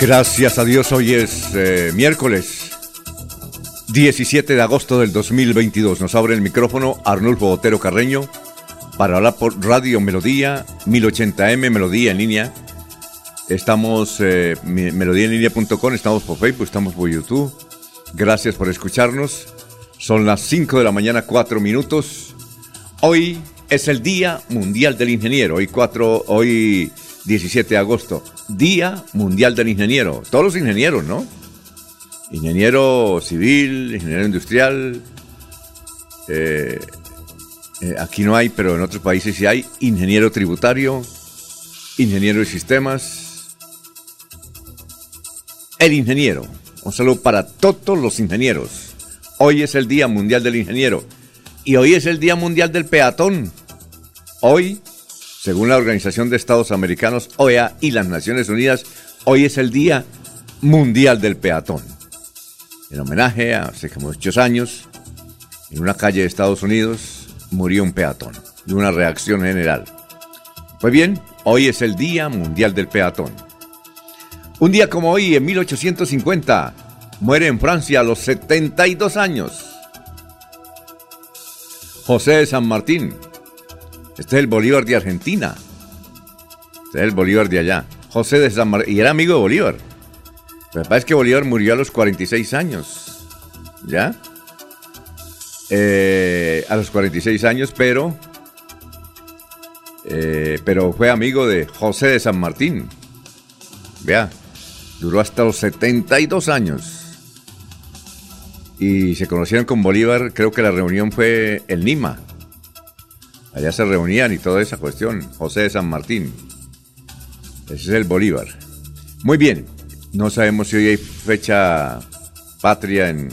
Gracias a Dios, hoy es eh, miércoles 17 de agosto del 2022. Nos abre el micrófono Arnulfo Botero Carreño para hablar por Radio Melodía, 1080m Melodía en línea. Estamos eh, melodíaenlínea.com, estamos por Facebook, estamos por YouTube. Gracias por escucharnos. Son las 5 de la mañana, 4 minutos. Hoy es el Día Mundial del Ingeniero. Hoy 4, hoy 17 de agosto, Día Mundial del Ingeniero. Todos los ingenieros, ¿no? Ingeniero civil, ingeniero industrial. Eh, eh, aquí no hay, pero en otros países sí hay. Ingeniero tributario, ingeniero de sistemas. El ingeniero. Un saludo para todos los ingenieros. Hoy es el Día Mundial del Ingeniero. Y hoy es el Día Mundial del Peatón. Hoy según la Organización de Estados Americanos, OEA y las Naciones Unidas, hoy es el Día Mundial del Peatón. En homenaje a hace muchos años, en una calle de Estados Unidos, murió un peatón de una reacción general. Pues bien, hoy es el Día Mundial del Peatón. Un día como hoy, en 1850, muere en Francia a los 72 años. José de San Martín, este es el Bolívar de Argentina. Este es el Bolívar de allá. José de San Martín. Y era amigo de Bolívar. Lo que pasa es que Bolívar murió a los 46 años. ¿Ya? Eh, a los 46 años, pero. Eh, pero fue amigo de José de San Martín. Vea, duró hasta los 72 años. Y se conocieron con Bolívar, creo que la reunión fue el Nima. Allá se reunían y toda esa cuestión. José de San Martín. Ese es el Bolívar. Muy bien. No sabemos si hoy hay fecha patria en,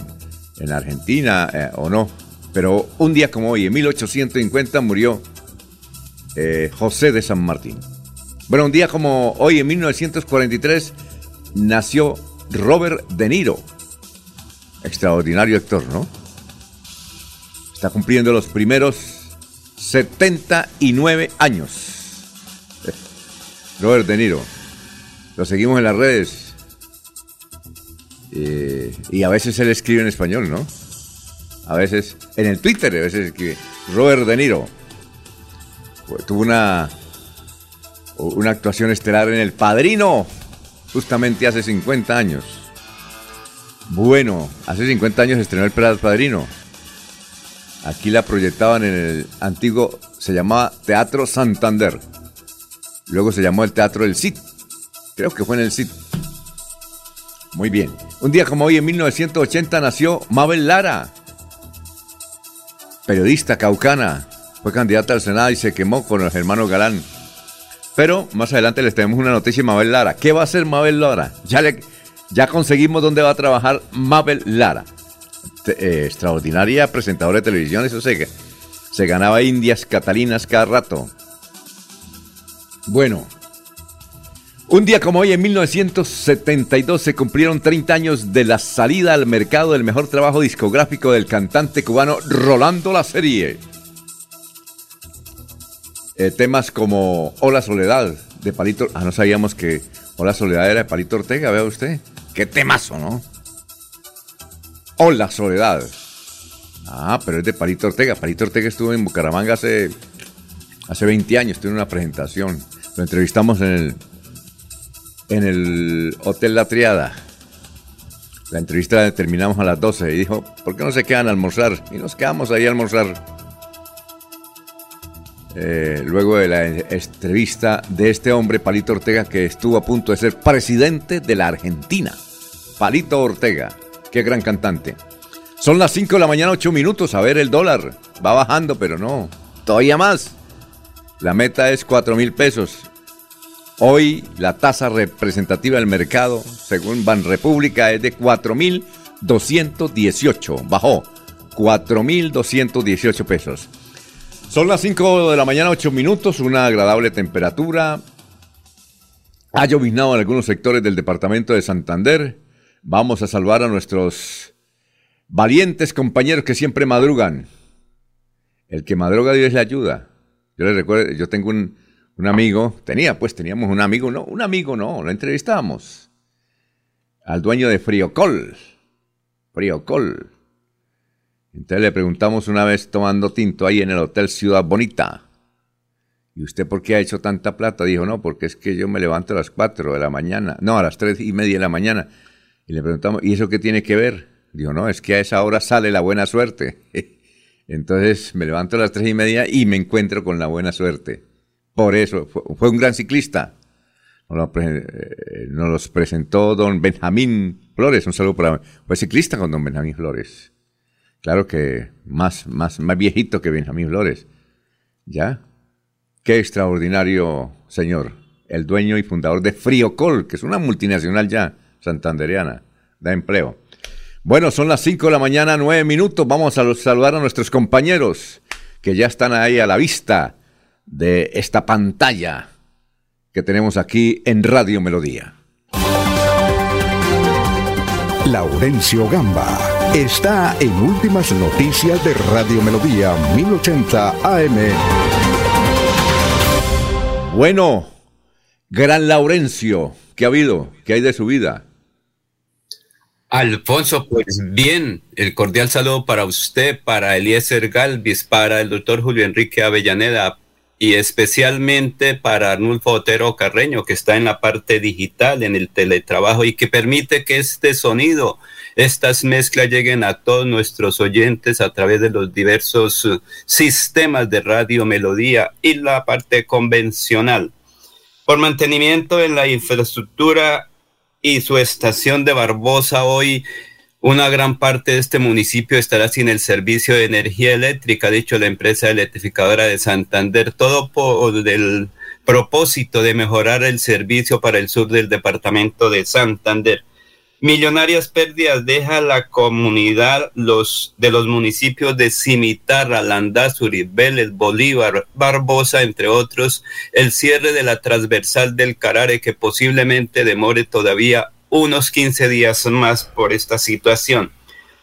Argentina eh, o no. Pero un día como hoy, en 1850, murió eh, José de San Martín. Bueno, un día como hoy, en 1943, nació Robert De Niro. Extraordinario actor, ¿no? Está cumpliendo los primeros 79 años. Robert De Niro. Lo seguimos en las redes. Eh, y a veces él escribe en español, ¿no? A veces, en el Twitter, a veces escribe Robert De Niro. Pues, tuvo una, una actuación estelar en El Padrino, justamente hace 50 años. Bueno, hace 50 años estrenó El Padrino. Aquí la proyectaban en el antiguo, se llamaba Teatro Santander. Luego se llamó el Teatro del Cid. Creo que fue en el Cid. Muy bien. Un día como hoy, en 1980, nació Mabel Lara, periodista caucana. Fue candidata al Senado y se quemó con el hermano Galán. Pero más adelante les tenemos una noticia de Mabel Lara. ¿Qué va a hacer Mabel Lara? Ya, le, ya conseguimos dónde va a trabajar Mabel Lara. Eh, extraordinaria presentadora de televisión, eso se, se ganaba indias catalinas cada rato. Bueno, un día como hoy, en 1972, se cumplieron 30 años de la salida al mercado del mejor trabajo discográfico del cantante cubano Rolando La Serie. Eh, temas como Hola Soledad, de Palito... Ah, no sabíamos que Hola Soledad era de Palito Ortega, vea usted. Qué temazo, ¿no? Hola, Soledad. Ah, pero es de Parito Ortega. Parito Ortega estuvo en Bucaramanga hace, hace 20 años, tuvo una presentación. Lo entrevistamos en el, en el Hotel La Triada. La entrevista la terminamos a las 12 y dijo, ¿por qué no se quedan a almorzar? Y nos quedamos ahí a almorzar. Eh, luego de la entrevista de este hombre, Palito Ortega, que estuvo a punto de ser presidente de la Argentina. Palito Ortega, qué gran cantante. Son las 5 de la mañana, 8 minutos. A ver, el dólar va bajando, pero no, todavía más. La meta es 4 mil pesos. Hoy la tasa representativa del mercado, según Banrepública, es de 4.218. Bajó 4.218 pesos. Son las 5 de la mañana, 8 minutos, una agradable temperatura. Ha lloviznado en algunos sectores del departamento de Santander. Vamos a salvar a nuestros valientes compañeros que siempre madrugan. El que madruga Dios le ayuda. Yo les recuerdo, yo tengo un, un amigo, tenía pues, teníamos un amigo, no, un amigo no, lo entrevistamos. Al dueño de Friocol. Friocol. Entonces le preguntamos una vez tomando tinto ahí en el Hotel Ciudad Bonita. ¿Y usted por qué ha hecho tanta plata? Dijo, no, porque es que yo me levanto a las 4 de la mañana, no, a las 3 y media de la mañana. Y le preguntamos, ¿y eso qué tiene que ver? Dijo, no, es que a esa hora sale la buena suerte. Entonces me levanto a las 3 y media y me encuentro con la buena suerte. Por eso, fue, un gran ciclista. Nos, eh, los presentó don Benjamín Flores. Un saludo para... Fue ciclista con don Benjamín Flores. Claro que más, más, más viejito que Benjamín Flores. ¿Ya? Qué extraordinario señor. El dueño y fundador de Friocol, que es una multinacional ya santandereana. Da empleo. Bueno, son las 5 de la mañana, 9 minutos. Vamos a saludar a nuestros compañeros que ya están ahí a la vista de esta pantalla que tenemos aquí en Radio Melodía. Laurencio Gamba está en Últimas Noticias de Radio Melodía 1080 AM. Bueno, gran Laurencio, ¿qué ha habido? ¿Qué hay de su vida? Alfonso, pues bien, el cordial saludo para usted, para Eliezer Galvis, para el doctor Julio Enrique Avellaneda, y especialmente para Arnulfo Otero Carreño, que está en la parte digital, en el teletrabajo y que permite que este sonido, estas mezclas lleguen a todos nuestros oyentes a través de los diversos uh, sistemas de radio melodía y la parte convencional. Por mantenimiento en la infraestructura y su estación de Barbosa hoy una gran parte de este municipio estará sin el servicio de energía eléctrica, ha dicho la empresa electrificadora de Santander, todo por el propósito de mejorar el servicio para el sur del departamento de Santander. Millonarias pérdidas deja la comunidad los, de los municipios de Cimitarra, Landazuri, Vélez, Bolívar, Barbosa, entre otros, el cierre de la transversal del Carare que posiblemente demore todavía unos 15 días más por esta situación.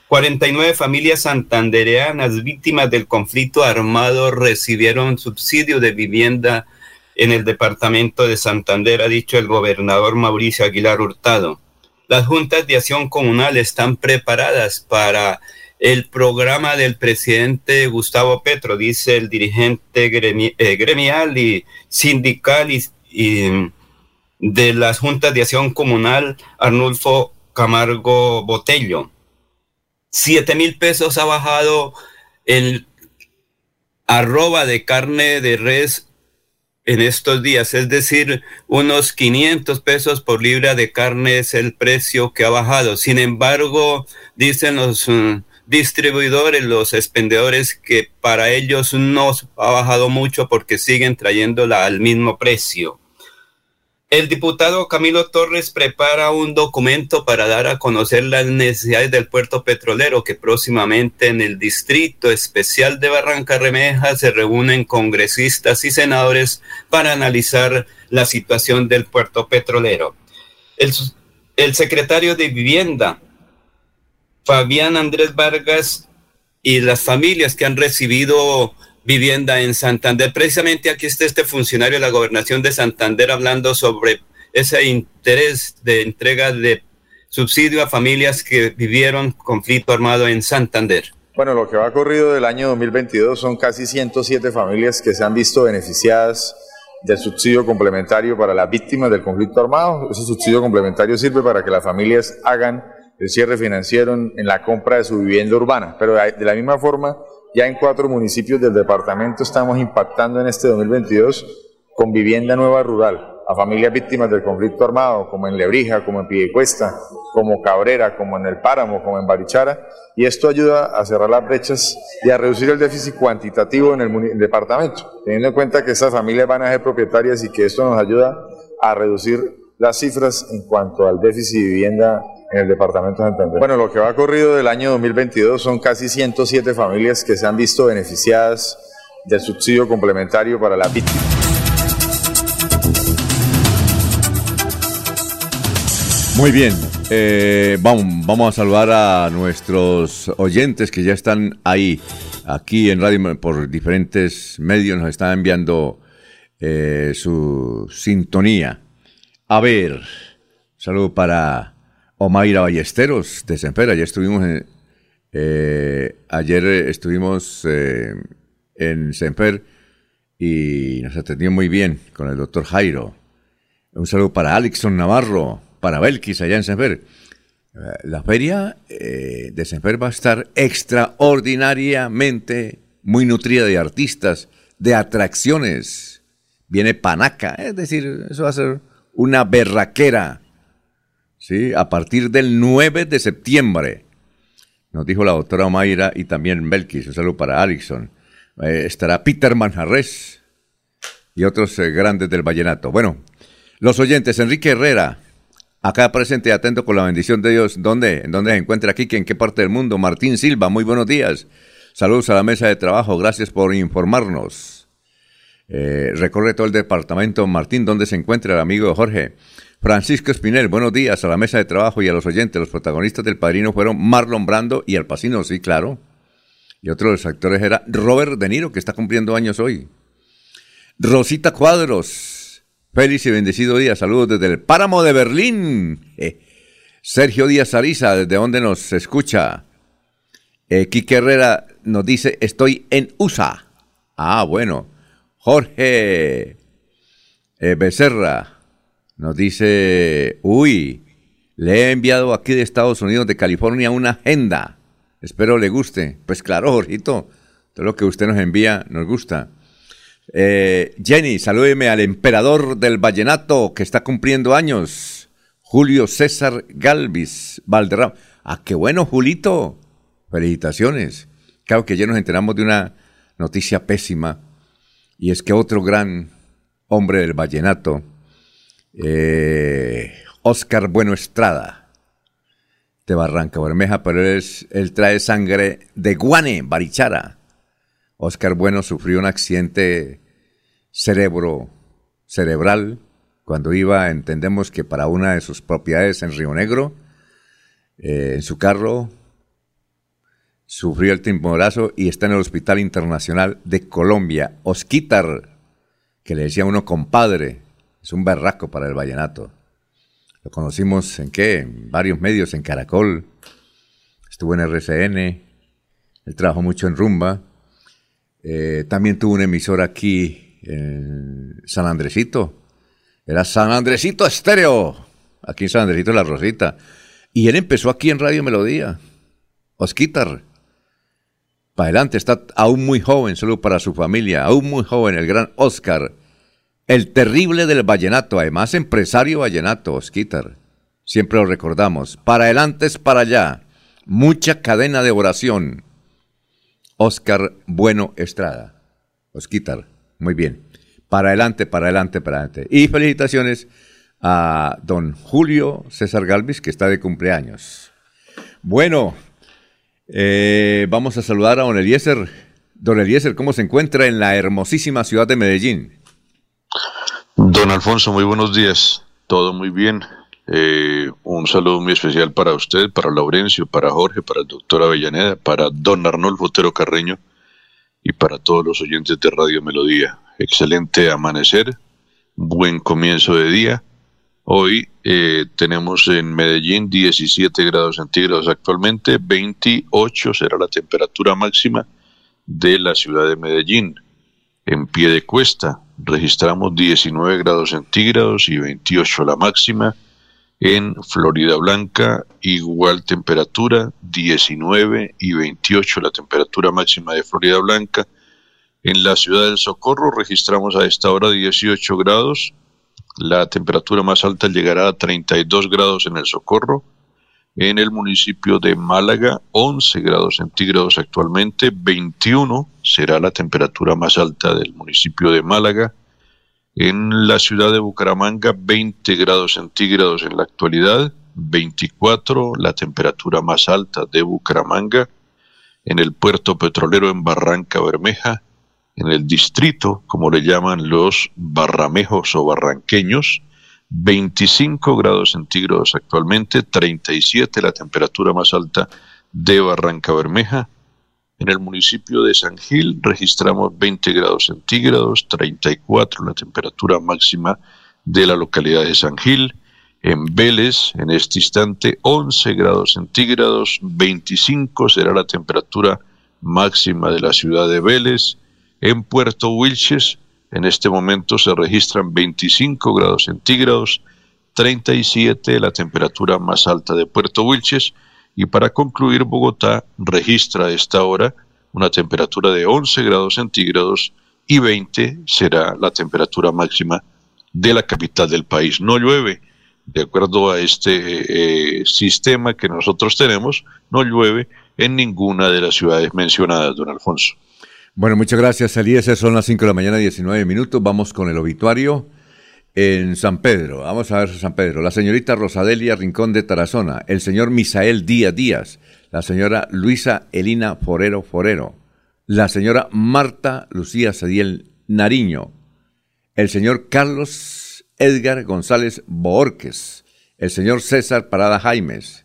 49 familias santandereanas víctimas del conflicto armado recibieron subsidio de vivienda en el departamento de Santander, ha dicho el gobernador Mauricio Aguilar Hurtado. Las juntas de acción comunal están preparadas para el programa del presidente Gustavo Petro, dice el dirigente eh, gremial y sindical y de las juntas de acción comunal Arnulfo Camargo Botello. Siete mil pesos ha bajado el arroba de carne de res en estos días, es decir, unos 500 pesos por libra de carne es el precio que ha bajado. Sin embargo, dicen los mm, distribuidores, los expendedores, que para ellos no ha bajado mucho porque siguen trayéndola al mismo precio. El diputado Camilo Torres prepara un documento para dar a conocer las necesidades del puerto petrolero que próximamente en el Distrito Especial de Barranca Remeja se reúnen congresistas y senadores para analizar la situación del puerto petrolero. El, el secretario de Vivienda, Fabián Andrés Vargas, y las familias que han recibido vivienda en Santander. Precisamente aquí está este funcionario de la gobernación de Santander hablando sobre ese interés de entrega de subsidio a familias que vivieron conflicto armado en Santander. Bueno, lo que va ocurrido del año 2022 son casi 107 familias que se han visto beneficiadas del subsidio complementario para las víctimas del conflicto armado. Ese subsidio complementario sirve para que las familias hagan el cierre financiero en, la compra de su vivienda urbana. Pero de la misma forma, ya en cuatro municipios del departamento estamos impactando en este 2022 con vivienda nueva rural a familias víctimas del conflicto armado, como en Lebrija, como en Piedecuesta, como Cabrera, como en El Páramo, como en Barichara, y esto ayuda a cerrar las brechas y a reducir el déficit cuantitativo en el departamento, teniendo en cuenta que estas familias van a ser propietarias y que esto nos ayuda a reducir las cifras en cuanto al déficit de vivienda en el departamento de Santander. Bueno, lo que va corrido del año 2022 son casi 107 familias que se han visto beneficiadas del subsidio complementario para las víctimas. Muy bien, eh, vamos, vamos a saludar a nuestros oyentes que ya están ahí, aquí en radio, por diferentes medios nos están enviando eh, su sintonía. A ver, saludo para Omaira Ballesteros de Senfera, ya estuvimos eh, ayer estuvimos en Senfer y nos atendió muy bien con el doctor Jairo. Un saludo para Alexon Navarro, para Belkis allá en Senfer. Eh, la feria eh, de Senfer va a estar extraordinariamente muy nutrida de artistas, de atracciones. Viene Panaca, es decir, eso va a ser una berraquera. ¿Sí? A partir del 9 de septiembre, nos dijo la doctora Mayra y también Belkis, un saludo para Alixon. Eh, estará Peter Manjarres y otros grandes del vallenato. Bueno, los oyentes, Enrique Herrera, Acá presente, atento con la bendición de Dios. ¿Dónde? ¿En dónde se encuentra aquí? ¿En qué parte del mundo? Martín Silva, muy buenos días. Saludos a la mesa de trabajo, gracias por informarnos. Eh, recorre todo el departamento. Martín, ¿dónde se encuentra el amigo Jorge? Francisco Espinel, buenos días a la mesa de trabajo y a los oyentes. Los protagonistas del padrino fueron Marlon Brando y Al Pacino, sí, claro. Y otro de los actores era Robert De Niro, que está cumpliendo años hoy. Rosita Cuadros, Feliz y bendecido día. Saludos desde el Páramo de Berlín. Eh, Sergio Díaz Ariza, ¿desde dónde nos escucha? Eh, Herrera nos dice, estoy en USA. Ah, bueno. Jorge eh, Becerra nos dice, uy, le he enviado aquí de Estados Unidos, de California, una agenda. Espero le guste. Pues claro, Jorgito, todo lo que usted nos envía nos gusta. Eh, Jenny, salúdeme al emperador del vallenato que está cumpliendo años, Julio César Galvis Valderrama. Ah, qué bueno, Julito. Felicitaciones. Claro que ya nos enteramos de una noticia pésima, y es que otro gran hombre del vallenato, eh, Oscar Bueno Estrada, de Barranca Bermeja, pero él trae sangre de Guane, Barichara. Oscar Bueno sufrió un accidente cerebro cerebral cuando iba, entendemos que para una de sus propiedades en Río Negro, eh, en su carro, sufrió el timorazo y está en el Hospital Internacional de Colombia. Osquitar, que le decía uno compadre, es un berraco para el vallenato. Lo conocimos en qué? En varios medios, en Caracol, estuvo en RCN, él trabajó mucho en Rumba, eh, también tuvo una emisora aquí en San Andresito. Era San Andresito Estéreo, aquí en San Andresito La Rosita. Y él empezó aquí en Radio Melodía. Osquitar. Para adelante, está aún muy joven, solo para su familia, aún muy joven, el gran Oscar. El terrible del vallenato, además empresario vallenato, Osquitar. Siempre lo recordamos. Para adelante es para allá. Mucha cadena de oración. Oscar Bueno Estrada. Osquitar. Muy bien. Para adelante, para adelante, para adelante. Y felicitaciones a don Julio César Galvis, que está de cumpleaños. Bueno, eh, vamos a saludar a don Eliezer. Don Eliezer, ¿cómo se encuentra en la hermosísima ciudad de Medellín? Don Alfonso, muy buenos días. Todo muy bien. Eh, un saludo muy especial para usted, para Laurencio, para Jorge, para el doctor Avellaneda, para don Arnolfo Otero Carreño y para todos los oyentes de Radio Melodía. Excelente amanecer, buen comienzo de día. Hoy eh, tenemos en Medellín 17 grados centígrados actualmente, 28 será la temperatura máxima de la ciudad de Medellín. En pie de cuesta registramos 19 grados centígrados y 28 la máxima. En Florida Blanca, igual temperatura, 19 y 28 la temperatura máxima de Florida Blanca. En la ciudad del Socorro registramos a esta hora 18 grados. La temperatura más alta llegará a 32 grados en el Socorro. En el municipio de Málaga, 11 grados centígrados actualmente, 21 será la temperatura más alta del municipio de Málaga. En la ciudad de Bucaramanga, 20 grados centígrados en la actualidad, 24 la temperatura más alta de Bucaramanga. En el puerto petrolero en Barranca Bermeja, en el distrito, como le llaman los barramejos o barranqueños, 25 grados centígrados actualmente, 37 la temperatura más alta de Barranca Bermeja. En el municipio de San Gil registramos 20 grados centígrados, 34 la temperatura máxima de la localidad de San Gil. En Vélez, en este instante, 11 grados centígrados, 25 será la temperatura máxima de la ciudad de Vélez. En Puerto Wilches, en este momento se registran 25 grados centígrados, 37 la temperatura más alta de Puerto Wilches y para concluir, Bogotá registra a esta hora una temperatura de 11 grados centígrados y 20 será la temperatura máxima de la capital del país. No llueve, de acuerdo a este eh, sistema que nosotros tenemos, no llueve en ninguna de las ciudades mencionadas, don Alfonso. Bueno, muchas gracias, Eliezer. Son las 5 de la mañana, 19 minutos. Vamos con el obituario en San Pedro. Vamos a ver San Pedro. La señorita Rosadelia Rincón de Tarazona, el señor Misael Díaz Díaz, la señora Luisa Elina Forero Forero, la señora Marta Lucía Sadiel Nariño, el señor Carlos Edgar González Boorques, el señor César Parada Jaimes,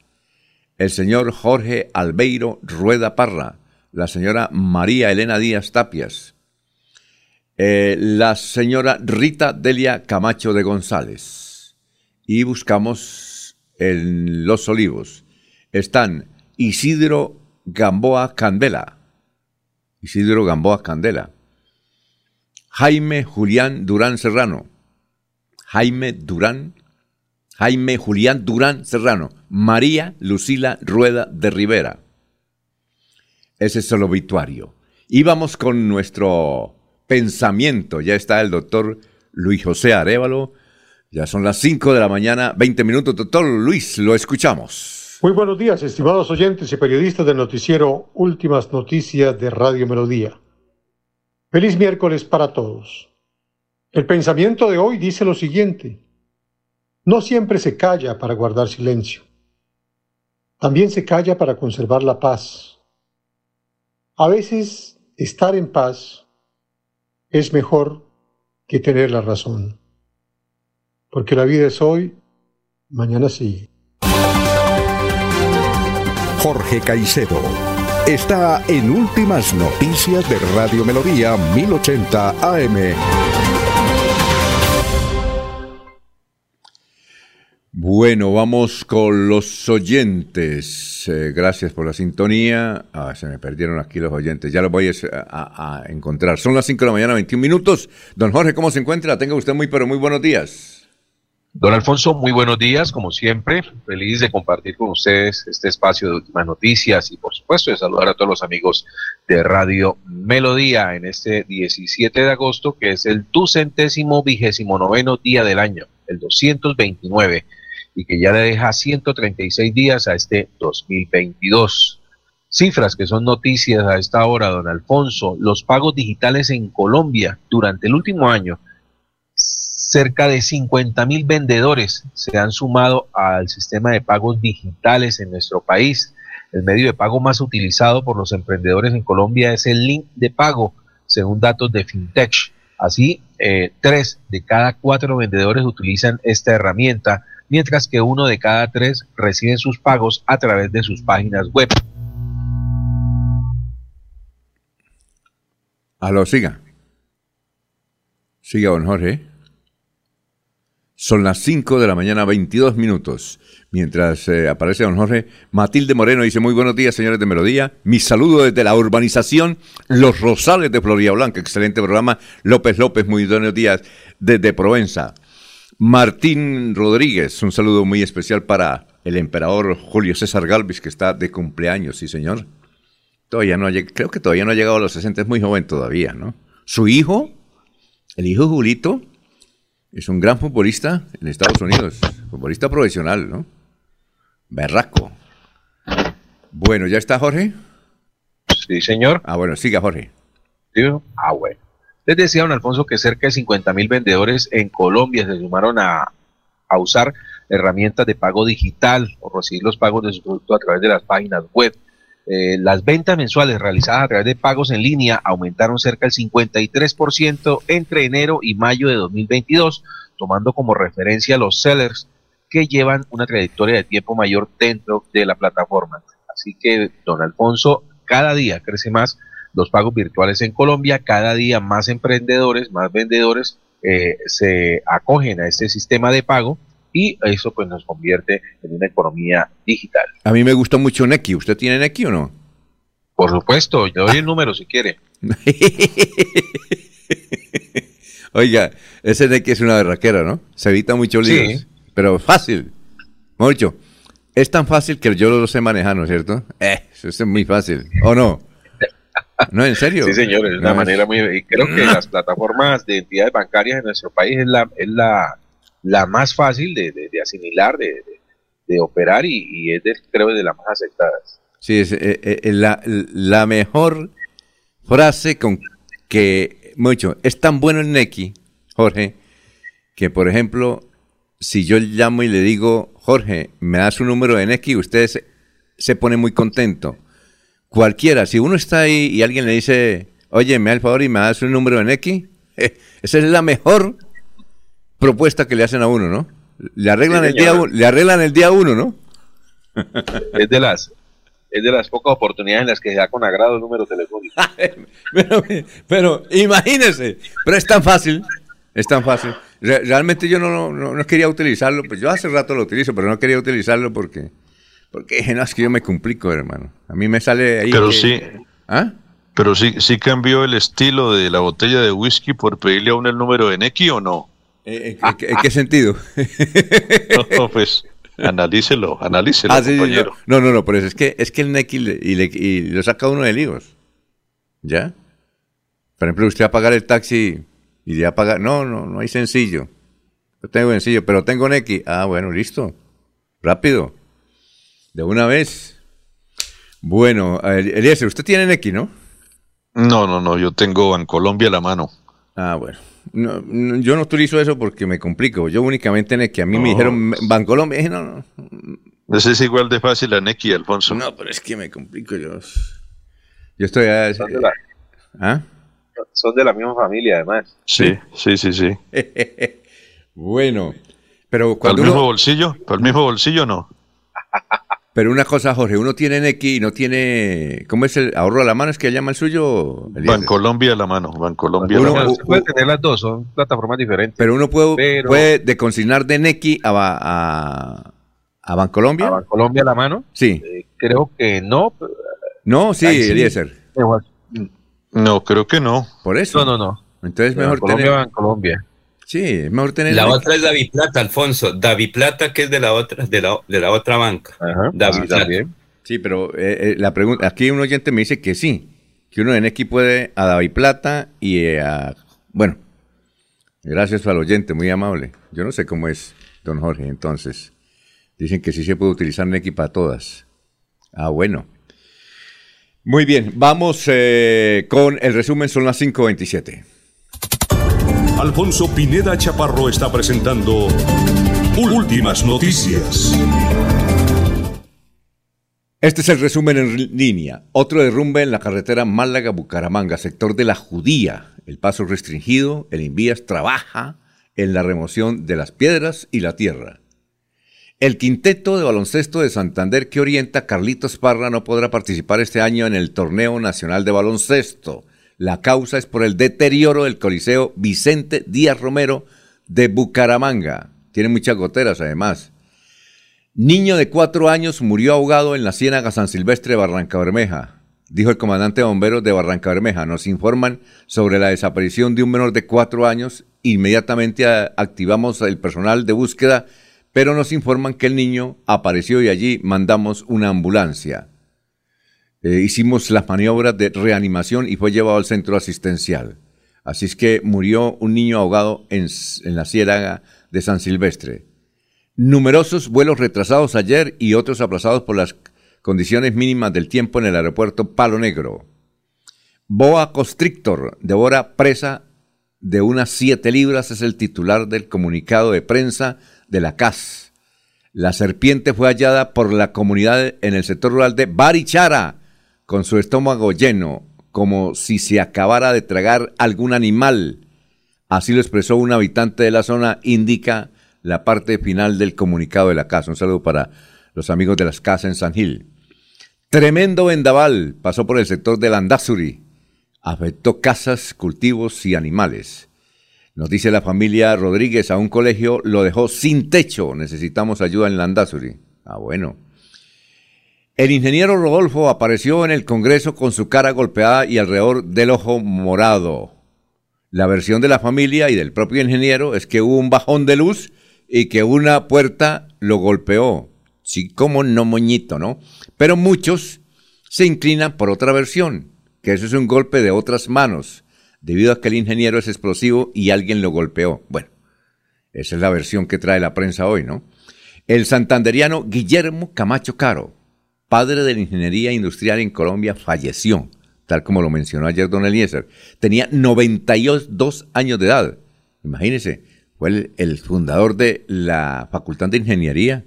el señor Jorge Albeiro Rueda Parra, la señora María Elena Díaz Tapias, eh, la señora Rita Delia Camacho de González. Y buscamos en Los Olivos. Están Isidro Gamboa Candela. Isidro Gamboa Candela. Jaime Julián Durán Serrano. Jaime Durán. Jaime Julián Durán Serrano. María Lucila Rueda de Rivera. Ese es el obituario. Y vamos con nuestro pensamiento. Ya está el doctor Luis José Arevalo. Ya son las 5 de la mañana, 20 minutos. Doctor Luis, lo escuchamos. Muy buenos días, estimados oyentes y periodistas del noticiero Últimas Noticias de Radio Melodía. Feliz miércoles para todos. El pensamiento de hoy dice lo siguiente. No siempre se calla para guardar silencio. También se calla para conservar la paz. A veces estar en paz es mejor que tener la razón. Porque la vida es hoy, mañana sí. Jorge Caicedo está en Últimas Noticias de Radio Melodía 1080 AM. Bueno, vamos con los oyentes. Eh, gracias por la sintonía. Ah, se me perdieron aquí los oyentes. Ya los voy a, encontrar. Son las 5 de la mañana, 21 minutos. Don Jorge, ¿cómo se encuentra? Tenga usted muy, pero muy buenos días. Don Alfonso, muy buenos días, como siempre. Feliz de compartir con ustedes este espacio de últimas noticias y, por supuesto, de saludar a todos los amigos de Radio Melodía en este 17 de agosto, que es el ducentésimo vigésimo noveno día del año, el 229 y que ya le deja 136 días a este 2022. Cifras que son noticias a esta hora, don Alfonso. Los pagos digitales en Colombia durante el último año, cerca de 50 mil vendedores se han sumado al sistema de pagos digitales en nuestro país. El medio de pago más utilizado por los emprendedores en Colombia es el link de pago, según datos de FinTech. Así, eh, tres de cada cuatro vendedores utilizan esta herramienta mientras que uno de cada tres recibe sus pagos a través de sus páginas web. Aló, siga. Siga, don Jorge. Son las 5 de la mañana, 22 minutos. Mientras eh, aparece don Jorge, Matilde Moreno dice, muy buenos días, señores de Melodía. Mi saludo desde la urbanización Los Rosales de Florida Blanca. Excelente programa. López López, muy buenos días desde Provenza. Martín Rodríguez, un saludo muy especial para el emperador Julio César Galvis, que está de cumpleaños, sí, señor. Todavía no ha, creo que todavía no ha llegado a los 60, es muy joven todavía, ¿no? Su hijo, el hijo Julito, es un gran futbolista en Estados Unidos, futbolista profesional, ¿no? Berraco. Bueno, ¿ya está Jorge? Sí, señor. Ah, bueno, siga Jorge. Ah, bueno. Les decía don Alfonso que cerca de 50 mil vendedores en Colombia se sumaron a, a usar herramientas de pago digital o recibir los pagos de su producto a través de las páginas web. Eh, las ventas mensuales realizadas a través de pagos en línea aumentaron cerca del 53% entre enero y mayo de 2022, tomando como referencia los sellers que llevan una trayectoria de tiempo mayor dentro de la plataforma. Así que, don Alfonso, cada día crece más los pagos virtuales en Colombia, cada día más emprendedores, más vendedores eh, se acogen a este sistema de pago y eso pues nos convierte en una economía digital. A mí me gustó mucho Neki. ¿Usted tiene Neki o no? Por supuesto, yo doy el número si quiere. Oiga, ese Neki es una berraquera, ¿no? Se evita mucho líos. Pero fácil. Mucho. Es tan fácil que yo lo sé manejar, ¿no es cierto? Eh, eso es muy fácil. ¿O no? No, en serio. Sí, señor, es una manera muy... Y creo que las plataformas de entidades bancarias en nuestro país es la, es la la más fácil de, asimilar, de, operar y, es, de, creo, de las más aceptadas. Sí, es eh, eh, la, mejor frase con que, mucho, es tan bueno el Neki, Jorge, que por ejemplo, si yo llamo y le digo, Jorge, me das un número de Neki, usted se, se pone muy contento. Cualquiera, si uno está ahí y alguien le dice, oye, me da el favor y me das un número de Neki, esa es la mejor propuesta que le hacen a uno, ¿no? Le arreglan, el, día, le arreglan el día uno, ¿no? Es de las es de las pocas oportunidades en las que se da con agrado el número telefónico. pero, pero imagínese, pero es tan fácil, es tan fácil. realmente yo no, no, quería utilizarlo, pues yo hace rato lo utilizo, pero no quería utilizarlo porque, porque no, es que yo me complico, hermano. A mí me sale ahí. Pero sí. ¿Ah? Pero sí, sí cambió el estilo de la botella de whisky por pedirle a uno el número de Neki o no. ¿En, qué sentido? no, pues analícelo, analícelo, ah, compañero. no, no, no, pero es que, es que el NEC y, lo saca uno de líos. ¿Ya? Por ejemplo, usted va a pagar el taxi y le va a pagar. No, no, no hay sencillo. Yo tengo sencillo, pero tengo NEC. Ah, bueno, listo. Rápido. De una vez. Bueno, Eliezer, usted tiene NEC, ¿no? No, no, no, yo tengo en Colombia a la mano. Ah, bueno. No, yo no utilizo eso porque me complico. Yo únicamente en que a mí me dijeron Bancolombia. Dije, no, no. Ese es igual de fácil a Neki, Alfonso. No, pero es que me complico yo. Yo estoy a... Son de la, ¿Ah? Son de la misma familia, además. Sí, sí, sí, sí. bueno, pero cuando... ¿Para el mismo bolsillo? ¿Para el mismo bolsillo no? Pero una cosa, Jorge, uno tiene Neki y no tiene. ¿Cómo es el ahorro a la mano? ¿Es que llama el suyo? Bancolombia a la mano. Bancolombia a la mano. puede tener las dos, son plataformas diferentes. Pero uno puede, puede deconsignar de Neki a, a, a Bancolombia. ¿A Bancolombia a la mano? Sí. Eh, creo que no. No, sí, Eliezer. No, creo que no. Por eso. No, no, no. Entonces mejor Colombia, tener... Bancolombia. Sí, es mejor tener. La otra es David Plata, Alfonso. David Plata, que es de la otra, de la, de la otra banca. Ajá, David Plata. Sí, pero eh, eh, la pregunta, aquí un oyente me dice que sí, que uno en X puede a David Plata y a. Bueno, gracias al oyente, muy amable. Yo no sé cómo es, don Jorge, entonces. Dicen que sí se puede utilizar Neki para todas. Ah, bueno. Muy bien, vamos eh, con el resumen, son las 5.27. Alfonso Pineda Chaparro está presentando Últimas Noticias. Este es el resumen en línea. Otro derrumbe en la carretera Málaga-Bucaramanga, sector de la Judía. El paso restringido, el Invías trabaja en la remoción de las piedras y la tierra. El quinteto de baloncesto de Santander que orienta Carlitos Parra no podrá participar este año en el Torneo Nacional de Baloncesto. La causa es por el deterioro del Coliseo Vicente Díaz Romero de Bucaramanga. Tiene muchas goteras además. Niño de cuatro años murió ahogado en la ciénaga San Silvestre de Barranca Bermeja, dijo el comandante de bomberos de Barranca Bermeja. Nos informan sobre la desaparición de un menor de cuatro años. Inmediatamente activamos el personal de búsqueda, pero nos informan que el niño apareció y allí mandamos una ambulancia. Eh, hicimos las maniobras de reanimación y fue llevado al centro asistencial. Así es que murió un niño ahogado en, la ciénaga de San Silvestre. Numerosos vuelos retrasados ayer y otros aplazados por las condiciones mínimas del tiempo en el aeropuerto Palo Negro. Boa constrictor devora presa de unas siete libras es el titular del comunicado de prensa de la CAS. La serpiente fue hallada por la comunidad en el sector rural de Barichara, con su estómago lleno, como si se acabara de tragar algún animal. Así lo expresó un habitante de la zona, indica la parte final del comunicado de la casa. Un saludo para los amigos de las casas en San Gil. Tremendo vendaval pasó por el sector de Landazuri. Afectó casas, cultivos y animales. Nos dice la familia Rodríguez a un colegio lo dejó sin techo. Necesitamos ayuda en Landazuri. Ah, bueno. El ingeniero Rodolfo apareció en el Congreso con su cara golpeada y alrededor del ojo morado. La versión de la familia y del propio ingeniero es que hubo un bajón de luz y que una puerta lo golpeó. Sí, como no moñito, ¿no? Pero muchos se inclinan por otra versión, que eso es un golpe de otras manos, debido a que el ingeniero es explosivo y alguien lo golpeó. Bueno, esa es la versión que trae la prensa hoy, ¿no? El santanderiano Guillermo Camacho Caro, padre de la ingeniería industrial en Colombia, falleció, tal como lo mencionó ayer don Eliezer. Tenía 92 años de edad. Imagínense, fue el, fundador de la Facultad de Ingeniería,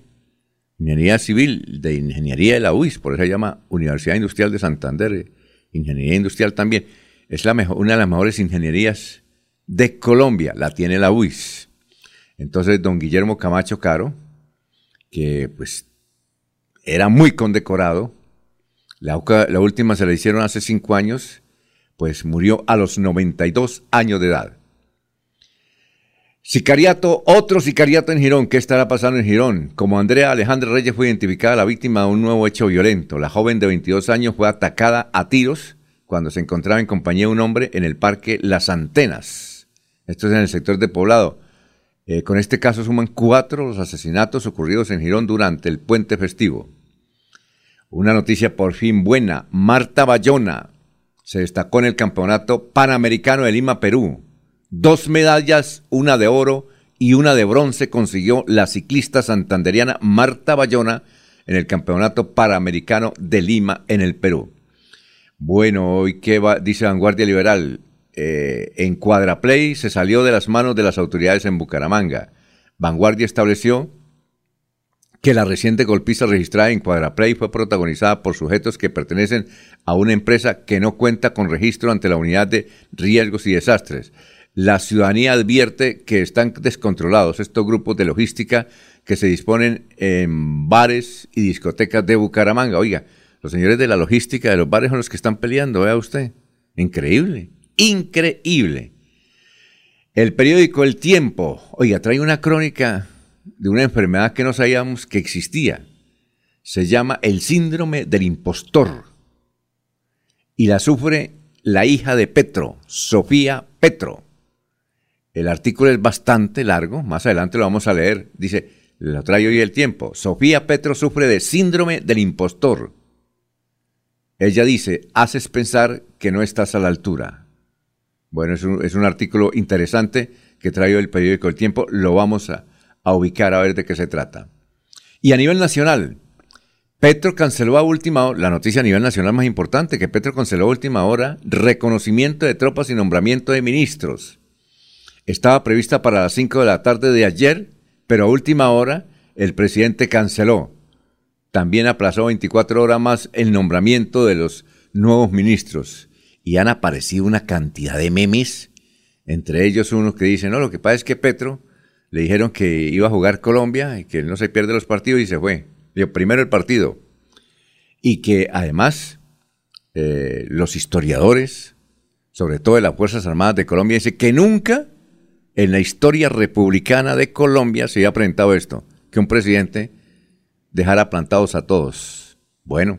Ingeniería Civil, de Ingeniería de la UIS, por eso se llama Universidad Industrial de Santander, Ingeniería Industrial también. Es la mejor, una de las mejores ingenierías de Colombia, la tiene la UIS. Entonces, don Guillermo Camacho Caro, que pues era muy condecorado, la, última se la hicieron hace cinco años, pues murió a los 92 años de edad. Sicariato, otro sicariato en Girón. ¿Qué estará pasando en Girón? Como Andrea Alejandra Reyes fue identificada la víctima de un nuevo hecho violento. La joven de 22 años fue atacada a tiros cuando se encontraba en compañía de un hombre en el parque Las Antenas. Esto es en el sector de Poblado. Eh, con este caso suman cuatro los asesinatos ocurridos en Girón durante el puente festivo. Una noticia por fin buena. Marta Bayona se destacó en el Campeonato Panamericano de Lima, Perú Dos medallas, una de oro y una de bronce consiguió la ciclista santanderiana Marta Bayona en el Campeonato Panamericano de Lima en el Perú. Bueno, hoy qué va, dice Vanguardia Liberal, eh, en Cuadraplay se salió de las manos de las autoridades en Bucaramanga. Vanguardia estableció que la reciente golpiza registrada en Cuadraplay fue protagonizada por sujetos que pertenecen a una empresa que no cuenta con registro ante la unidad de riesgos y desastres. La ciudadanía advierte que están descontrolados estos grupos de logística que se disponen en bares y discotecas de Bucaramanga. Oiga, los señores de la logística de los bares son los que están peleando, vea usted. Increíble, increíble. El periódico El Tiempo, oiga, trae una crónica de una enfermedad que no sabíamos que existía. Se llama el síndrome del impostor. Y la sufre la hija de Petro, Sofía Petro. El artículo es bastante largo, más adelante lo vamos a leer. Dice, lo trae hoy el tiempo. Sofía Petro sufre de síndrome del impostor. Ella dice, haces pensar que no estás a la altura. Bueno, es un, artículo interesante que trae el periódico El Tiempo. Lo vamos a, a ubicar a ver de qué se trata. Y a nivel nacional, Petro canceló a última hora, la noticia a nivel nacional más importante, que Petro canceló a última hora reconocimiento de tropas y nombramiento de ministros estaba prevista para las 5 de la tarde de ayer, pero a última hora el presidente canceló. También aplazó 24 horas más el nombramiento de los nuevos ministros. Y han aparecido una cantidad de memes, entre ellos unos que dicen, no, lo que pasa es que Petro le dijeron que iba a jugar Colombia y que no se pierde los partidos y se fue. Dijo, primero el partido. Y que además eh, los historiadores, sobre todo de las Fuerzas Armadas de Colombia, dicen que nunca en la historia republicana de Colombia se había presentado esto, que un presidente dejara plantados a todos. Bueno,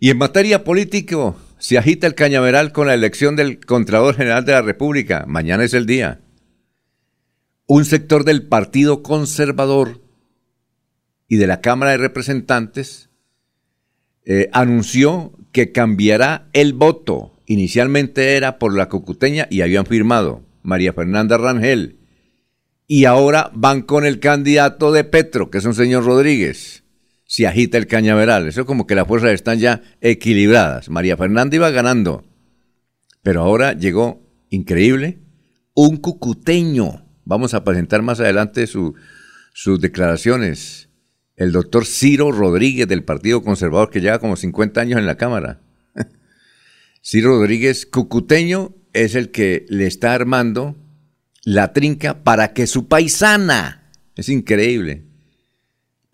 y en materia política se agita el cañaveral con la elección del Contralor General de la República. Mañana es el día. Un sector del Partido Conservador y de la Cámara de Representantes eh, anunció que cambiará el voto. Inicialmente era por la cocuteña y habían firmado María Fernanda Rangel. Y ahora van con el candidato de Petro, que es un señor Rodríguez. Se agita el cañaveral. Eso como que las fuerzas están ya equilibradas. María Fernanda iba ganando. Pero ahora llegó, increíble, un cucuteño. Vamos a presentar más adelante sus declaraciones el doctor Ciro Rodríguez del Partido Conservador, que lleva como 50 años en la Cámara. Ciro Rodríguez, cucuteño, es el que le está armando la trinca para que su paisana, es increíble,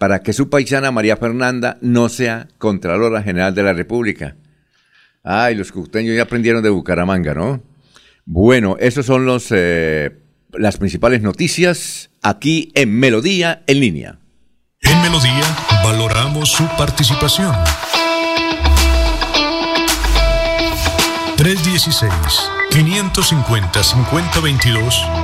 para que su paisana María Fernanda no sea Contralora General de la República. Ay, los cucuteños ya aprendieron de Bucaramanga, ¿no? Bueno, esas son los, eh, las principales noticias aquí en Melodía en línea. En Melodía valoramos su participación. 316-550-5022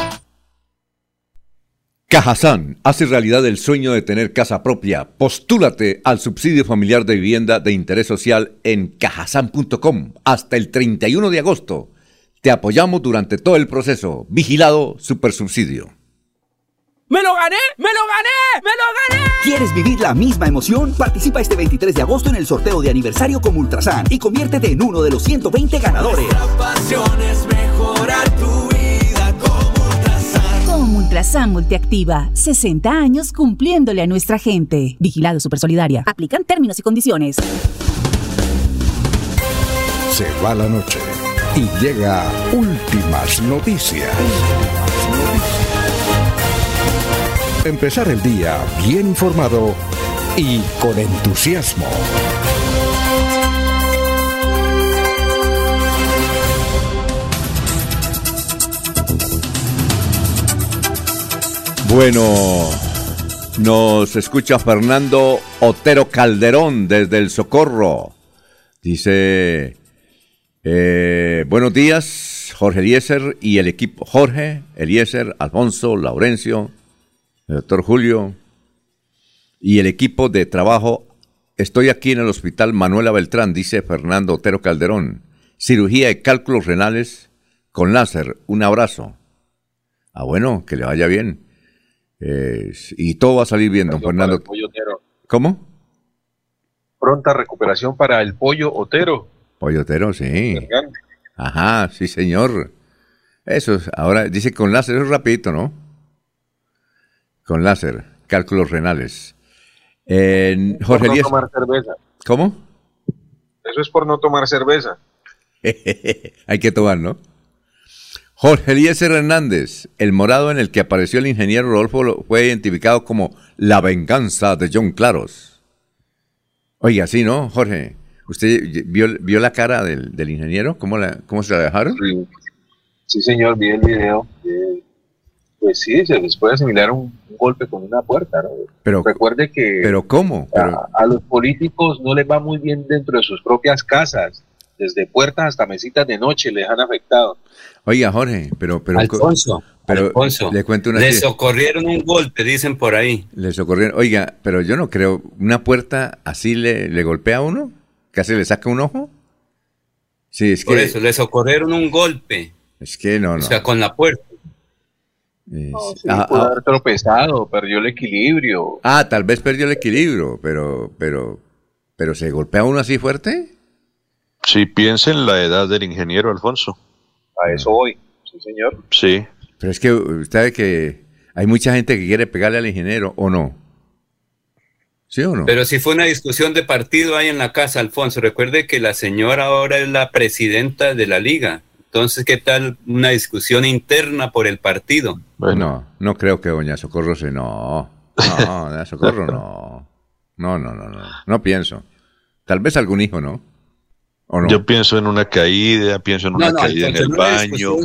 Cajazán hace realidad el sueño de tener casa propia. Postúlate al subsidio familiar de vivienda de interés social en cajazán.com hasta el 31 de agosto. Te apoyamos durante todo el proceso. Vigilado Supersubsidio. ¡Me lo gané! ¡Me lo gané! ¡Me lo gané! ¿Quieres vivir la misma emoción? Participa este 23 de agosto en el sorteo de aniversario con Ultrasan y conviértete en uno de los 120 ganadores. Nuestra pasión es mejorar tu Ultrasan. Multiactiva, 60 años cumpliéndole a nuestra gente. Vigilado Supersolidaria. Aplican términos y condiciones. Se va la noche y llega últimas noticias. Empezar el día bien informado y con entusiasmo. Bueno, nos escucha Fernando Otero Calderón desde el Socorro. Dice, eh, buenos días, Jorge Eliezer y el equipo. Jorge, Eliezer, Alfonso, Laurencio, el doctor Julio y el equipo de trabajo. Estoy aquí en el hospital Manuela Beltrán, dice Fernando Otero Calderón. Cirugía de cálculos renales con láser. Un abrazo. Ah, bueno, que le vaya bien. Eh, y todo va a salir bien, don Fernando. ¿Cómo? Pronta recuperación para el pollo Otero. Pollo Otero, sí. Ajá, sí, señor. Eso, ahora dice con láser, eso es rapidito, ¿no? Con láser, cálculos renales. Eh, Jorge por no tomar cerveza. ¿Cómo? Eso es por no tomar cerveza. Hay que tomar, ¿no? Jorge Eliezer Hernández, el morado en el que apareció el ingeniero Rodolfo, fue identificado como la venganza de John Claros. Oiga, sí, ¿no, Jorge? ¿Usted vio, vio la cara del, del ingeniero? ¿Cómo, la, ¿Cómo se la dejaron? Sí. Sí, señor, vi el video. Eh, Pues sí, se les puede asimilar un, un golpe con una puerta, ¿no? Pero, Recuerde que pero ¿cómo? Pero, a, a los políticos no les va muy bien dentro de sus propias casas. Desde puertas hasta mesitas de noche les han afectado. Oiga, Jorge, pero... pero Alfonso, pero Alfonso, le cuento una... le socorrieron un golpe, dicen por ahí. Le socorrieron. Oiga, pero yo no creo, ¿una puerta así le, le golpea a uno? ¿Casi le saca un ojo? Sí, es Por que... eso, le socorrieron un golpe. Es que no, O no. sea, con la puerta. Sí, ah, pudo ah, haber tropezado, perdió el equilibrio. ah, tal vez perdió el equilibrio, pero, pero, pero ¿se golpea uno así fuerte? Sí, piensa en la edad del ingeniero Alfonso. A eso voy. Sí, señor. Sí, Pero es que usted sabe que hay mucha gente que quiere pegarle al ingeniero, ¿o no? ¿Sí o no? Pero si fue una discusión de partido ahí en la casa, Alfonso. Recuerde que la señora ahora es la presidenta de la liga. Entonces, ¿qué tal una discusión interna por el partido? Bueno, no creo que doña Socorro se... No, no, doña Socorro no. No, no, no, no. No pienso. Tal vez algún hijo, ¿no? Yo pienso en una caída, pienso en una caída en el baño.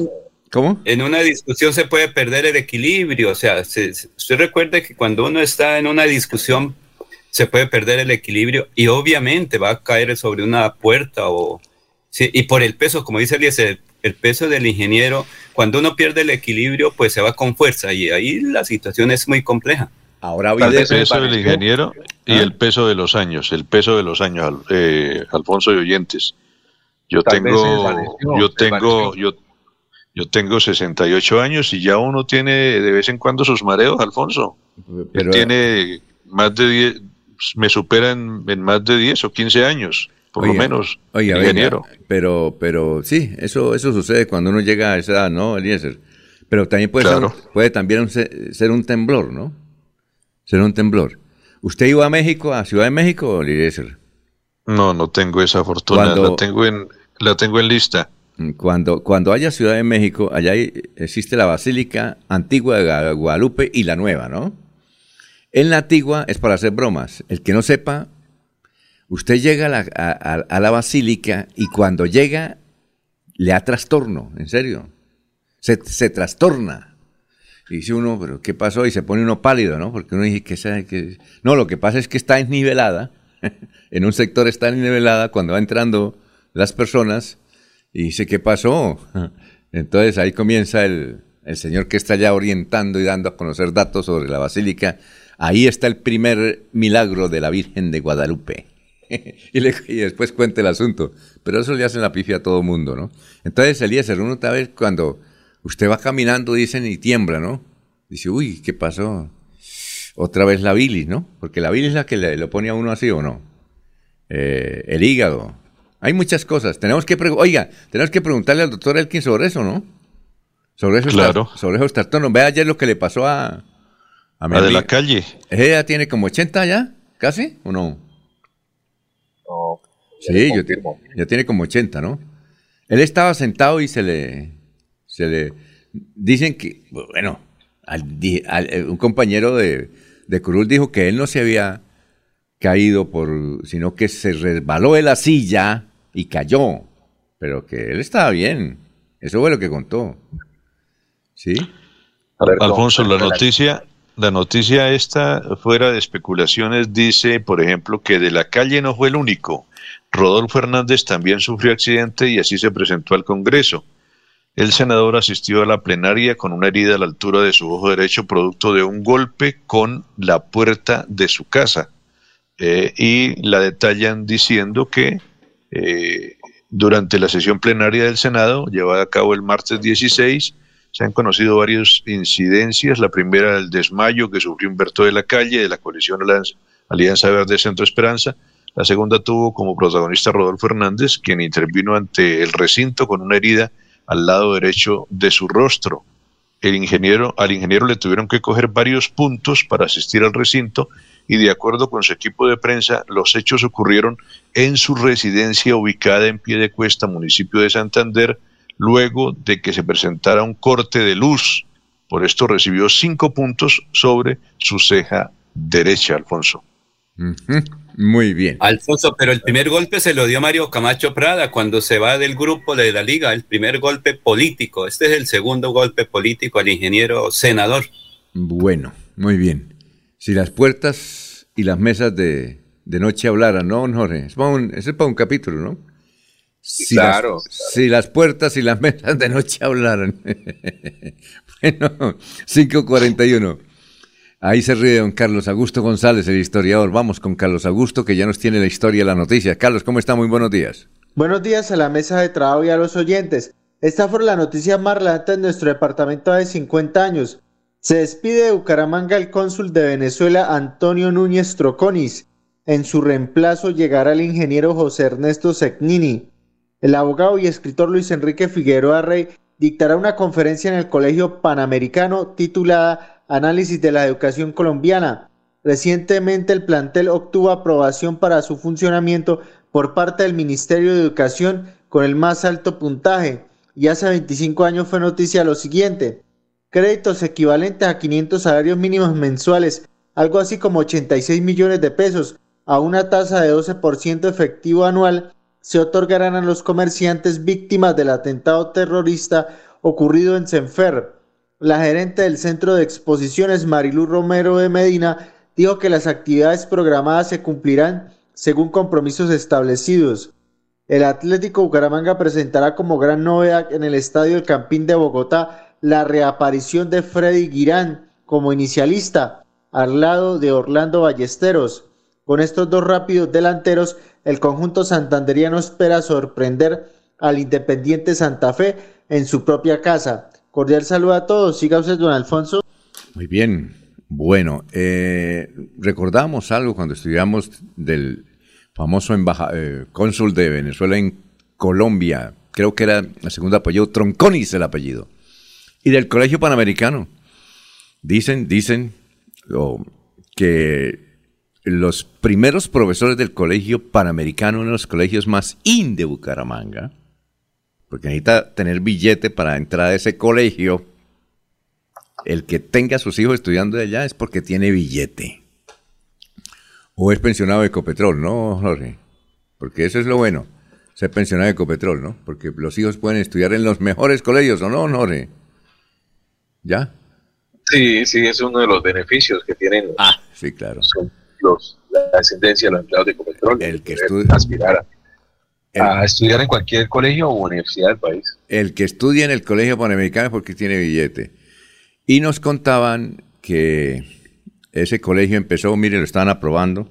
¿Cómo? En una discusión se puede perder el equilibrio. O sea, usted recuerde que cuando uno está en una discusión se puede perder el equilibrio y obviamente va a caer sobre una puerta o... Sí, y por el peso, como dice Eliezer, el peso del ingeniero, cuando uno pierde el equilibrio, pues se va con fuerza y ahí la situación es muy compleja. Ahora el peso del ingeniero y ¿Ah? el peso de los años, el peso de los años, eh, Alfonso y oyentes. Yo tengo, yo tengo, yo, yo tengo 68 años y ya uno tiene de vez en cuando sus mareos, Alfonso. Pero, tiene más de 10, me superan en, más de 10 o 15 años, por lo menos, ingeniero. pero, pero sí, eso, eso sucede cuando uno llega a esa edad, ¿no, Eliezer? Pero también puede, ser, puede también ser un temblor, ¿no? Ser un temblor. ¿Usted iba a México, a Ciudad de México, Eliezer? No, no tengo esa fortuna, la tengo en la tengo en lista. Cuando, cuando haya Ciudad de México, allá existe la Basílica Antigua de Guadalupe y la Nueva, ¿no? En la Antigua es para hacer bromas. El que no sepa, usted llega a la, Basílica y cuando llega le da trastorno, en serio. Se, se trastorna. Y dice uno, pero ¿qué pasó? Y se pone uno pálido, ¿no? Porque uno dice que, que... No, lo que pasa es que está desnivelada. en un sector está desnivelada cuando va entrando las personas y dice, ¿qué pasó? Entonces ahí comienza el, señor que está ya orientando y dando a conocer datos sobre la basílica. Ahí está el primer milagro de la Virgen de Guadalupe. y, después cuenta el asunto. Pero eso le hacen la pifia a todo mundo, ¿no? Entonces Elías, uno tal vez cuando usted va caminando, dicen, y tiembla, ¿no? Dice, uy, ¿qué pasó? Otra vez la bilis, ¿no? Porque la bilis es la que le, lo pone a uno así o no. Eh, el hígado, hay muchas cosas. Tenemos que oiga, tenemos que preguntarle al doctor Elkin sobre eso, ¿no? Sobre eso, claro. sobre eso trastornos. Vea ayer lo que le pasó a a, de la calle. ¿Ella tiene como 80 ya? ¿Casi? ¿O no? No. Sí, ya tiene como 80, ¿no? Él estaba sentado y se le se le dicen que bueno, eh, un compañero de, de Curul dijo que él no se había caído por, sino que se resbaló de la silla y cayó, pero que él estaba bien. Eso fue lo que contó. ¿Sí? Alfonso, la noticia, la noticia esta, fuera de especulaciones, dice, por ejemplo, que de la calle no fue el único. Rodolfo Hernández también sufrió accidente y así se presentó al Congreso. El senador asistió a la plenaria con una herida a la altura de su ojo derecho producto de un golpe con la puerta de su casa. Eh, y la detallan diciendo que eh, durante la sesión plenaria del Senado, llevada a cabo el martes 16, se han conocido varias incidencias. La primera, el desmayo que sufrió Humberto de la Calle de la coalición Alianza Verde Centro Esperanza. La segunda tuvo como protagonista Rodolfo Hernández, quien intervino ante el recinto con una herida al lado derecho de su rostro. El ingeniero, al ingeniero le tuvieron que coger varios puntos para asistir al recinto y de acuerdo con su equipo de prensa, los hechos ocurrieron en su residencia ubicada en pie de cuesta, municipio de Santander, luego de que se presentara un corte de luz. Por esto recibió cinco puntos sobre su ceja derecha, Alfonso. Muy bien. Alfonso, pero el primer golpe se lo dio Mario Camacho Prada cuando se va del grupo de la liga, el primer golpe político. Este es el segundo golpe político al ingeniero senador. Bueno, muy bien. Si las puertas y las mesas de, noche hablaran, ¿no, Jorge? Es para un, es para un capítulo, ¿no? Si claro, las, Si las puertas y las mesas de noche hablaran. bueno, 541. Ahí se ríe don Carlos Augusto González, el historiador. Vamos con Carlos Augusto, que ya nos tiene la historia la noticia. Carlos, ¿cómo está? Muy buenos días. Buenos días a la mesa de trabajo y a los oyentes. Esta fue la noticia más relevante en nuestro departamento de 50 años. Se despide de Bucaramanga el cónsul de Venezuela Antonio Núñez Troconis. En su reemplazo llegará el ingeniero José Ernesto Segnini. El abogado y escritor Luis Enrique Figueroa Rey dictará una conferencia en el Colegio Panamericano titulada Análisis de la Educación Colombiana. Recientemente el plantel obtuvo aprobación para su funcionamiento por parte del Ministerio de Educación con el más alto puntaje y hace 25 años fue noticia lo siguiente. Créditos equivalentes a 500 salarios mínimos mensuales, algo así como 86 millones de pesos, a una tasa de 12% efectivo anual, se otorgarán a los comerciantes víctimas del atentado terrorista ocurrido en Senfer. La gerente del Centro de Exposiciones, Marilú Romero de Medina, dijo que las actividades programadas se cumplirán según compromisos establecidos. El Atlético Bucaramanga presentará como gran novedad en el Estadio El Campín de Bogotá la reaparición de Freddy Girán como inicialista al lado de Orlando Ballesteros. Con estos dos rápidos delanteros, el conjunto santanderiano espera sorprender al Independiente Santa Fe en su propia casa. Cordial saludo a todos. Siga usted, don Alfonso. Muy bien. Bueno, eh, recordamos algo cuando estudiamos del famoso eh, cónsul de Venezuela en Colombia. Creo que era el segundo apellido, Tronconis el apellido. Y del Colegio Panamericano. Dicen, dicen que los primeros profesores del Colegio Panamericano, uno de los colegios más in de Bucaramanga, porque necesita tener billete para entrar a ese colegio, el que tenga a sus hijos estudiando allá es porque tiene billete. O es pensionado de Ecopetrol, ¿no, Jorge? Porque eso es lo bueno, ser pensionado de Ecopetrol, ¿no? Porque los hijos pueden estudiar en los mejores colegios, ¿o no, Jorge? ¿Ya? Sí, sí, es uno de los beneficios que tienen ah, sí, claro. los, la descendencia de los empleados de Ecopetrol. El que estudia. Aspirar a, estudiar en cualquier colegio o universidad del país. El que estudia en el colegio panamericano es porque tiene billete. Y nos contaban que ese colegio empezó, mire, lo estaban aprobando,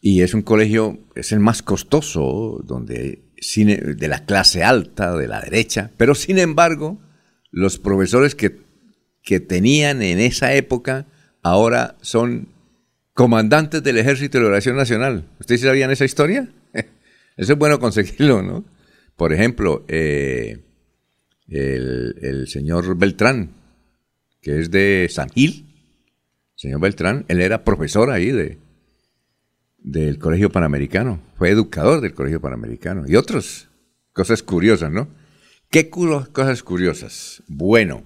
y es un colegio, es el más costoso, donde de la clase alta, de la derecha, pero sin embargo, los profesores que, que tenían en esa época ahora son comandantes del Ejército de Liberación Nacional. ¿Ustedes sabían esa historia? Eso es bueno conseguirlo, ¿no? Por ejemplo, eh, el, el, señor Beltrán, que es de San Gil, señor Beltrán, él era profesor ahí de, del Colegio Panamericano, fue educador del Colegio Panamericano y otras cosas curiosas, ¿no? ¿Qué cosas curiosas? Bueno,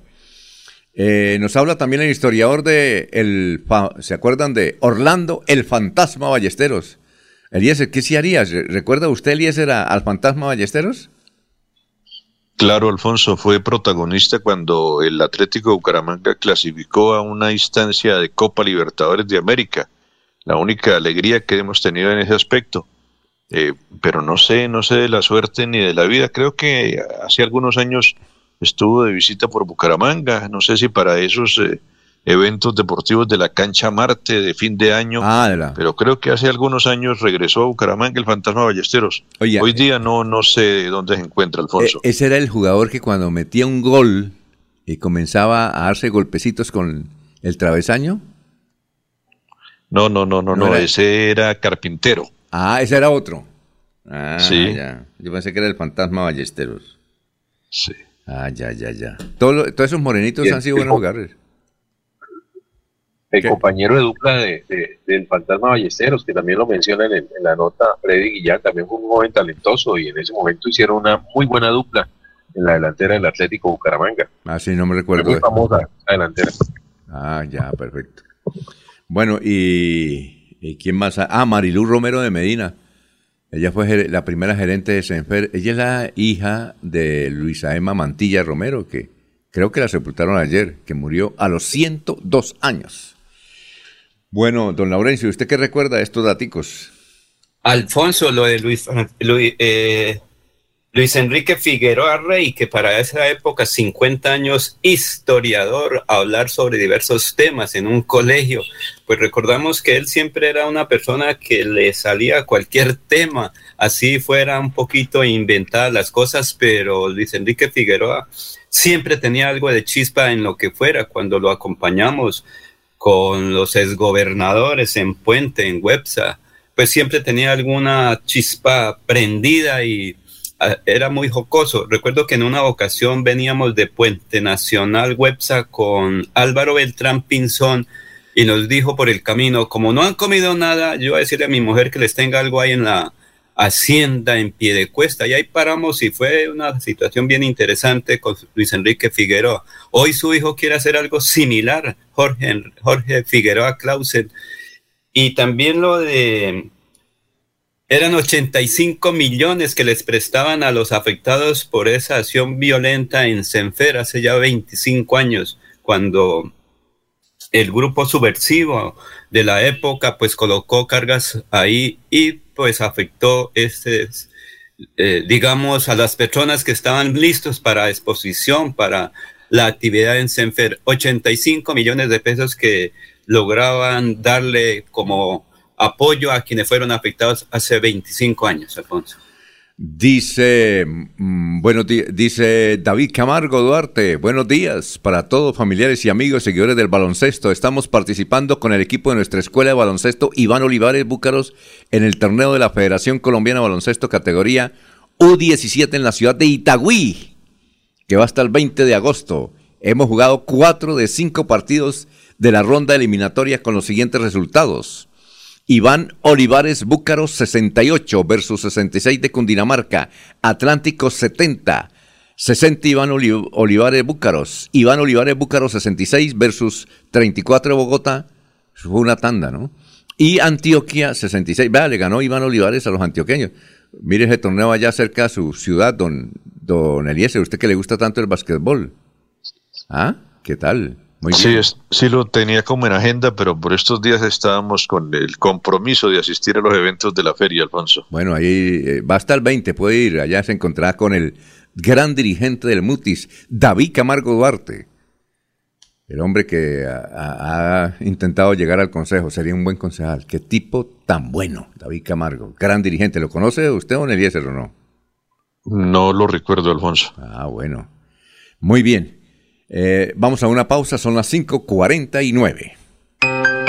eh, nos habla también el historiador de, el, ¿se acuerdan de Orlando, el fantasma Ballesteros? Eliezer, ¿qué sí harías? ¿Recuerda usted, Eliezer, al fantasma Ballesteros? Claro, Alfonso, fue protagonista cuando el Atlético de Bucaramanga clasificó a una instancia de Copa Libertadores de América. La única alegría que hemos tenido en ese aspecto. Eh, pero no sé, no sé de la suerte ni de la vida. Creo que hace algunos años estuvo de visita por Bucaramanga. No sé si para esos eh, eventos deportivos de la cancha Marte de fin de año. Ah, pero creo que hace algunos años regresó a Bucaramanga el fantasma Ballesteros. Hoy eh, día no, no sé dónde se encuentra Alfonso. Eh, ese era el jugador que cuando metía un gol y comenzaba a darse golpecitos con el travesaño. No, no, no, no, no, ese era Carpintero. Ah, ese era otro. Ah, sí. Yo pensé que era el fantasma Ballesteros. Sí. Ah, ya, ya, ya. todos esos morenitos han sido buenos jugadores el compañero de dupla de, del Fantasma Ballesteros, que también lo menciona en, la nota, Freddy Guillán, también fue un joven talentoso y en ese momento hicieron una muy buena dupla en la delantera del Atlético Bucaramanga. Ah, sí, no me recuerdo. muy famosa la delantera. Ah, ya, perfecto. Bueno, y, quién más? Ah, Marilú Romero de Medina. Ella fue la primera gerente de Senfer. Ella es la hija de Luisa Emma Mantilla Romero, que creo que la sepultaron ayer, que murió a los 102 años. Bueno, don Laurencio, ¿usted qué recuerda de estos daticos? Alfonso, lo de Luis, eh, Luis, Enrique Figueroa Rey, que para esa época, 50 años, historiador, hablar sobre diversos temas en un colegio. Pues recordamos que él siempre era una persona que le salía cualquier tema, así fuera un poquito inventadas las cosas, pero Luis Enrique Figueroa siempre tenía algo de chispa en lo que fuera cuando lo acompañamos con los exgobernadores en Puente, en Websa, pues siempre tenía alguna chispa prendida y ah, era muy jocoso. Recuerdo que en una ocasión veníamos de Puente Nacional Websa con Álvaro Beltrán Pinzón y nos dijo por el camino, como no han comido nada, yo voy a decirle a mi mujer que les tenga algo ahí en la hacienda en pie de cuesta. Y ahí paramos y fue una situación bien interesante con Luis Enrique Figueroa. Hoy su hijo quiere hacer algo similar, Jorge, Jorge Figueroa Clausen. Y también lo de... Eran 85 millones que les prestaban a los afectados por esa acción violenta en Senfer hace ya 25 años, cuando el grupo subversivo de la época pues colocó cargas ahí y pues afectó este, eh, digamos, a las personas que estaban listos para exposición, para la actividad en Senfer, 85 millones de pesos que lograban darle como apoyo a quienes fueron afectados hace 25 años, Alfonso. Dice, mm, bueno, dice David Camargo Duarte, buenos días para todos familiares y amigos seguidores del baloncesto. Estamos participando con el equipo de nuestra escuela de baloncesto Iván Olivares Búcaros en el torneo de la Federación Colombiana de Baloncesto categoría U17 en la ciudad de Itagüí, que va hasta el 20 de agosto. Hemos jugado cuatro de cinco partidos de la ronda eliminatoria con los siguientes resultados. Iván Olivares Búcaros 68 versus 66 de Cundinamarca. Atlántico 70. 60 Iván Olivares Búcaros. Iván Olivares Búcaros 66 versus 34 de Bogotá. Fue una tanda, ¿no? Y Antioquia 66. Vea, le ganó Iván Olivares a los antioqueños. Mire ese torneo allá cerca de su ciudad, don, don Eliezer. Usted que le gusta tanto el básquetbol. ¿Ah? ¿Qué tal? Sí, sí lo tenía como en agenda, pero por estos días estábamos con el compromiso de asistir a los eventos de la feria, Alfonso. Bueno, ahí eh, va hasta el 20, puede ir. Allá se encontrará con el gran dirigente del Mutis, David Camargo Duarte. El hombre que ha, intentado llegar al consejo, sería un buen concejal. Qué tipo tan bueno, David Camargo, gran dirigente. ¿Lo conoce usted o Eliezer o no? No lo recuerdo, Alfonso. Ah, bueno. Muy bien. Eh, vamos a una pausa, son las 5.49.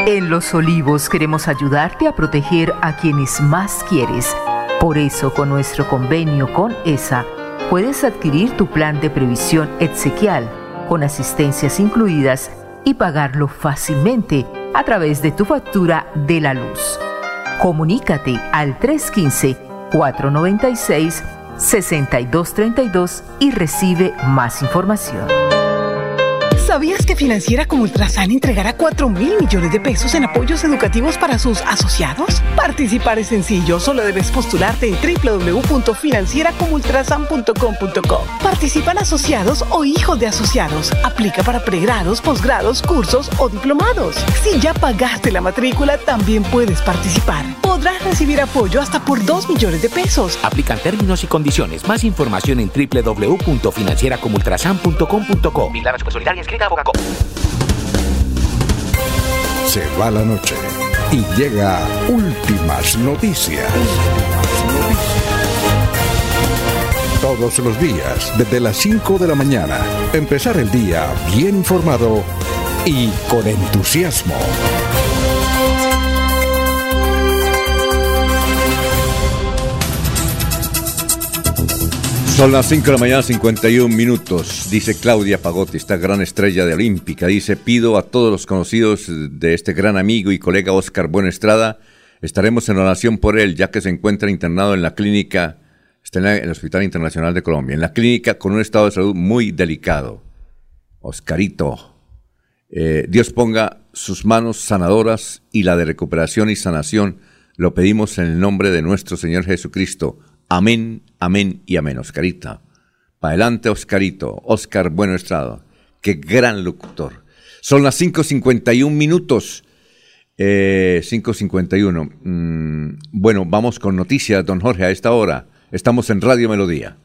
En Los Olivos queremos ayudarte a proteger a quienes más quieres. Por eso, con nuestro convenio con ESA, puedes adquirir tu plan de previsión exequial con asistencias incluidas y pagarlo fácilmente a través de tu factura de la luz. Comunícate al 315-496-6232 y recibe más información. ¿Sabías que Financiera como Ultrasan entregará 4 mil millones de pesos en apoyos educativos para sus asociados? Participar es sencillo, solo debes postularte en www.financieracomultrasan.com.co. Participan asociados o hijos de asociados. Aplica para pregrados, posgrados, cursos o diplomados. Si ya pagaste la matrícula, también puedes participar. Podrás recibir apoyo hasta por 2 millones de pesos. Aplican términos y condiciones. Más información en www.financieracomultrasan.com.co. Solidaria inscrita se va la noche y llega últimas noticias. Todos los días, desde las 5 de la mañana, empezar el día bien informado y con entusiasmo. Son las 5 de la mañana, 51 minutos. Dice Claudia Pagotti, esta gran estrella de Olímpica. Dice: Pido a todos los conocidos de este gran amigo y colega Oscar Buenestrada, estaremos en oración por él, ya que se encuentra internado en la clínica, está en, el Hospital Internacional de Colombia, en la clínica con un estado de salud muy delicado. Oscarito, eh, Dios ponga sus manos sanadoras y la de recuperación y sanación. Lo pedimos en el nombre de nuestro Señor Jesucristo. Amén, amén y amén, Oscarita. Para adelante, Oscarito. Oscar Bueno Estrado. Qué gran locutor. Son las 5.51 minutos. 5.51. Eh, mm, bueno, vamos con noticias, don Jorge, a esta hora. Estamos en Radio Melodía.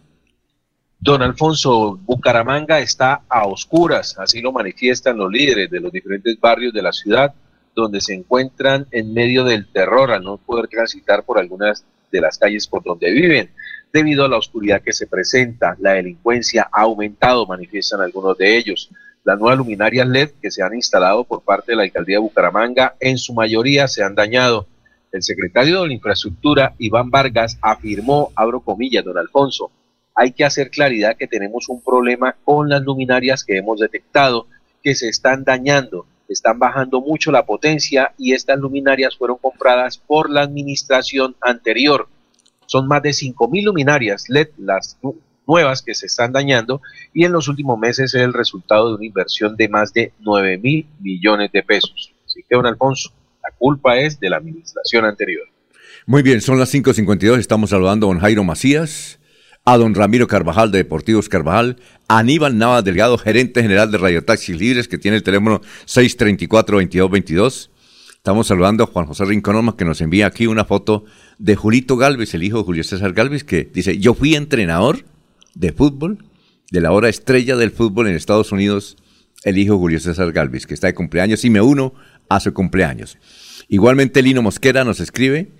Don Alfonso, Bucaramanga está a oscuras, así lo manifiestan los líderes de los diferentes barrios de la ciudad, donde se encuentran en medio del terror al no poder transitar por algunas de las calles por donde viven. Debido a la oscuridad que se presenta, la delincuencia ha aumentado, manifiestan algunos de ellos. Las nuevas luminarias LED que se han instalado por parte de la alcaldía de Bucaramanga, en su mayoría se han dañado. El secretario de la Infraestructura, Iván Vargas, afirmó, abro comillas, don Alfonso, hay que hacer claridad que tenemos un problema con las luminarias que hemos detectado que se están dañando están bajando mucho la potencia y estas luminarias fueron compradas por la administración anterior. Son más de 5.000 luminarias LED las nuevas que se están dañando y en los últimos meses es el resultado de una inversión de más de 9 mil millones de pesos. Así que, don Alfonso, la culpa es de la administración anterior. Muy bien, son las 5.52, estamos saludando a don Jairo Macías, a don Ramiro Carvajal de Deportivos Carvajal, Aníbal Nava Delgado, gerente general de Radio Taxis Libres, que tiene el teléfono 634-2222. Estamos saludando a Juan José Rinconoma, que nos envía aquí una foto de Julito Galvez, el hijo de Julio César Galvez, que dice, yo fui entrenador de fútbol, de la hora estrella del fútbol en Estados Unidos, el hijo de Julio César Galvez, que está de cumpleaños, y me uno a su cumpleaños. Igualmente Lino Mosquera nos escribe,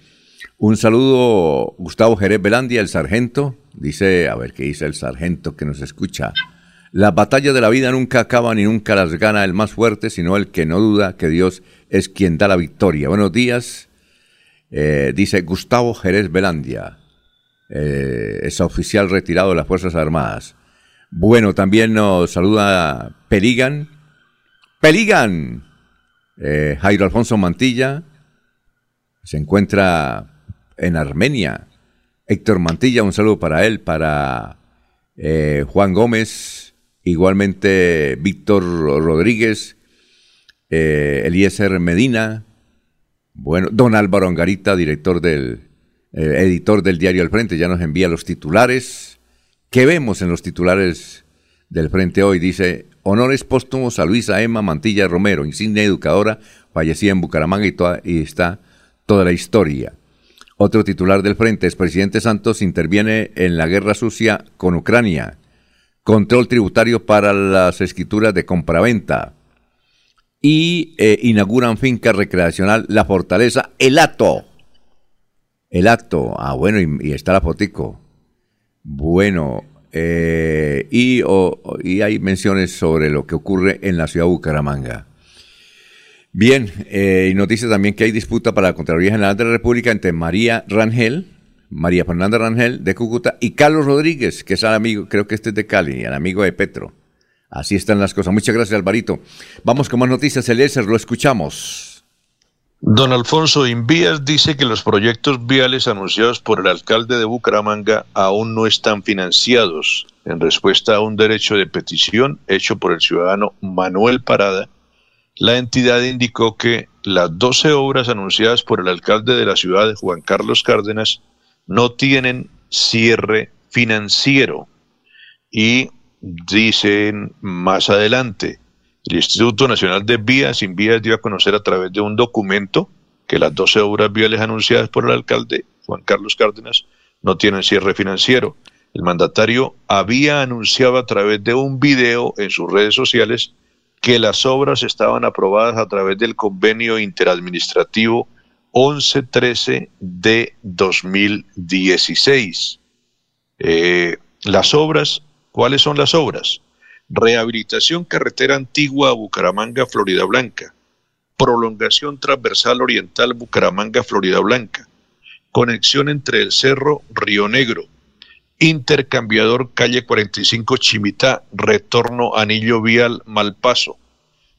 un saludo, Gustavo Jerez Belandia, el sargento. Dice, a ver qué dice el sargento que nos escucha. Las batallas de la vida nunca acaban y nunca las gana el más fuerte, sino el que no duda que Dios es quien da la victoria. Buenos días, eh, dice Gustavo Jerez Belandia, eh, es oficial retirado de las Fuerzas Armadas. Bueno, también nos saluda Peligan. Peligan, eh, Jairo Alfonso Mantilla, se encuentra en Armenia. Héctor Mantilla, un saludo para él, para eh, Juan Gómez, igualmente Víctor Rodríguez, eh, Eliezer Medina, bueno, don Álvaro Angarita, director del, eh, editor del diario El Frente, ya nos envía los titulares. ¿Qué vemos en los titulares del Frente hoy? Dice, honores póstumos a Luisa Emma Mantilla Romero, insignia educadora, fallecida en Bucaramanga y, toda, y está toda la historia. Otro titular del frente, es presidente Santos interviene en la guerra sucia con Ucrania. Control tributario para las escrituras de compraventa. Y eh, inauguran finca recreacional La Fortaleza, El Ato. El Ato. Ah, bueno, y, está la fotico. Bueno, eh, y, y hay menciones sobre lo que ocurre en la ciudad de Bucaramanga. Bien, eh, y dice también que hay disputa para la Contraloría General de la República entre María Rangel, María Fernanda Rangel de Cúcuta y Carlos Rodríguez, que es el amigo, creo que este es de Cali, el amigo de Petro. Así están las cosas. Muchas gracias, Alvarito. Vamos con más noticias, Eliezer, lo escuchamos. Don Alfonso Invías dice que los proyectos viales anunciados por el alcalde de Bucaramanga aún no están financiados, en respuesta a un derecho de petición hecho por el ciudadano Manuel Parada, la entidad indicó que las 12 obras anunciadas por el alcalde de la ciudad, Juan Carlos Cárdenas, no tienen cierre financiero. Y dicen más adelante, el Instituto Nacional de Vías, sin vías, dio a conocer a través de un documento que las 12 obras viales anunciadas por el alcalde Juan Carlos Cárdenas no tienen cierre financiero. El mandatario había anunciado a través de un video en sus redes sociales que las obras estaban aprobadas a través del convenio interadministrativo 1113 de 2016. Eh, las obras, ¿cuáles son las obras? Rehabilitación carretera antigua a Bucaramanga, Florida Blanca. Prolongación transversal oriental Bucaramanga, Florida Blanca. Conexión entre el Cerro Río Negro Intercambiador calle 45 Chimitá, retorno Anillo Vial Malpaso.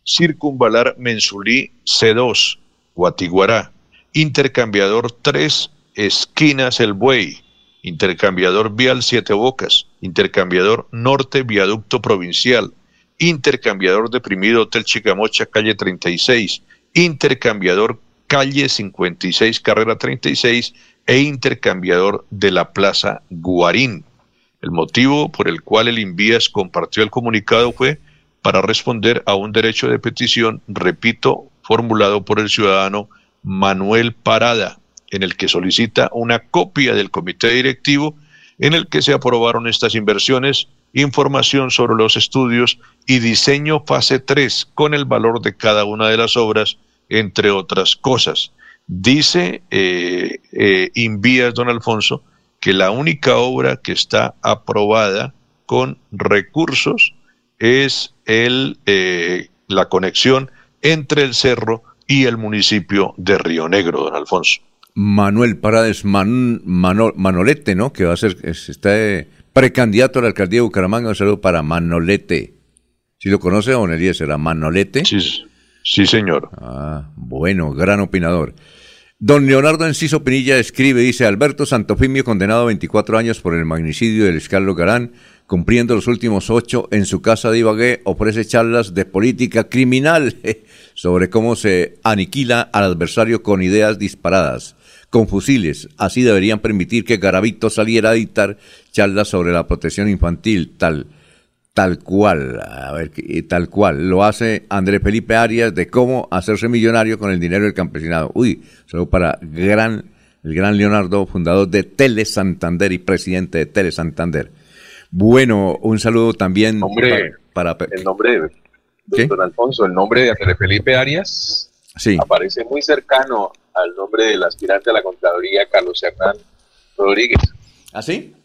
Circunvalar Mensulí C2, Guatiguará. Intercambiador 3, Esquinas El Buey. Intercambiador Vial Siete Bocas. Intercambiador Norte Viaducto Provincial. Intercambiador deprimido Hotel Chicamocha, calle 36. Intercambiador calle 56, carrera 36 e intercambiador de la Plaza Guarín. El motivo por el cual el Invías compartió el comunicado fue para responder a un derecho de petición, repito, formulado por el ciudadano Manuel Parada, en el que solicita una copia del comité directivo en el que se aprobaron estas inversiones, información sobre los estudios y diseño fase 3 con el valor de cada una de las obras, entre otras cosas. Dice eh, eh, Invías, don Alfonso, que la única obra que está aprobada con recursos es el, eh, la conexión entre el cerro y el municipio de Río Negro, don Alfonso. Manuel Parades Manolete, ¿no? Que va a ser, está precandidato a la alcaldía de Bucaramanga. Un saludo para Manolete. Si lo conoce, don Elías, será Manolete. Sí, Sí, señor. Ah, bueno, gran opinador. Don Leonardo Enciso Pinilla escribe, dice, Alberto Santofimio condenado a 24 años por el magnicidio del Escarlo Garán, cumpliendo los últimos ocho en su casa de Ibagué, ofrece charlas de política criminal sobre cómo se aniquila al adversario con ideas disparadas, con fusiles. Así deberían permitir que Garavito saliera a dictar charlas sobre la protección infantil, tal tal cual, a ver, tal cual, lo hace Andrés Felipe Arias de cómo hacerse millonario con el dinero del campesinado. Uy, solo para gran, el gran Leonardo, fundador de Tele Santander y presidente de Tele Santander. Bueno, un saludo también para, el nombre de don Alfonso, el nombre de Andrés Felipe Arias sí. aparece muy cercano al nombre del aspirante a la Contraloría, Carlos Hernán Rodríguez. ¿Ah, sí?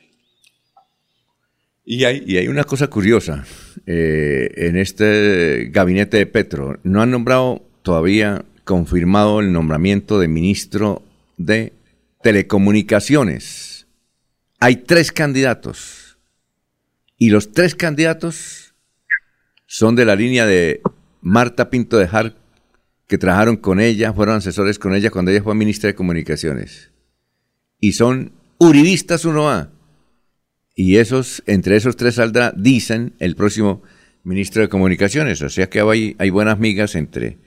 Y hay, y hay una cosa curiosa. Eh, en este gabinete de Petro no han nombrado todavía confirmado el nombramiento de ministro de Telecomunicaciones. Hay tres candidatos. Y los tres candidatos son de la línea de Marta Pinto de Hart, que trabajaron con ella, fueron asesores con ella cuando ella fue ministra de Comunicaciones. Y son uribistas 1A y esos, entre esos tres saldrá, dicen, el próximo ministro de Comunicaciones. O sea que hay, buenas migas entre,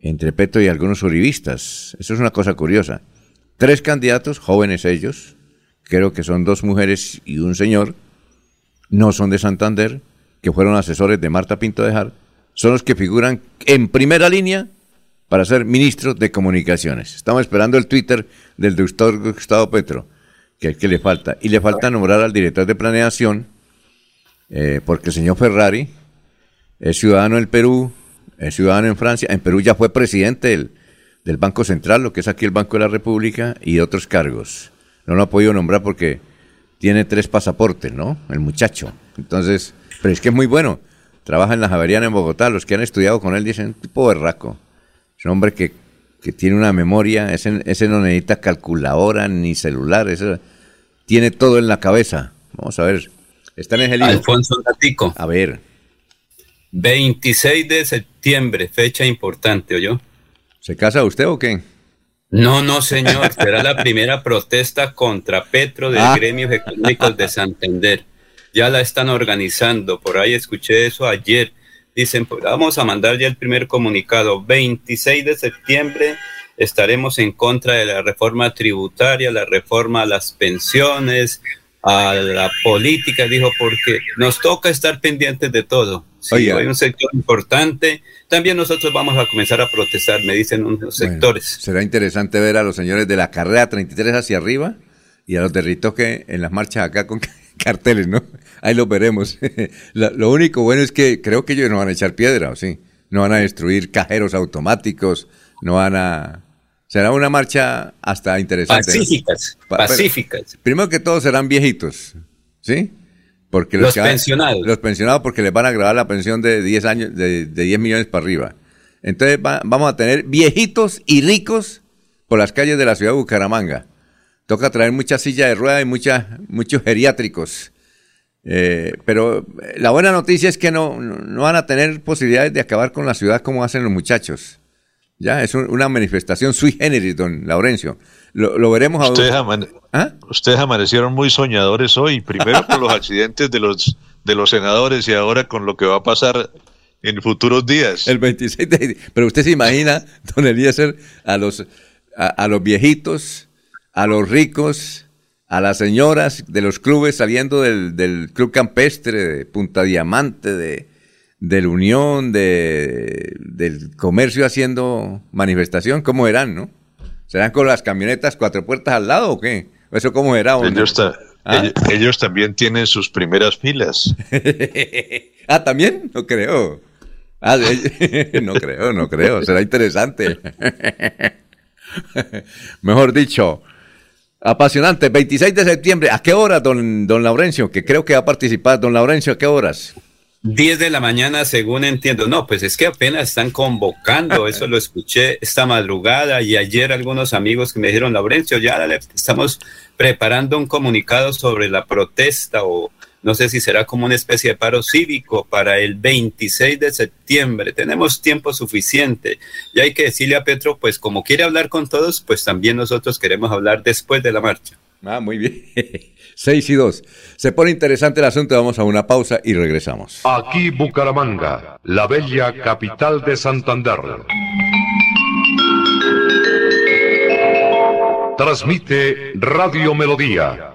entre Petro y algunos uribistas. Eso es una cosa curiosa. Tres candidatos, jóvenes ellos, creo que son dos mujeres y un señor, no son de Santander, que fueron asesores de Marta Pinto de Jar, son los que figuran en primera línea para ser ministros de Comunicaciones. Estamos esperando el Twitter del doctor Gustavo Petro que es que le falta. Y le falta nombrar al director de planeación, eh, porque el señor Ferrari es ciudadano del Perú, es ciudadano en Francia, en Perú ya fue presidente del, del Banco Central, lo que es aquí el Banco de la República, y otros cargos. No lo ha podido nombrar porque tiene tres pasaportes, ¿no? El muchacho. Entonces, pero es que es muy bueno. Trabaja en la Javeriana en Bogotá. Los que han estudiado con él dicen, tipo berraco. Es un hombre que que tiene una memoria, ese, ese no necesita calculadora ni celular, ese tiene todo en la cabeza. Vamos a ver, está en el Alfonso Gatico. A ver. 26 de septiembre, fecha importante, yo ¿Se casa usted o qué? No, no, señor. Será la primera protesta contra Petro de ah. Gremios Económicos de Santander. Ya la están organizando. Por ahí escuché eso ayer Dicen, pues, vamos a mandar ya el primer comunicado. 26 de septiembre estaremos en contra de la reforma tributaria, la reforma a las pensiones, a la política, dijo, porque nos toca estar pendientes de todo. Sí, hay un sector importante. También nosotros vamos a comenzar a protestar, me dicen unos sectores. Será interesante ver a los señores de la carrera 33 hacia arriba y a los de Ritoque en las marchas acá con carteles, ¿no? Ahí lo veremos. lo único bueno es que creo que ellos no van a echar piedra, ¿o sí? No van a destruir cajeros automáticos, no van a... Será una marcha hasta interesante. Pacíficas, pacíficas. Primero que todo serán viejitos, ¿sí? Porque los, pensionados. los pensionados porque les van a grabar la pensión de 10 años, de, de 10 millones para arriba. Entonces vamos a tener viejitos y ricos por las calles de la ciudad de Bucaramanga. Toca traer mucha silla de rueda y mucha, muchos geriátricos eh, pero eh, la buena noticia es que no, no, van a tener posibilidades de acabar con la ciudad como hacen los muchachos. Ya, es una manifestación sui generis, don Laurencio. Lo, veremos ahora. ¿Ah? Ustedes, amanecieron muy soñadores hoy, primero con los accidentes de los, de los senadores y ahora con lo que va a pasar en futuros días. El 26 de Pero usted se imagina, don Eliezer, a los, a los viejitos, a los ricos, a las señoras de los clubes saliendo del, Club Campestre, de Punta Diamante, de, de Unión, de, del comercio haciendo manifestación, ¿cómo eran, no? ¿Serán con las camionetas cuatro puertas al lado o qué? ¿Eso cómo era? ¿Ah? Ellos, también tienen sus primeras filas. ah, ¿también? No creo. Ah, no creo, no creo. Será interesante. Mejor dicho, Apasionante, 26 de septiembre. ¿A qué hora, don, don Laurencio? Que creo que va a participar. Don Laurencio, ¿a qué horas? 10 de la mañana, según entiendo. No, pues es que apenas están convocando, eso lo escuché esta madrugada y ayer algunos amigos que me dijeron, Laurencio, ya estamos preparando un comunicado sobre la protesta o no sé si será como una especie de paro cívico para el 26 de septiembre. Tenemos tiempo suficiente. Y hay que decirle a Petro, pues como quiere hablar con todos, pues también nosotros queremos hablar después de la marcha. Ah, muy bien. 6 y 2. Se pone interesante el asunto, vamos a una pausa y regresamos. Aquí Bucaramanga, la bella capital de Santander. Transmite Radio Melodía,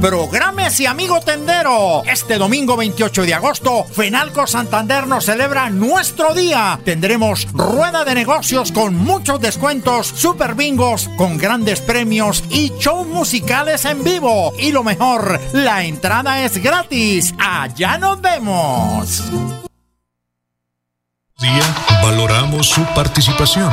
Prográmese, amigo tendero. Este domingo 28 de agosto, Fenalco Santander nos celebra nuestro día. Tendremos rueda de negocios con muchos descuentos, super bingos con grandes premios y shows musicales en vivo. Y lo mejor, la entrada es gratis. Allá nos vemos. Día valoramos su participación.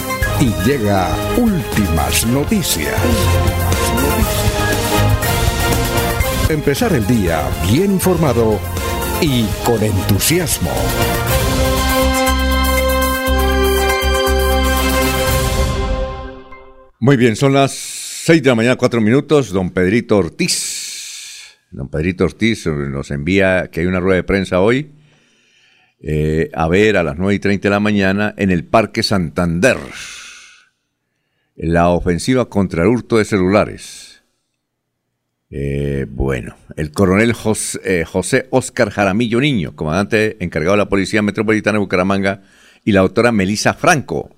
y llega últimas noticias. Empezar el día bien informado y con entusiasmo. Muy bien, son las 6 de la mañana, 4 minutos. Don Pedrito Ortiz. Don Pedrito Ortiz nos envía que hay una rueda de prensa hoy. eh, a ver a las 9 y 30 de la mañana en el Parque Santander. La ofensiva contra el hurto de celulares. Eh, bueno, el coronel Jos- eh, José Oscar Jaramillo Niño, comandante encargado de la Policía Metropolitana de Bucaramanga, y la doctora Melisa Franco,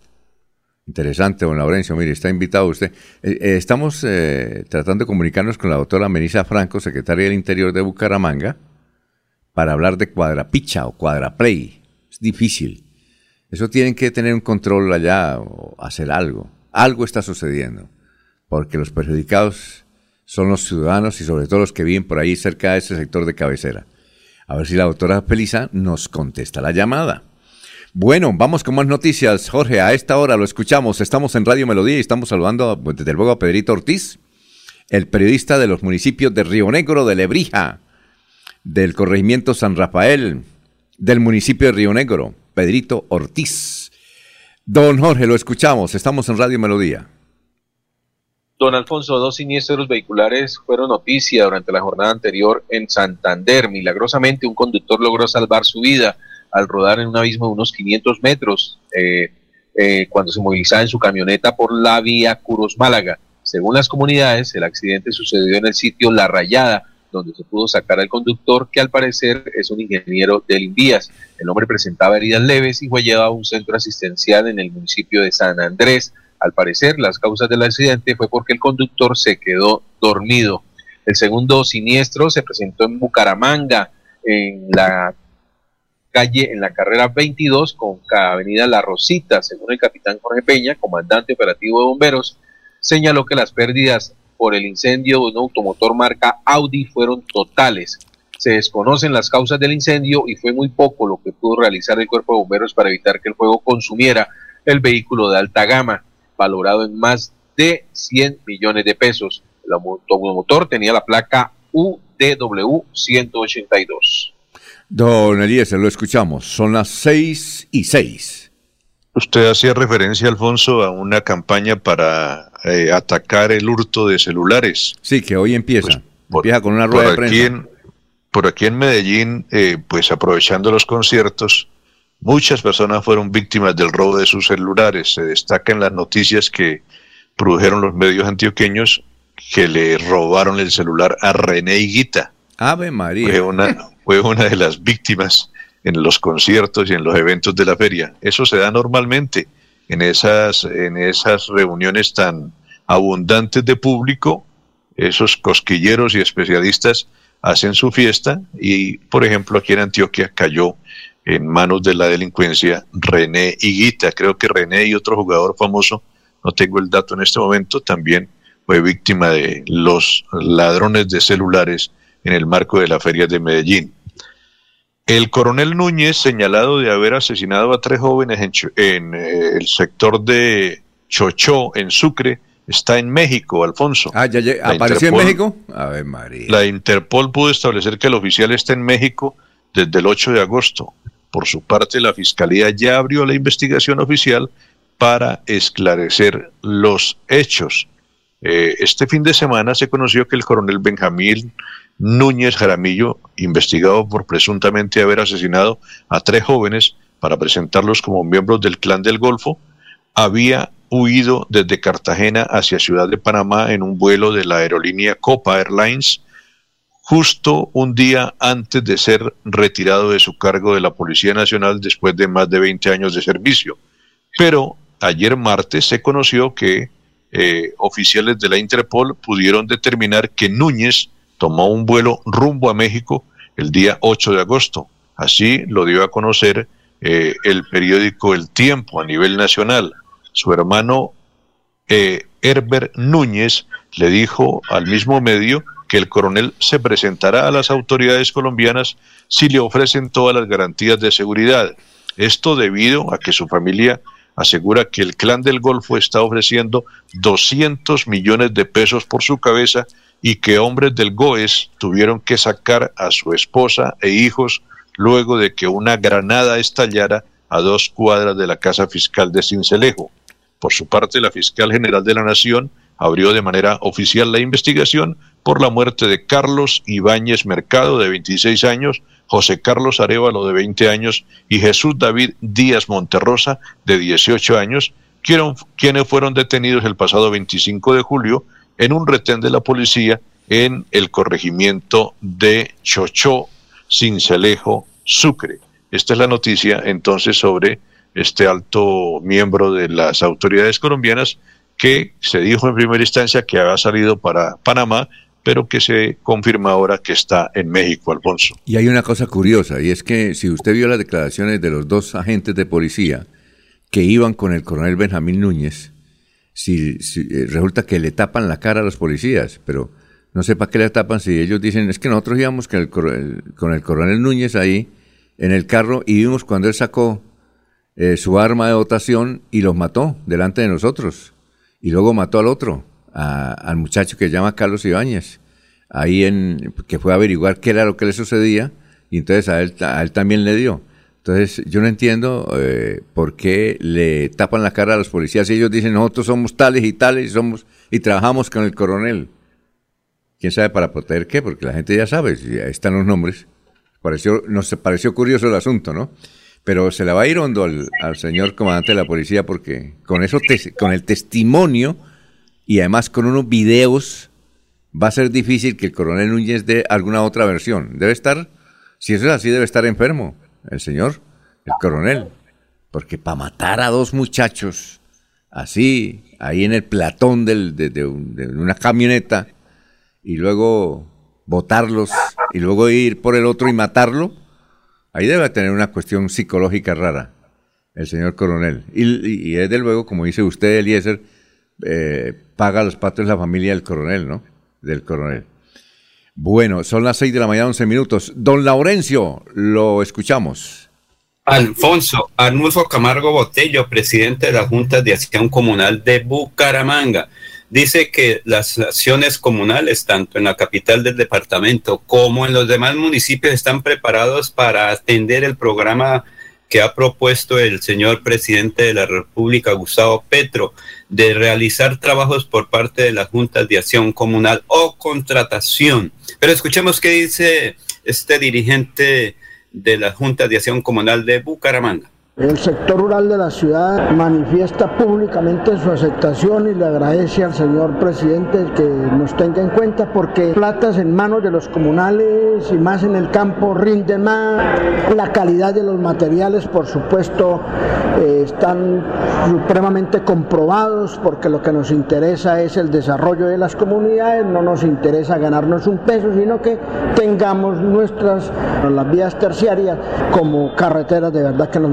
Interesante, don Laurencio. Mire, está invitado usted. Eh, eh, estamos eh, tratando de comunicarnos con la doctora Melissa Franco, secretaria del Interior de Bucaramanga, para hablar de cuadrapicha o cuadraplay. Es difícil. Eso tienen que tener un control allá o hacer algo. Algo está sucediendo. Porque los perjudicados son los ciudadanos y sobre todo los que viven por ahí cerca de ese sector de cabecera. A ver si la doctora Melissa nos contesta la llamada. Bueno, vamos con más noticias. Jorge, a esta hora lo escuchamos. Estamos en Radio Melodía y estamos saludando pues, desde luego a Pedrito Ortiz, el periodista de los municipios de Río Negro, de Lebrija, del corregimiento San Rafael, del municipio de Río Negro, Pedrito Ortiz. Don Jorge, lo escuchamos. Estamos en Radio Melodía. Don Alfonso, dos siniestros vehiculares fueron noticia durante la jornada anterior en Santander. Milagrosamente, un conductor logró salvar su vida al rodar en un abismo de unos 500 metros eh, eh, cuando se movilizaba en su camioneta por la vía Curos Málaga. Según las comunidades, el accidente sucedió en el sitio La Rayada, donde se pudo sacar al conductor, que al parecer es un ingeniero del Invías. El hombre presentaba heridas leves y fue llevado a un centro asistencial en el municipio de San Andrés. Al parecer, las causas del accidente fue porque el conductor se quedó dormido. El segundo siniestro se presentó en Bucaramanga, en la calle, en la carrera 22 con avenida La Rosita, según el capitán Jorge Peña, comandante operativo de bomberos, señaló que las pérdidas por el incendio de un automotor marca Audi fueron totales. Se desconocen las causas del incendio y fue muy poco lo que pudo realizar el cuerpo de bomberos para evitar que el fuego consumiera el vehículo de alta gama, valorado en más de 100 millones de pesos. El automotor tenía la placa UDW 182. Don Eliezer, lo escuchamos. Son las 6 y 6. Usted hacía referencia, Alfonso, a una campaña para eh, atacar el hurto de celulares. Sí, que hoy empieza. empieza con una Por rueda de aquí, prensa. en, por aquí en Medellín, eh, pues aprovechando los conciertos, muchas personas fueron víctimas del robo de sus celulares. Se destacan las noticias que produjeron los medios antioqueños que le robaron el celular a René Higuita. Ave María. Fue una, fue una de las víctimas en los conciertos y en los eventos de la feria. Eso se da normalmente en esas, en esas reuniones tan abundantes de público. Esos cosquilleros y especialistas hacen su fiesta y, por ejemplo, aquí en Antioquia cayó en manos de la delincuencia René Higuita. Creo que René y otro jugador famoso, no tengo el dato en este momento, también fue víctima de los ladrones de celulares en el marco de la feria de Medellín. El coronel Núñez, señalado de haber asesinado a tres jóvenes en, eh, el sector de Chochó, en Sucre, está en México, Alfonso. Ah, ya, apareció en México. A ver, María. La Interpol pudo establecer que el oficial está en México desde el 8 de agosto. Por su parte, la Fiscalía ya abrió la investigación oficial para esclarecer los hechos. Eh, este fin de semana se conoció que el coronel Benjamín Núñez Jaramillo, investigado por presuntamente haber asesinado a tres jóvenes para presentarlos como miembros del Clan del Golfo, había huido desde Cartagena hacia Ciudad de Panamá en un vuelo de la aerolínea Copa Airlines, justo un día antes de ser retirado de su cargo de la Policía Nacional después de más de 20 años de servicio. Pero ayer martes se conoció que eh, oficiales de la Interpol pudieron determinar que Núñez tomó un vuelo rumbo a México el día 8 de agosto. Así lo dio a conocer eh, el periódico El Tiempo a nivel nacional su hermano eh, Herbert Núñez le dijo al mismo medio que el coronel se presentará a las autoridades colombianas si le ofrecen todas las garantías de seguridad. Esto debido a que su familia asegura que el clan del Golfo está ofreciendo 200 millones de pesos por su cabeza y que hombres del GOES tuvieron que sacar a su esposa e hijos luego de que una granada estallara a dos cuadras de la casa fiscal de Cincelejo. Por su parte, la fiscal general de la Nación abrió de manera oficial la investigación por la muerte de Carlos Ibáñez Mercado, de 26 años, José Carlos Arevalo, de 20 años, y Jesús David Díaz Monterrosa, de 18 años, quienes fueron detenidos el pasado 25 de julio en un retén de la policía en el corregimiento de Chochó, Cincelejo, Sucre. Esta es la noticia entonces sobre este alto miembro de las autoridades colombianas que se dijo en primera instancia que había salido para Panamá, pero que se confirma ahora que está en México, Alfonso. Y hay una cosa curiosa, y es que si usted vio las declaraciones de los dos agentes de policía que iban con el coronel Benjamín Núñez, si, eh, resulta que le tapan la cara a los policías, pero no sé para qué le tapan si ellos dicen, es que nosotros íbamos con el, con el coronel Núñez ahí en el carro y vimos cuando él sacó eh, su arma de votación y los mató delante de nosotros. Y luego mató al otro, al muchacho que se llama Carlos Ibáñez, ahí en, que fue a averiguar qué era lo que le sucedía y entonces a él, a él también le dio. Entonces yo no entiendo eh, por qué le tapan la cara a los policías y ellos dicen nosotros somos tales y tales y, somos, y trabajamos con el coronel. ¿Quién sabe para proteger qué? Porque la gente ya sabe, ahí están los nombres. Pareció, nos pareció curioso el asunto, ¿no? pero se le va a ir hondo al, señor comandante de la policía porque con eso con el testimonio y además con unos videos va a ser difícil que el coronel Núñez dé alguna otra versión. Debe estar, si eso es así, debe estar enfermo el señor, el coronel, porque para matar a dos muchachos así, ahí en el platón del, de, de una camioneta y luego botarlos y luego ir por el otro y matarlo, Ahí debe tener una cuestión psicológica rara el señor coronel. Y, desde luego, como dice usted, Eliezer, eh, paga los patos la familia del coronel, ¿no? Del coronel. Bueno, son las seis de la mañana, once minutos. Don Laurencio, lo escuchamos. Alfonso Arnulfo Camargo Botello, presidente de la Junta de Acción Comunal de Bucaramanga dice que las acciones comunales, tanto en la capital del departamento como en los demás municipios, están preparados para atender el programa que ha propuesto el señor presidente de la República, Gustavo Petro, de realizar trabajos por parte de las juntas de acción comunal o contratación. Pero escuchemos qué dice este dirigente de la Junta de Acción Comunal de Bucaramanga. El sector rural de la ciudad manifiesta públicamente su aceptación y le agradece al señor presidente que nos tenga en cuenta porque platas en manos de los comunales y más en el campo rinden más. La calidad de los materiales, por supuesto, eh, están supremamente comprobados porque lo que nos interesa es el desarrollo de las comunidades, no nos interesa ganarnos un peso, sino que tengamos nuestras las vías terciarias como carreteras de verdad que nos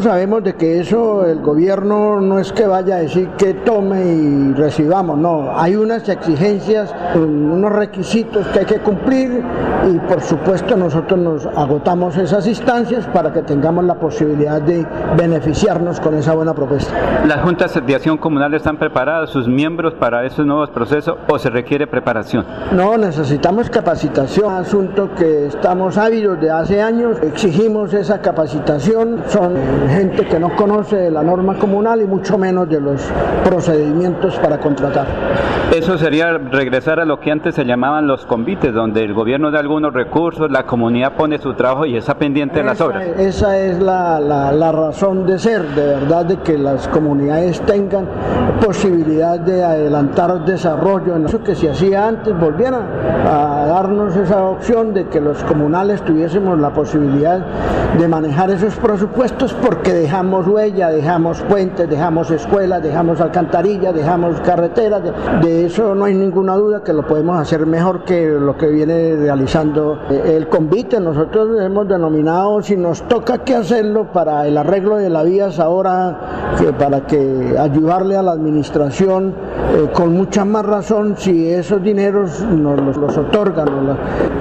Sabemos. De que eso el gobierno no es que vaya a decir que tome y recibamos, no, hay unas exigencias, unos requisitos que hay que cumplir y por supuesto nosotros nos agotamos esas instancias para que tengamos la posibilidad de beneficiarnos con esa buena propuesta. ¿Las juntas de acción comunal están preparadas, sus miembros para esos nuevos procesos o se requiere preparación? No, necesitamos capacitación, asunto que estamos ávidos de hace años, exigimos esa capacitación, son gente que no conoce la norma comunal y mucho menos de los procedimientos para contratar. Eso sería regresar a lo que antes se llamaban los convites, donde el gobierno da algunos recursos, la comunidad pone su trabajo y está pendiente de las obras. Esa es la, la, razón de ser, de verdad, de que las comunidades tengan posibilidad de adelantar desarrollo en eso que se hacía antes, volvieran a darnos esa opción de que los comunales tuviésemos la posibilidad de manejar esos presupuestos porque dejamos huella, dejamos puentes, dejamos escuelas, dejamos alcantarillas, dejamos carreteras. De, eso no hay ninguna duda que lo podemos hacer mejor que lo que viene realizando eh, el convite. Nosotros hemos denominado, si nos toca que hacerlo para el arreglo de las vías ahora, que para que ayudarle a la administración eh, con mucha más razón, si esos dineros nos los, otorgan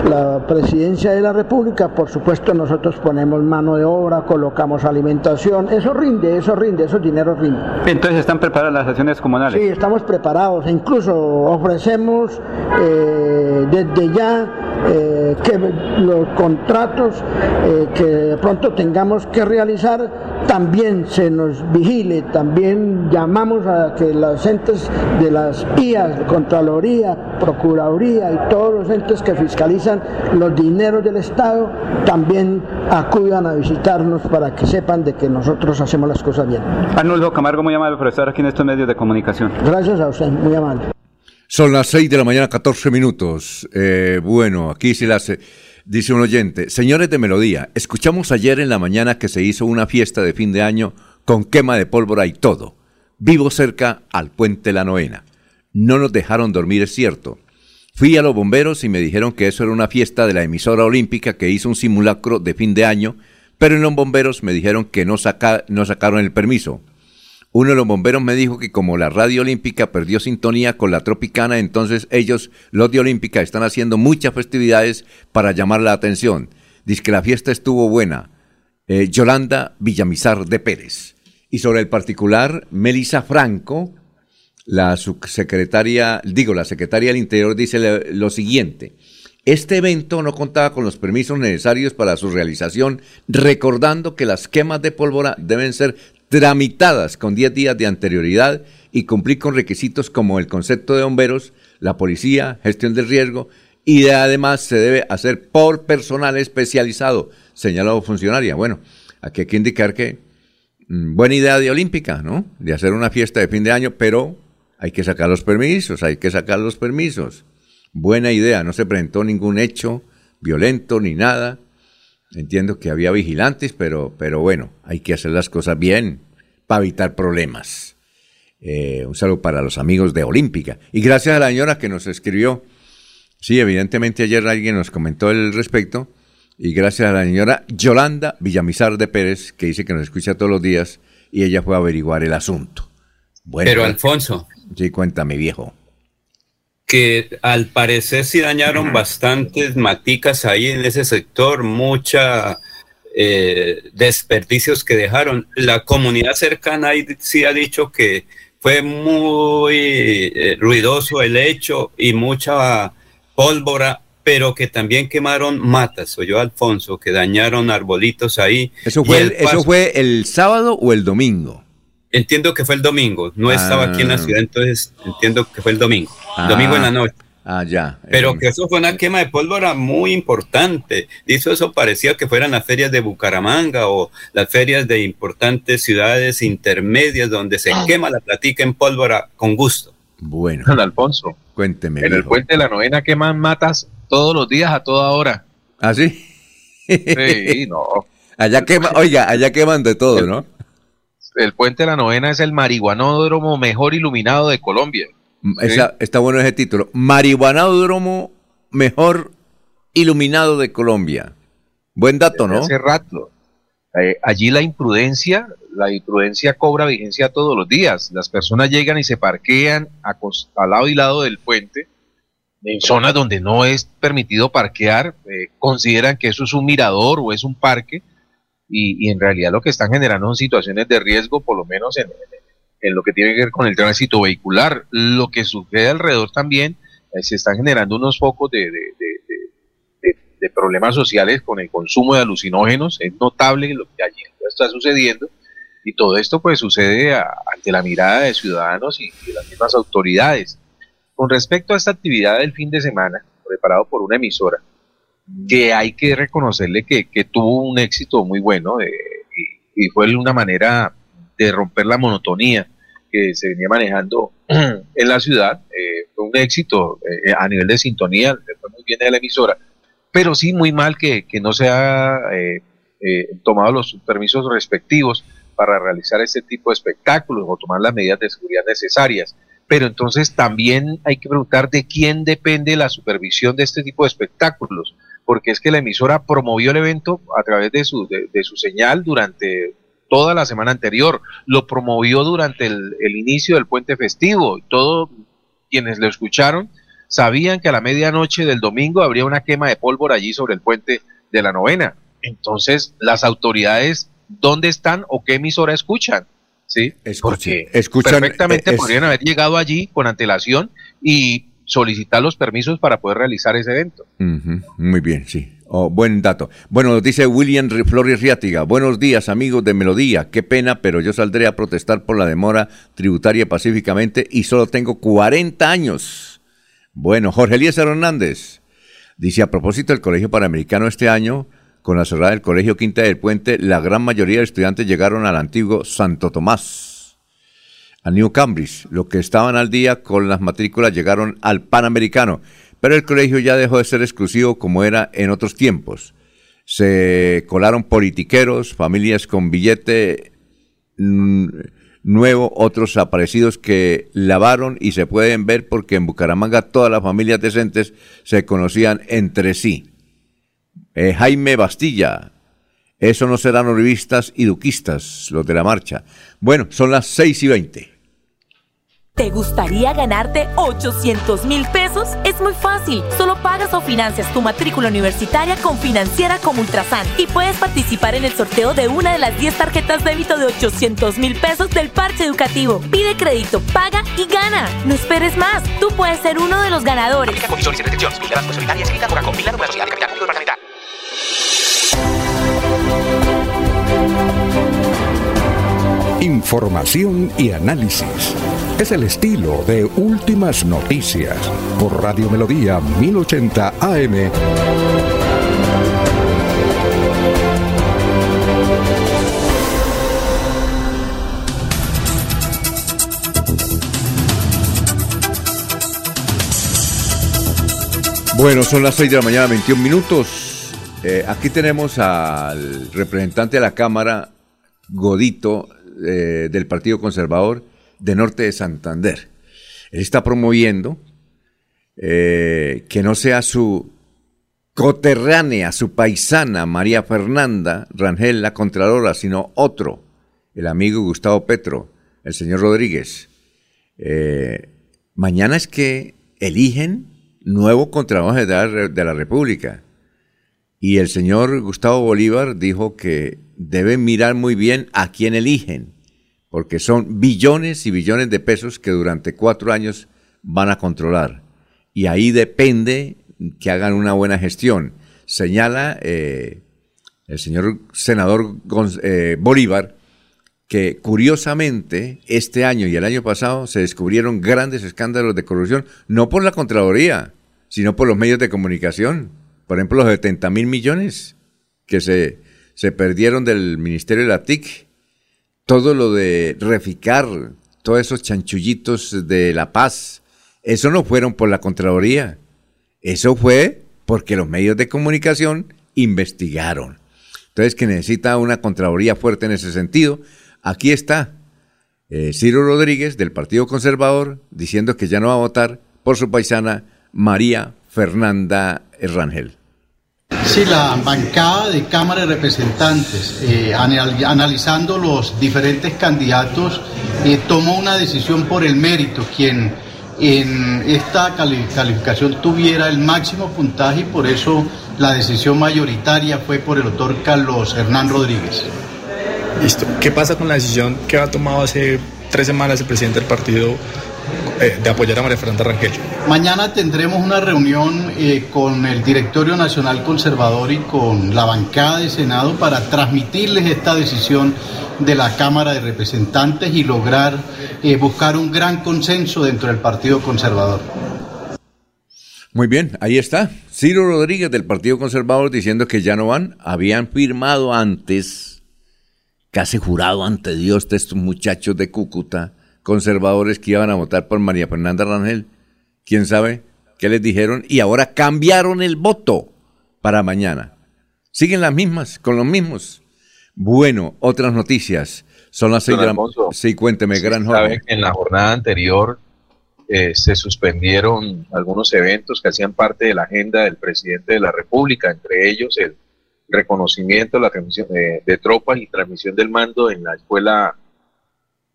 la, presidencia de la República, por supuesto nosotros ponemos mano de obra, colocamos eso rinde, eso rinde, esos dineros rinden. Entonces están preparadas las acciones comunales. Sí, estamos preparados, e incluso ofrecemos eh, desde ya eh, que los contratos eh, que de pronto tengamos que realizar también se nos vigile, también llamamos a que los entes de las IAS, Contraloría, Procuraduría y todos los entes que fiscalizan los dineros del Estado también acudan a visitarnos para que sepan de que nosotros hacemos las cosas bien. Arnulfo Camargo, muy amable por estar aquí en estos medios de comunicación. Gracias a usted, muy amable. Son las 6 de la mañana, 14 minutos. Eh, bueno, aquí se las... Dice un oyente, señores de Melodía, escuchamos ayer en la mañana que se hizo una fiesta de fin de año con quema de pólvora y todo. Vivo cerca al puente La Noena. No nos dejaron dormir, es cierto. Fui a los bomberos y me dijeron que eso era una fiesta de la emisora olímpica que hizo un simulacro de fin de año, pero en los bomberos me dijeron que no, no sacaron el permiso. Uno de los bomberos me dijo que como la radio olímpica perdió sintonía con la tropicana, entonces ellos, los de olímpica, están haciendo muchas festividades para llamar la atención. Dice que la fiesta estuvo buena. Eh, Yolanda Villamizar de Pérez. Y sobre el particular, Melisa Franco, la subsecretaria, digo, la secretaria del Interior dice lo siguiente. Este evento no contaba con los permisos necesarios para su realización, recordando que las quemas de pólvora deben ser tramitadas con 10 días de anterioridad y cumplir con requisitos como el concepto de bomberos, la policía, gestión del riesgo y además se debe hacer por personal especializado, señaló funcionaria. Bueno, aquí hay que indicar que mm, buena idea de Olímpica, ¿no? De hacer una fiesta de fin de año, pero hay que sacar los permisos, hay que sacar los permisos. Buena idea, no se presentó ningún hecho violento ni nada. Entiendo que había vigilantes, pero, pero bueno, hay que hacer las cosas bien para evitar problemas. Eh, un saludo para los amigos de Olímpica. Y gracias a la señora que nos escribió. Sí, evidentemente ayer alguien nos comentó el respecto. Y gracias a la señora Yolanda Villamizar de Pérez, que dice que nos escucha todos los días, y ella fue a averiguar el asunto. Bueno, pero Alfonso. Sí, cuéntame, viejo que al parecer sí dañaron bastantes maticas ahí en ese sector, mucha eh, desperdicios que dejaron. La comunidad cercana ahí sí ha dicho que fue muy eh, ruidoso el hecho y mucha pólvora, pero que también quemaron matas, o yo Alfonso, que dañaron arbolitos ahí. ¿Eso fue, el, ¿Eso fue el sábado o el domingo? Entiendo que fue el domingo, no estaba aquí en la ah. ciudad, entonces entiendo que fue el domingo. Domingo en la noche. Ah, ya. Pero que eso fue una quema de pólvora muy importante. Dicho eso, parecía que fueran las ferias de Bucaramanga o las ferias de importantes ciudades intermedias donde se quema la platica en pólvora con gusto. Bueno. Don Alfonso. Cuénteme. En el puente de la novena queman matas todos los días a toda hora. ¿Ah, sí? Sí, no. Allá quema, oiga, allá queman de todo, ¿no? El puente de la novena es el marihuanódromo mejor iluminado de Colombia. Esa- está bueno ese título. Marihuanódromo mejor iluminado de Colombia. Buen dato, ¿no? Hace rato. Eh, allí la imprudencia, la imprudencia cobra vigencia todos los días. Las personas llegan y se parquean a, lado y lado del puente, en zonas donde no es permitido parquear, eh, consideran que eso es un mirador o es un parque, y, y en realidad lo que están generando son situaciones de riesgo, por lo menos en, lo que tiene que ver con el tránsito vehicular. Lo que sucede alrededor también, eh, se están generando unos focos de, problemas sociales con el consumo de alucinógenos. Es notable lo que allí está sucediendo. Y todo esto pues sucede a- ante la mirada de ciudadanos y de las mismas autoridades. Con respecto a esta actividad del fin de semana, preparado por una emisora, que hay que reconocerle que, que tuvo un éxito muy bueno eh, y, fue una manera de romper la monotonía que se venía manejando en la ciudad. eh, fue un éxito eh, a nivel de sintonía, fue muy bien a la emisora, pero sí muy mal que, que no se ha tomado los permisos respectivos para realizar este tipo de espectáculos o tomar las medidas de seguridad necesarias. Pero entonces también hay que preguntar de quién depende la supervisión de este tipo de espectáculos, porque es que la emisora promovió el evento a través de su, de, de su señal durante toda la semana anterior, lo promovió durante el, el inicio del puente festivo, y todos quienes lo escucharon sabían que a la medianoche del domingo habría una quema de pólvora allí sobre el puente de la novena. Entonces, las autoridades, ¿dónde están o qué emisora escuchan? ¿Sí? Porque escuchan, perfectamente es- podrían haber llegado allí con antelación y solicitar los permisos para poder realizar ese evento. Muy bien, sí. Oh, buen dato. Bueno, nos dice William Flores Riátiga. Buenos días, amigos de Melodía. Qué pena, pero yo saldré a protestar por la demora tributaria pacíficamente y solo tengo 40 años. Bueno, Jorge Eliezer Hernández dice, a propósito del Colegio Panamericano este año, con la cerrada del Colegio Quinta del Puente, la gran mayoría de estudiantes llegaron al antiguo Santo Tomás, a New Cambridge. Los que estaban al día con las matrículas llegaron al Panamericano, pero el colegio ya dejó de ser exclusivo como era en otros tiempos. Se colaron politiqueros, familias con billete mm, nuevo, otros aparecidos que lavaron y se pueden ver porque en Bucaramanga todas las familias decentes se conocían entre sí. Eh, Jaime Bastilla, eso no serán orivistas y duquistas, los de la marcha. Bueno, son las 6 y 20. ¿Te gustaría ganarte 800 mil pesos? Es muy fácil. Solo pagas o financias tu matrícula universitaria con Financiera como Ultrasan y puedes participar en el sorteo de una de las 10 tarjetas débito de 800 mil pesos del parche educativo. Pide crédito, paga y gana. No esperes más. Tú puedes ser uno de los ganadores. Condiciones y restricciones. Vigilada Supersolidaria, escrita por Acom, Vigilado por la Sociedad de Capital Público. Información y análisis. Es el estilo de Últimas Noticias por Radio Melodía 1080 AM. Bueno, son las 6 de la mañana, 21 minutos. Eh, aquí tenemos al representante de la Cámara, Godito, eh, del Partido Conservador de Norte de Santander. Él está promoviendo eh, que no sea su coterránea, su paisana, María Fernanda Rangel, la Contralora, sino otro, el amigo Gustavo Petro, el señor Rodríguez. Eh, mañana es que eligen nuevo Contralor de la República. Y el señor Gustavo Bolívar dijo que deben mirar muy bien a quién eligen, porque son billones y billones de pesos que durante cuatro años van a controlar. Y ahí depende que hagan una buena gestión. Señala eh, el señor senador eh, Bolívar que curiosamente este año y el año pasado se descubrieron grandes escándalos de corrupción, no por la Contraloría, sino por los medios de comunicación. Por ejemplo, los 70 mil millones que se, se perdieron del Ministerio de la TIC, todo lo de reficar, todos esos chanchullitos de La Paz, eso no fueron por la Contraloría, eso fue porque los medios de comunicación investigaron. Entonces, que necesita una Contraloría fuerte en ese sentido. Aquí está eh, Ciro Rodríguez del Partido Conservador diciendo que ya no va a votar por su paisana María Fernanda Rangel. Sí, la bancada de Cámara de Representantes, eh, anal- analizando los diferentes candidatos, eh, tomó una decisión por el mérito, quien en esta cali- calificación tuviera el máximo puntaje y por eso la decisión mayoritaria fue por el doctor Carlos Hernán Rodríguez. Listo. ¿Qué pasa con la decisión que ha tomado hace tres semanas el presidente del partido de apoyar a María Fernanda Rangel? Mañana tendremos una reunión eh, con el Directorio Nacional Conservador y con la bancada de Senado para transmitirles esta decisión de la Cámara de Representantes y lograr eh, buscar un gran consenso dentro del Partido Conservador. Muy bien, ahí está. Ciro Rodríguez del Partido Conservador diciendo que ya no van. Habían firmado antes, casi jurado ante Dios de estos muchachos de Cúcuta, conservadores que iban a votar por María Fernanda Rangel. ¿Quién sabe qué les dijeron? Y ahora cambiaron el voto para mañana. Siguen las mismas, con los mismos. Bueno, otras noticias. Son las seis de la Sí, cuénteme, Sí, gran joven. que en la jornada anterior eh, se suspendieron algunos eventos que hacían parte de la agenda del presidente de la República, entre ellos el reconocimiento la transmisión, eh, de tropas y transmisión del mando en la escuela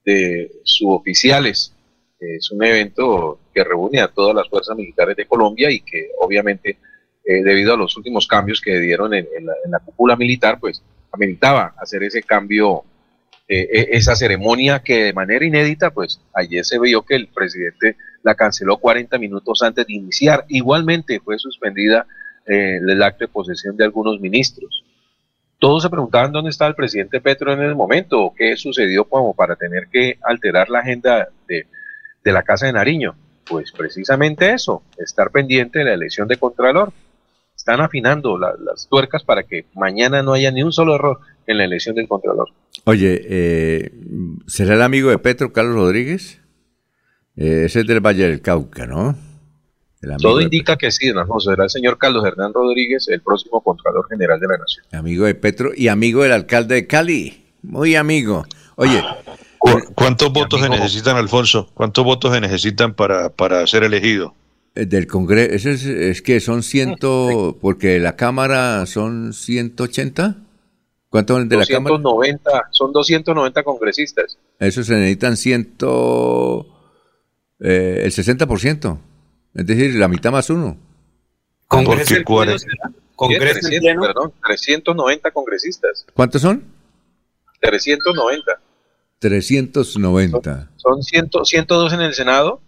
de suboficiales. Es un evento que reúne a todas las fuerzas militares de Colombia y que obviamente eh, debido a los últimos cambios que dieron en, la, cúpula militar, pues ameritaba hacer ese cambio eh, eh, esa ceremonia que de manera inédita, pues ayer se vio que el presidente la canceló 40 minutos antes de iniciar. Igualmente fue suspendida eh, el acto de posesión de algunos ministros. Todos se preguntaban dónde estaba el presidente Petro en el momento, o qué sucedió como para tener que alterar la agenda de, de la Casa de Nariño. Pues precisamente eso, estar pendiente de la elección de Contralor. Están afinando la- las tuercas para que mañana no haya ni un solo error en la elección del Contralor. Oye, eh, ¿será el amigo de Petro, Carlos Rodríguez? Eh, ese es del Valle del Cauca, ¿no? Todo indica que sí, don Alfonso. Será el señor Carlos Hernán Rodríguez, el próximo Contralor General de la Nación. amigo de Petro y amigo del alcalde de Cali. Muy amigo. Oye, ¿Cu- ¿Cuántos votos se necesitan, Alfonso? ¿Cuántos votos se necesitan para, para ser elegido? eh, del Congreso, eso es, es que son ciento, porque la Cámara son 180. ¿Cuántos de la Cámara? 290, son 290 congresistas. Eso se necesitan ciento, eh, el 60%. Es decir, la mitad más uno. Congreso en pleno Congreso 300, perdón, 390 congresistas. ¿Cuántos son? 390. 390. Son 100, 102 en el Senado.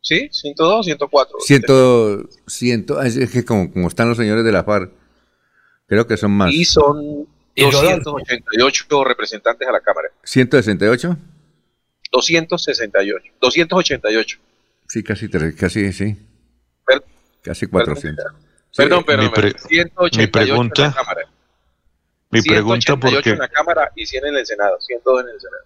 ¿Sí? 102, 104. Ciento, ciento, es es que como, como están los señores de la FARC, creo que son más. Y son 288 representantes a la Cámara. 168. 268. 288. Sí, casi, tres- casi, sí. Casi 400. Perdón, Sí, perdón, mi pre- perdón, 188 mi pregunta- en la Cámara. Mi pregunta 188 porque en la Cámara y 100 en el Senado. 102 en el Senado.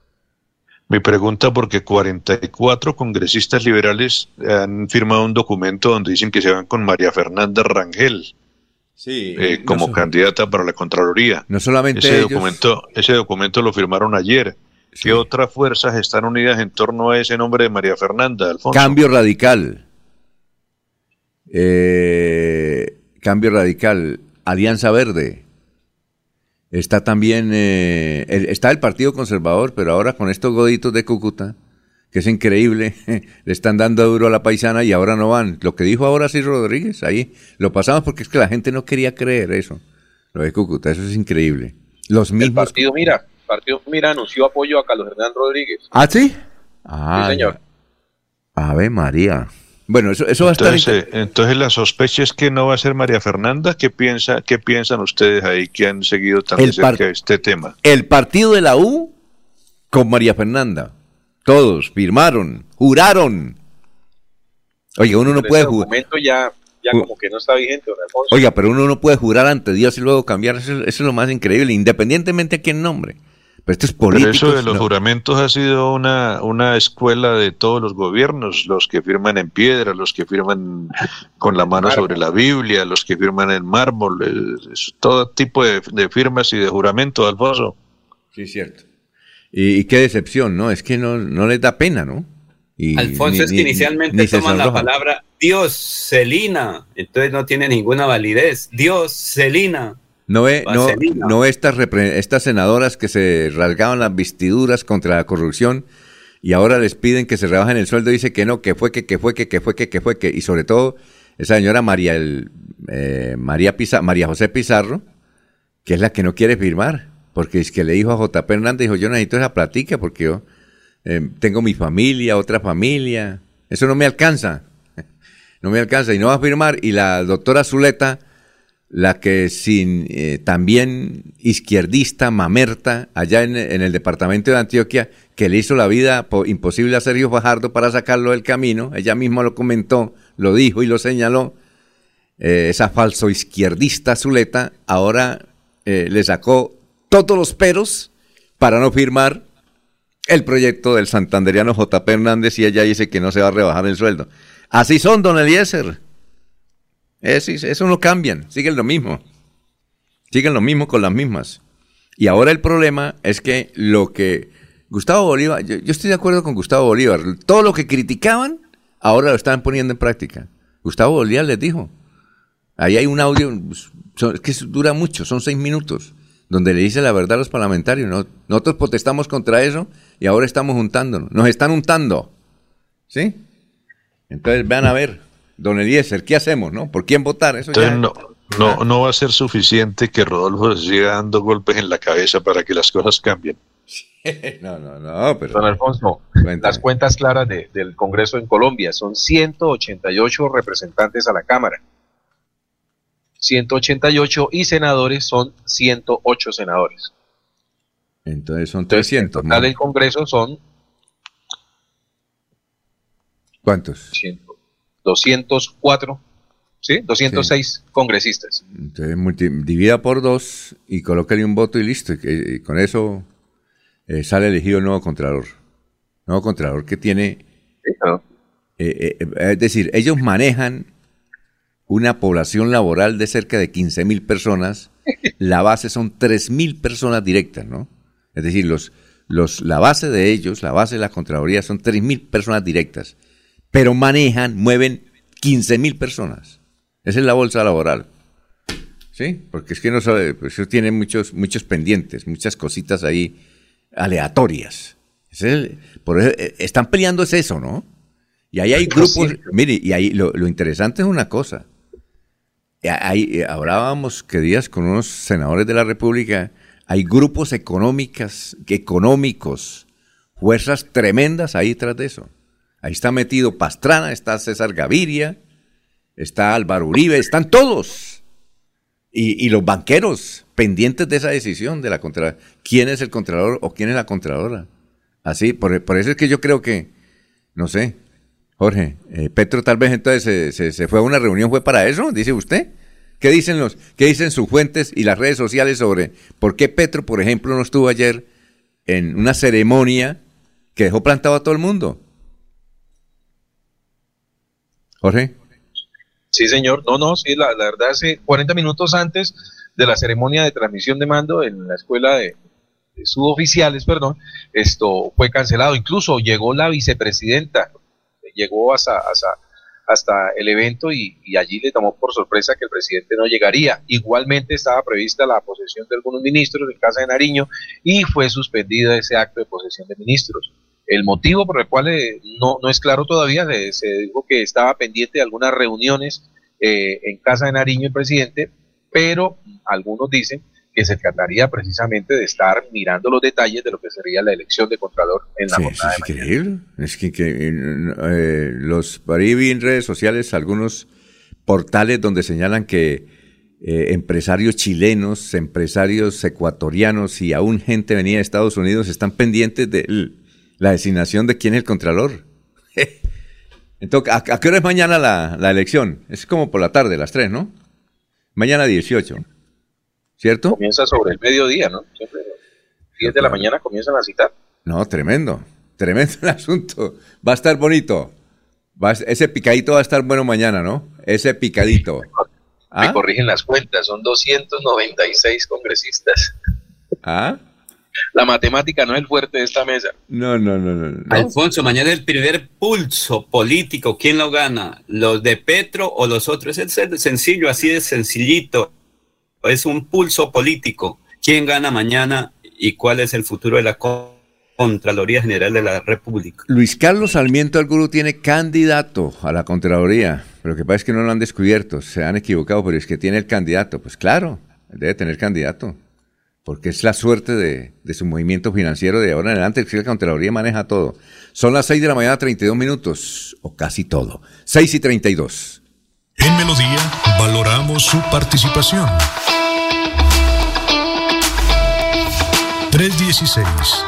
mi pregunta porque 44 congresistas liberales han firmado un documento donde dicen que se van con María Fernanda Rangel Sí, eh, no como so- candidata para la Contraloría. No solamente ese ellos- documento, ese documento lo firmaron ayer. ¿Qué otras fuerzas están unidas en torno a ese nombre de María Fernanda, Alfonso? Cambio radical. Eh, cambio radical. Alianza Verde. Está también, eh, el- está el Partido Conservador, pero ahora con estos goditos de Cúcuta, que es increíble, le están dando duro a la paisana y ahora no van. Lo que dijo ahora sí Rodríguez, ahí lo pasamos porque es que la gente no quería creer eso. Lo de Cúcuta, eso es increíble. Los El mismos. partido Mira, partido Mira anunció apoyo a Carlos Hernán Rodríguez. ¿Ah, sí? Ah, sí, señor. Ave María. Bueno, eso, eso va a estar... Entonces, eh, entonces la sospecha es que no va a ser María Fernanda. ¿Qué, piensa, qué piensan ustedes ahí que han seguido tan de cerca este tema? El partido de la U con María Fernanda. Todos firmaron, juraron. Oiga, uno no puede jurar. momento ya, ya como que no está vigente, don Alfonso. Oiga, pero uno no puede jurar ante Dios y luego cambiar. Eso, eso es lo más increíble, independientemente a quién nombre. Pero esto es político. Pero eso de los juramentos ha sido una, una escuela de todos los gobiernos, los que firman en piedra, los que firman con la mano sobre la Biblia, los que firman en mármol, todo tipo de, firmas y de juramentos, Alfonso. Sí, cierto. Y, qué decepción, ¿no? Es que no, no les da pena, ¿no? Y, Alfonso, es que inicialmente toman la palabra Dios, Celina, entonces no tiene ninguna validez. Dios, Celina. No ve, no, no estas, estas senadoras que se rasgaban las vestiduras contra la corrupción y ahora les piden que se rebajen el sueldo, dice que no, que fue, que, que fue, que, que fue, que, que fue, que, y sobre todo esa señora María, el, eh, María, María José Pizarro, que es la que no quiere firmar, porque es que le dijo a J.P. Hernández, dijo, yo necesito esa platica porque yo eh, tengo mi familia, otra familia, eso no me alcanza, no me alcanza, y no va a firmar, y la doctora Zuleta la que sin eh, también izquierdista, mamerta, allá en, el departamento de Antioquia, que le hizo la vida imposible a Sergio Fajardo para sacarlo del camino, ella misma lo comentó, lo dijo y lo señaló, eh, esa falso izquierdista Zuleta, ahora eh, le sacó todos los peros para no firmar el proyecto del santanderiano JP Hernández y ella dice que no se va a rebajar el sueldo. Así son, don Eliezer. Eso, eso no cambian, siguen lo mismo. Siguen lo mismo con las mismas. Y ahora el problema es que lo que Gustavo Bolívar, yo, estoy de acuerdo con Gustavo Bolívar, todo lo que criticaban, ahora lo están poniendo en práctica. Gustavo Bolívar les dijo, ahí hay un audio que dura mucho, son seis minutos, donde le dice la verdad a los parlamentarios. Nosotros protestamos contra eso y ahora estamos juntándonos. Nos están juntando. ¿Sí? Entonces vean a ver. Don Eliezer, ¿qué hacemos, no? ¿Por quién votar? Eso Entonces no, no, no va a ser suficiente que Rodolfo siga dando golpes en la cabeza para que las cosas cambien. no, no, no, pero... Don Alfonso, las cuentas claras del Congreso en Colombia son 188 representantes a la Cámara. 188 y senadores son 108 senadores. Entonces son 300. El total del Congreso son... ¿Cuántos? 100. 204, ¿sí? 206 congresistas. Entonces, divida por dos y colócale un voto y listo. Y, con eso eh, sale elegido el nuevo Contralor. Nuevo Contralor que tiene... Eh, eh, es decir, ellos manejan una población laboral de cerca de 15 mil personas. La base son 3 mil personas directas, ¿no? Es decir, los, los, la base de ellos, la base de la Contraloría son 3 mil personas directas pero manejan, mueven 15 mil personas. Esa es la bolsa laboral. ¿Sí? Porque es que no sabe, pues eso tiene muchos, muchos pendientes, muchas cositas ahí aleatorias. por eso, eh, están peleando es eso, ¿no? Y ahí hay grupos, mire, y ahí lo, interesante es una cosa. Ahí, eh, hablábamos que días con unos senadores de la República, hay grupos económicas, económicos, fuerzas tremendas ahí tras de eso. Ahí está metido Pastrana, está César Gaviria, está Álvaro Uribe, están todos. Y, los banqueros pendientes de esa decisión de la Contralora. ¿Quién es el Contralor o quién es la Contralora? Así, por, eso es que yo creo que, no sé, Jorge, eh, Petro tal vez entonces se, fue a una reunión, ¿fue para eso? Dice usted. ¿Qué dicen, los, ¿Qué dicen sus fuentes y las redes sociales sobre por qué Petro, por ejemplo, no estuvo ayer en una ceremonia que dejó plantado a todo el mundo? Jorge. Sí, señor. No, no, sí, la, verdad es 40 minutos antes de la ceremonia de transmisión de mando en la escuela de, suboficiales, perdón, esto fue cancelado. Incluso llegó la vicepresidenta, llegó hasta, hasta, el evento y, y, allí le tomó por sorpresa que el presidente no llegaría. Igualmente estaba prevista la posesión de algunos ministros en Casa de Nariño y fue suspendido ese acto de posesión de ministros. El motivo por el cual eh, no, no es claro todavía, se, dijo que estaba pendiente de algunas reuniones eh, en casa de Nariño el presidente, pero algunos dicen que se trataría precisamente de estar mirando los detalles de lo que sería la elección de Contralor en la jornada es increíble. Es que, eh, los, por ahí vi en redes sociales algunos portales donde señalan que eh, empresarios chilenos, empresarios ecuatorianos y aún gente venida de Estados Unidos están pendientes de la designación de quién es el Contralor. Entonces, ¿a, qué hora es mañana la, la, elección? Es como por la tarde, las 3, ¿no? Mañana 18. ¿Cierto? Comienza sobre el mediodía, ¿no? 10 de la mañana comienzan a citar. No, tremendo. Tremendo el asunto. Va a estar bonito. Va ese picadito va a estar bueno mañana, ¿no? Ese picadito. Me ¿Ah? corrigen las cuentas, son 296 congresistas. ¿Ah? La matemática no es el fuerte de esta mesa. No, no, no, no. Alfonso, mañana el primer pulso político. ¿Quién lo gana? ¿Los de Petro o los otros? Es sencillo, así de sencillito. Es un pulso político. ¿Quién gana mañana y cuál es el futuro de la Contraloría General de la República? Luis Carlos Sarmiento Alguro tiene candidato a la Contraloría. Pero lo que pasa es que no lo han descubierto. Se han equivocado, pero es que tiene el candidato. Pues claro, debe tener candidato porque es la suerte de, su movimiento financiero de ahora en adelante, que la Contraloría maneja todo. Son las 6 de la mañana, 32 minutos, o casi todo. 6 y 32. En Melodía valoramos su participación. 316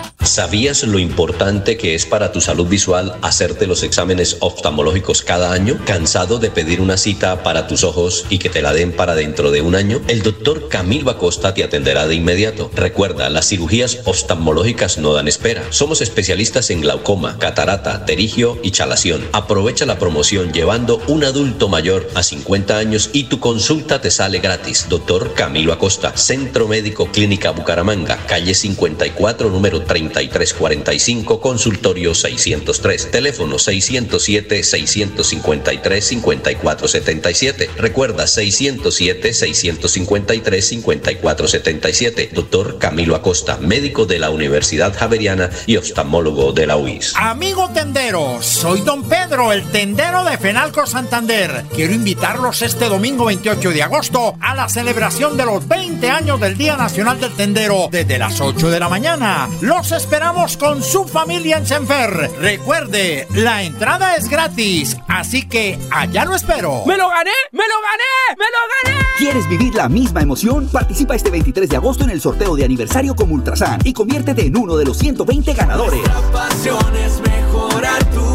¿Sabías lo importante que es para tu salud visual hacerte los exámenes oftalmológicos cada año? ¿Cansado de pedir una cita para tus ojos y que te la den para dentro de un año? El doctor Camilo Acosta te atenderá de inmediato. Recuerda, las cirugías oftalmológicas no dan espera. Somos especialistas en glaucoma, catarata, terigio y chalación. Aprovecha la promoción llevando un adulto mayor a 50 años y tu consulta te sale gratis. Doctor Camilo Acosta, Centro Médico Clínica Bucaramanga, calle 54, número 30 3345, consultorio 603, teléfono 607-653-5477. Recuerda 607-653-5477. Doctor Camilo Acosta, médico de la Universidad Javeriana y oftalmólogo de la UIS. Amigo tendero, soy don Pedro, el tendero de Fenalco Santander. Quiero invitarlos este domingo 28 de agosto a la celebración de los 20 años del Día Nacional del Tendero desde las 8 de la mañana. Los esperamos con su familia en Senfer. Recuerde, la entrada es gratis, así que allá lo espero. ¡Me lo gané! ¡Me lo gané! ¡Me lo gané! ¿Quieres vivir la misma emoción? Participa este 23 de agosto en el sorteo de aniversario con Ultrasan y conviértete en uno de los 120 ganadores. pasión es mejorar tu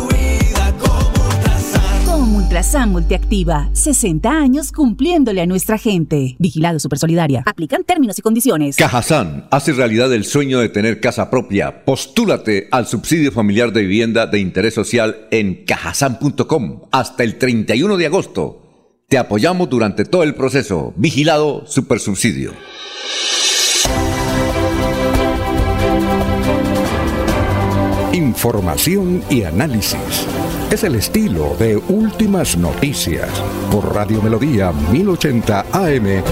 Ultrasan Multiactiva, 60 años cumpliéndole a nuestra gente. Vigilado Supersolidaria. Aplican términos y condiciones. Cajazán hace realidad el sueño de tener casa propia. Postúlate al subsidio familiar de vivienda de interés social en cajazán.com hasta el 31 de agosto. Te apoyamos durante todo el proceso. Vigilado Supersubsidio. Información y análisis es el estilo de Últimas Noticias por Radio Melodía 1080 AM.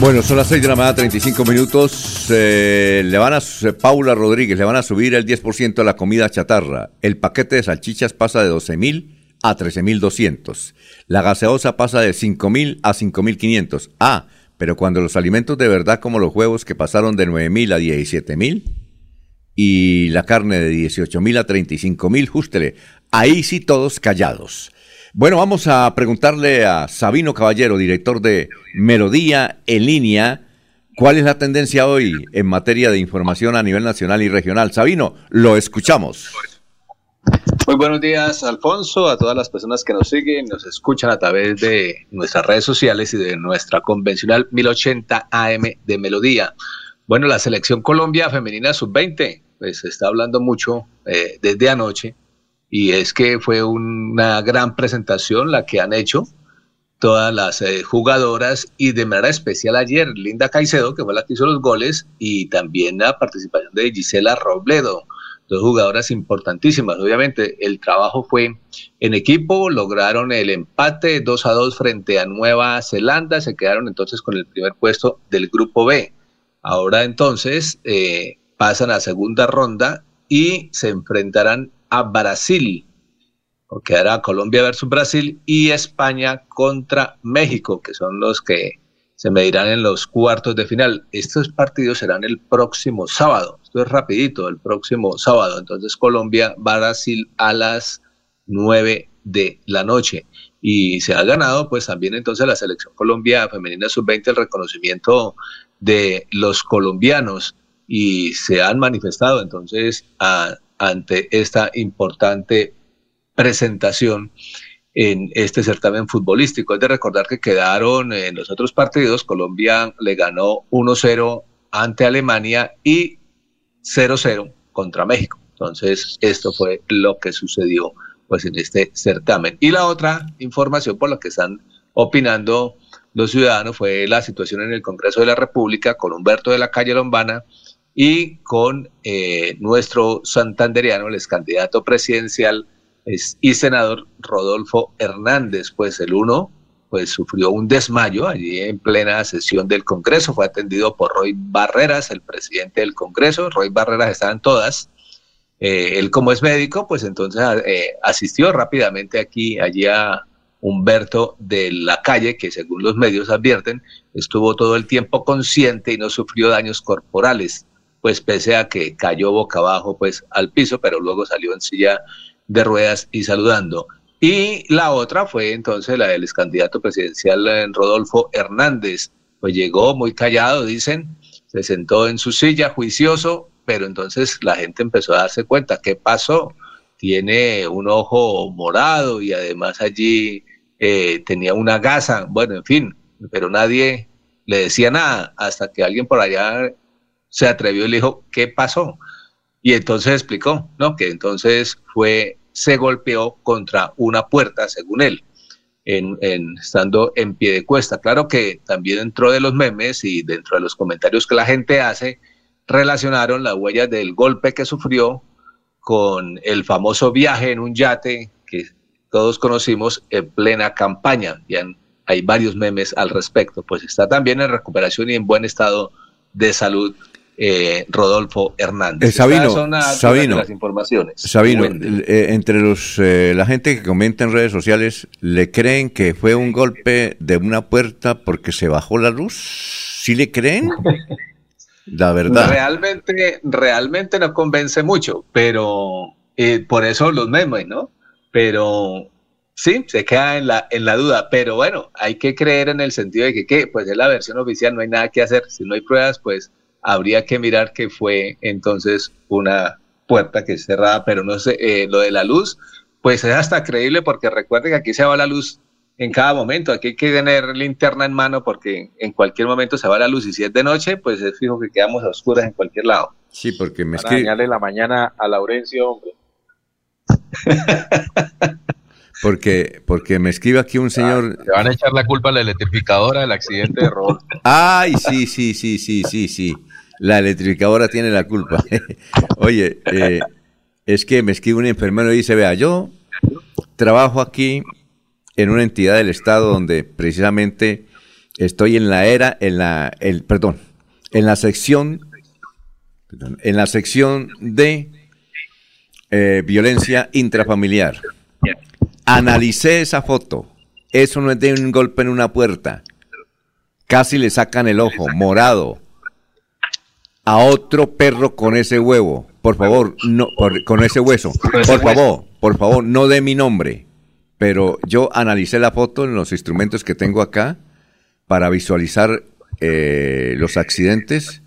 Bueno, son las 6 de la mañana, 35 minutos. Eh, le van a, Paula Rodríguez, le van a subir el 10% a la comida chatarra. El paquete de salchichas pasa de 12 mil a 13 mil 200. La gaseosa pasa de 5 mil a 5 mil 500. Ah, pero cuando los alimentos de verdad como los huevos que pasaron de 9 mil a 17 mil y la carne de 18 mil a 35 mil, jústele, ahí sí todos callados. Bueno, vamos a preguntarle a Sabino Caballero, director de Melodía en línea, cuál es la tendencia hoy en materia de información a nivel nacional y regional. Sabino, lo escuchamos. Muy buenos días, Alfonso, a todas las personas que nos siguen, nos escuchan a través de nuestras redes sociales y de nuestra convencional 1080 AM de Melodía. Bueno, la selección Colombia femenina sub-20, pues se está hablando mucho eh, desde anoche y es que fue una gran presentación la que han hecho todas las eh, jugadoras y de manera especial ayer Linda Caicedo, que fue la que hizo los goles, y también la participación de Gisela Robledo dos jugadoras importantísimas. Obviamente el trabajo fue en equipo, lograron el empate 2 a 2 frente a Nueva Zelanda, se quedaron entonces con el primer puesto del grupo B. Ahora entonces eh, pasan a segunda ronda y se enfrentarán a Brasil, porque era Colombia versus Brasil y España contra México, que son los que se medirán en los cuartos de final. Estos partidos serán el próximo sábado. Esto es rapidito, el próximo sábado. Entonces Colombia, Brasil a las 9 de la noche. Y se ha ganado pues también entonces la selección Colombia femenina sub-20 el reconocimiento de los colombianos y se han manifestado entonces ante esta importante presentación en este certamen futbolístico. Es de recordar que quedaron en los otros partidos, Colombia le ganó 1-0 ante Alemania y 0-0 contra México. Entonces, esto fue lo que sucedió pues en este certamen. Y la otra información por la que están opinando los ciudadanos fue la situación en el Congreso de la República con Humberto de la Calle Lombana y con eh, nuestro santanderiano, el ex candidato presidencial y senador Rodolfo Hernández, pues el uno pues sufrió un desmayo allí en plena sesión del Congreso, fue atendido por Roy Barreras, el presidente del Congreso, Roy Barreras estaban todas, eh, él como es médico, pues entonces eh, asistió rápidamente aquí, allí a Humberto de la calle, que según los medios advierten, estuvo todo el tiempo consciente y no sufrió daños corporales, pues pese a que cayó boca abajo pues al piso, pero luego salió en silla de ruedas y saludando. Y la otra fue entonces la del ex candidato presidencial eh, Rodolfo Hernández. Pues llegó muy callado, dicen, se sentó en su silla juicioso, pero entonces la gente empezó a darse cuenta, ¿qué pasó? Tiene un ojo morado y además allí eh, tenía una gasa, bueno, en fin, pero nadie le decía nada hasta que alguien por allá se atrevió y le dijo, ¿qué pasó? Y entonces explicó, ¿no? Que entonces fue se golpeó contra una puerta, según él, en, estando en pie de cuesta. Claro que también dentro de los memes y dentro de los comentarios que la gente hace, relacionaron las huellas del golpe que sufrió con el famoso viaje en un yate que todos conocimos en plena campaña. Y hay varios memes al respecto. Pues está también en recuperación y en buen estado de salud eh, Rodolfo Hernández. Eh, Sabino, Sabino, las informaciones. Sabino, eh, entre los la gente que comenta en redes sociales, ¿le creen que fue un golpe de una puerta porque se bajó la luz? ¿Sí le creen? La verdad. Realmente, realmente no convence mucho, pero por eso los memes, ¿no? Pero sí, se queda en la, en la duda, pero bueno, hay que creer en el sentido de que, ¿qué? pues es la versión oficial, no hay nada que hacer, si no hay pruebas, pues habría que mirar que fue entonces una puerta que es cerrada, pero no sé, eh, lo de la luz, pues es hasta creíble porque recuerden que aquí se va la luz en cada momento, aquí hay que tener linterna en mano porque en cualquier momento se va la luz y si es de noche, pues es fijo que quedamos a oscuras en cualquier lado. Sí, porque me Para la mañana a Laurencio, hombre. Porque, porque me escribe aquí un señor. te van a echar la culpa a la electrificadora del accidente de Rodolfo. Ay, sí, sí, sí, sí, sí, sí. La electrificadora tiene la culpa. Oye, eh, es que me escribe un enfermero y dice, vea, yo trabajo aquí en una entidad del Estado donde precisamente estoy en la era, en la, el, perdón, en la sección, en la sección de eh, violencia intrafamiliar. Analicé esa foto. Eso no es de un golpe en una puerta. Casi le sacan el ojo, morado. A otro perro con ese huevo. Por favor, no, con ese hueso. Por favor, por favor, no dé mi nombre. Pero yo analicé la foto en los instrumentos que tengo acá para visualizar eh, los accidentes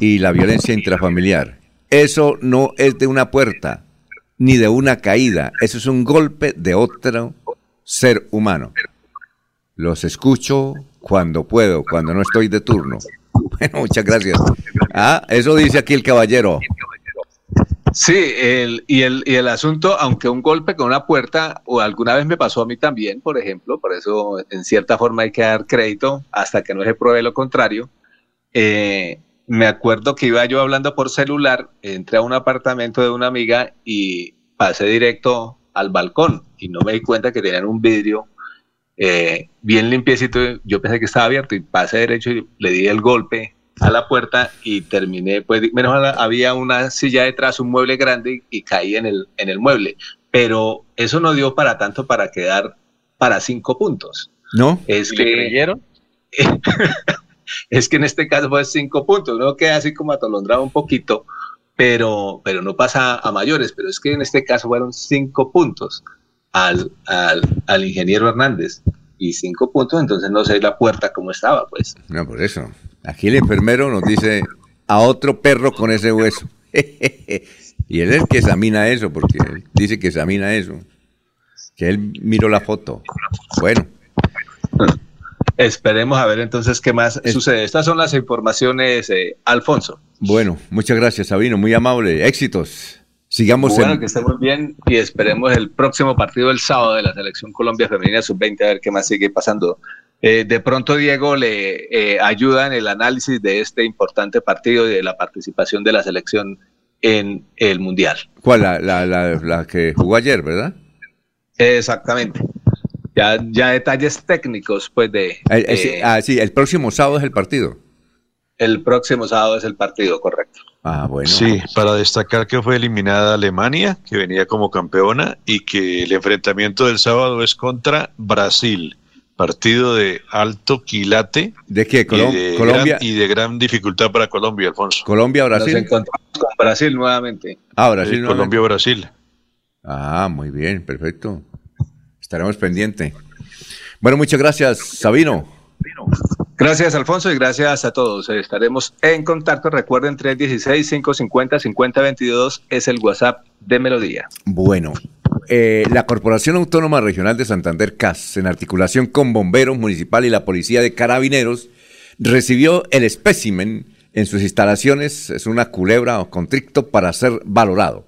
y la violencia intrafamiliar. Eso no es de una puerta ni de una caída. Eso es un golpe de otro ser humano. Los escucho cuando puedo, cuando no estoy de turno. Bueno, muchas gracias. Ah, eso dice aquí el caballero. Sí, el, y, el, y el asunto, aunque un golpe con una puerta, o alguna vez me pasó a mí también, por ejemplo, por eso en cierta forma hay que dar crédito hasta que no se pruebe lo contrario. Eh, me acuerdo que iba yo hablando por celular, entré a un apartamento de una amiga y pasé directo al balcón y no me di cuenta que tenían un vidrio eh, bien limpiecito. Yo pensé que estaba abierto y pasé derecho y le di el golpe a la puerta y terminé, pues menos mal había una silla detrás, un mueble grande y caí en el, en el mueble. Pero eso no dio para tanto para quedar para cinco puntos. ¿No? Es ¿Y que, creyeron? es que en este caso fue cinco puntos, no queda así como atolondrado un poquito, pero, pero no pasa a mayores, pero es que en este caso fueron cinco puntos al, al, al ingeniero Hernández y cinco puntos, entonces no sé la puerta cómo estaba, pues. No, por eso. Aquí el enfermero nos dice a otro perro con ese hueso. y él es el que examina eso, porque él dice que examina eso. Que él miró la foto. Bueno. Esperemos a ver entonces qué más sucede. Estas son las informaciones, eh, Alfonso. Bueno, muchas gracias, Sabino. Muy amable. Éxitos. Sigamos bueno, en... que estemos bien y esperemos el próximo partido del sábado de la Selección Colombia Femenina Sub-20 a ver qué más sigue pasando. Eh, de pronto Diego le eh, ayuda en el análisis de este importante partido y de la participación de la selección en el Mundial. ¿Cuál? La, la, la, la que jugó ayer, ¿verdad? Exactamente. Ya, ya detalles técnicos, pues, de... Eh, sí, ah, sí, el próximo sábado es el partido. El próximo sábado es el partido, correcto. Ah, bueno. Sí, para destacar que fue eliminada Alemania, que venía como campeona, y que el enfrentamiento del sábado es contra Brasil, partido de alto quilate. ¿De qué? Colom- y de Colombia. gran- y de gran dificultad para Colombia, Alfonso. Colombia, Brasil. Nos encontramos con Brasil nuevamente. Ah, Brasil. Eh, nuevamente. Colombia-Brasil. Ah, muy bien, perfecto. Estaremos pendientes. Bueno, muchas gracias, Sabino. Gracias, Alfonso, y gracias a todos. Eh, Estaremos en contacto. Recuerden, 316-550-5022 es el WhatsApp de Melodía. Bueno, eh, la Corporación Autónoma Regional de Santander, CAS, en articulación con Bomberos Municipal y la Policía de Carabineros, recibió el espécimen en sus instalaciones. Es una culebra o contricto para ser valorado.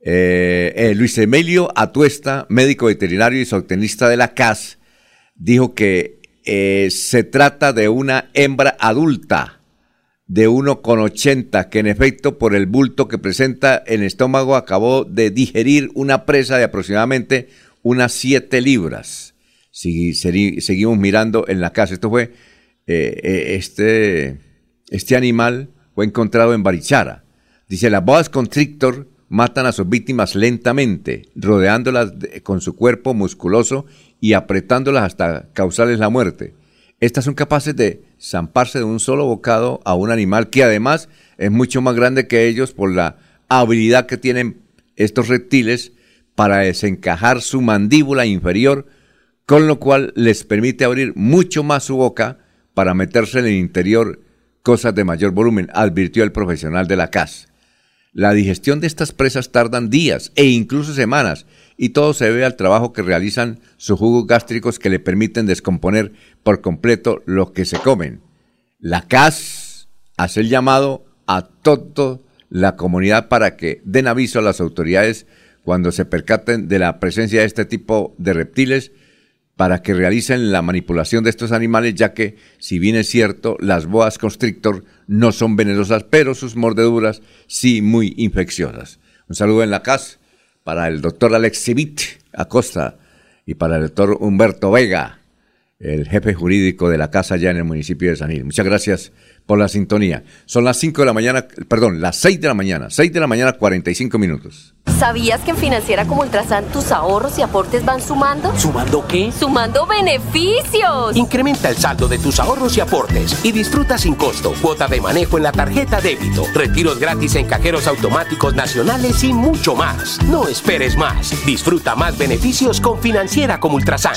Eh, eh, Luis Emilio Atuesta, médico veterinario y zootecnista de la CAS, dijo que eh, se trata de una hembra adulta de 1,80 que en efecto por el bulto que presenta en el estómago acabó de digerir una presa de aproximadamente unas 7 libras. Si, seguimos mirando en la casa, esto fue, eh, eh, este, este animal fue encontrado en Barichara. Dice, las boas constrictor matan a sus víctimas lentamente, rodeándolas de- con su cuerpo musculoso y apretándolas hasta causarles la muerte. Estas son capaces de zamparse de un solo bocado a un animal que además es mucho más grande que ellos por la habilidad que tienen estos reptiles para desencajar su mandíbula inferior, con lo cual les permite abrir mucho más su boca para meterse en el interior cosas de mayor volumen, advirtió el profesional de la CAS. La digestión de estas presas tardan días e incluso semanas y todo se debe al trabajo que realizan sus jugos gástricos que le permiten descomponer por completo lo que se comen. La CAS hace el llamado a toda la comunidad para que den aviso a las autoridades cuando se percaten de la presencia de este tipo de reptiles para que realicen la manipulación de estos animales, ya que, si bien es cierto, las boas constrictor no son venenosas, pero sus mordeduras sí muy infecciosas. Un saludo en la casa para el doctor Alex Civit Acosta y para el doctor Humberto Vega, el jefe jurídico de la casa allá en el municipio de San Gil. Muchas gracias por la sintonía. Son las 5 de la mañana, perdón, las 6 de la mañana, 6 de la mañana, 45 minutos. ¿Sabías que en Financiera como Ultrasan tus ahorros y aportes van sumando? ¿Sumando qué? ¡Sumando beneficios! Incrementa el saldo de tus ahorros y aportes y disfruta sin costo cuota de manejo en la tarjeta débito, retiros gratis en cajeros automáticos nacionales y mucho más. No esperes más. Disfruta más beneficios con Financiera como Ultrasan.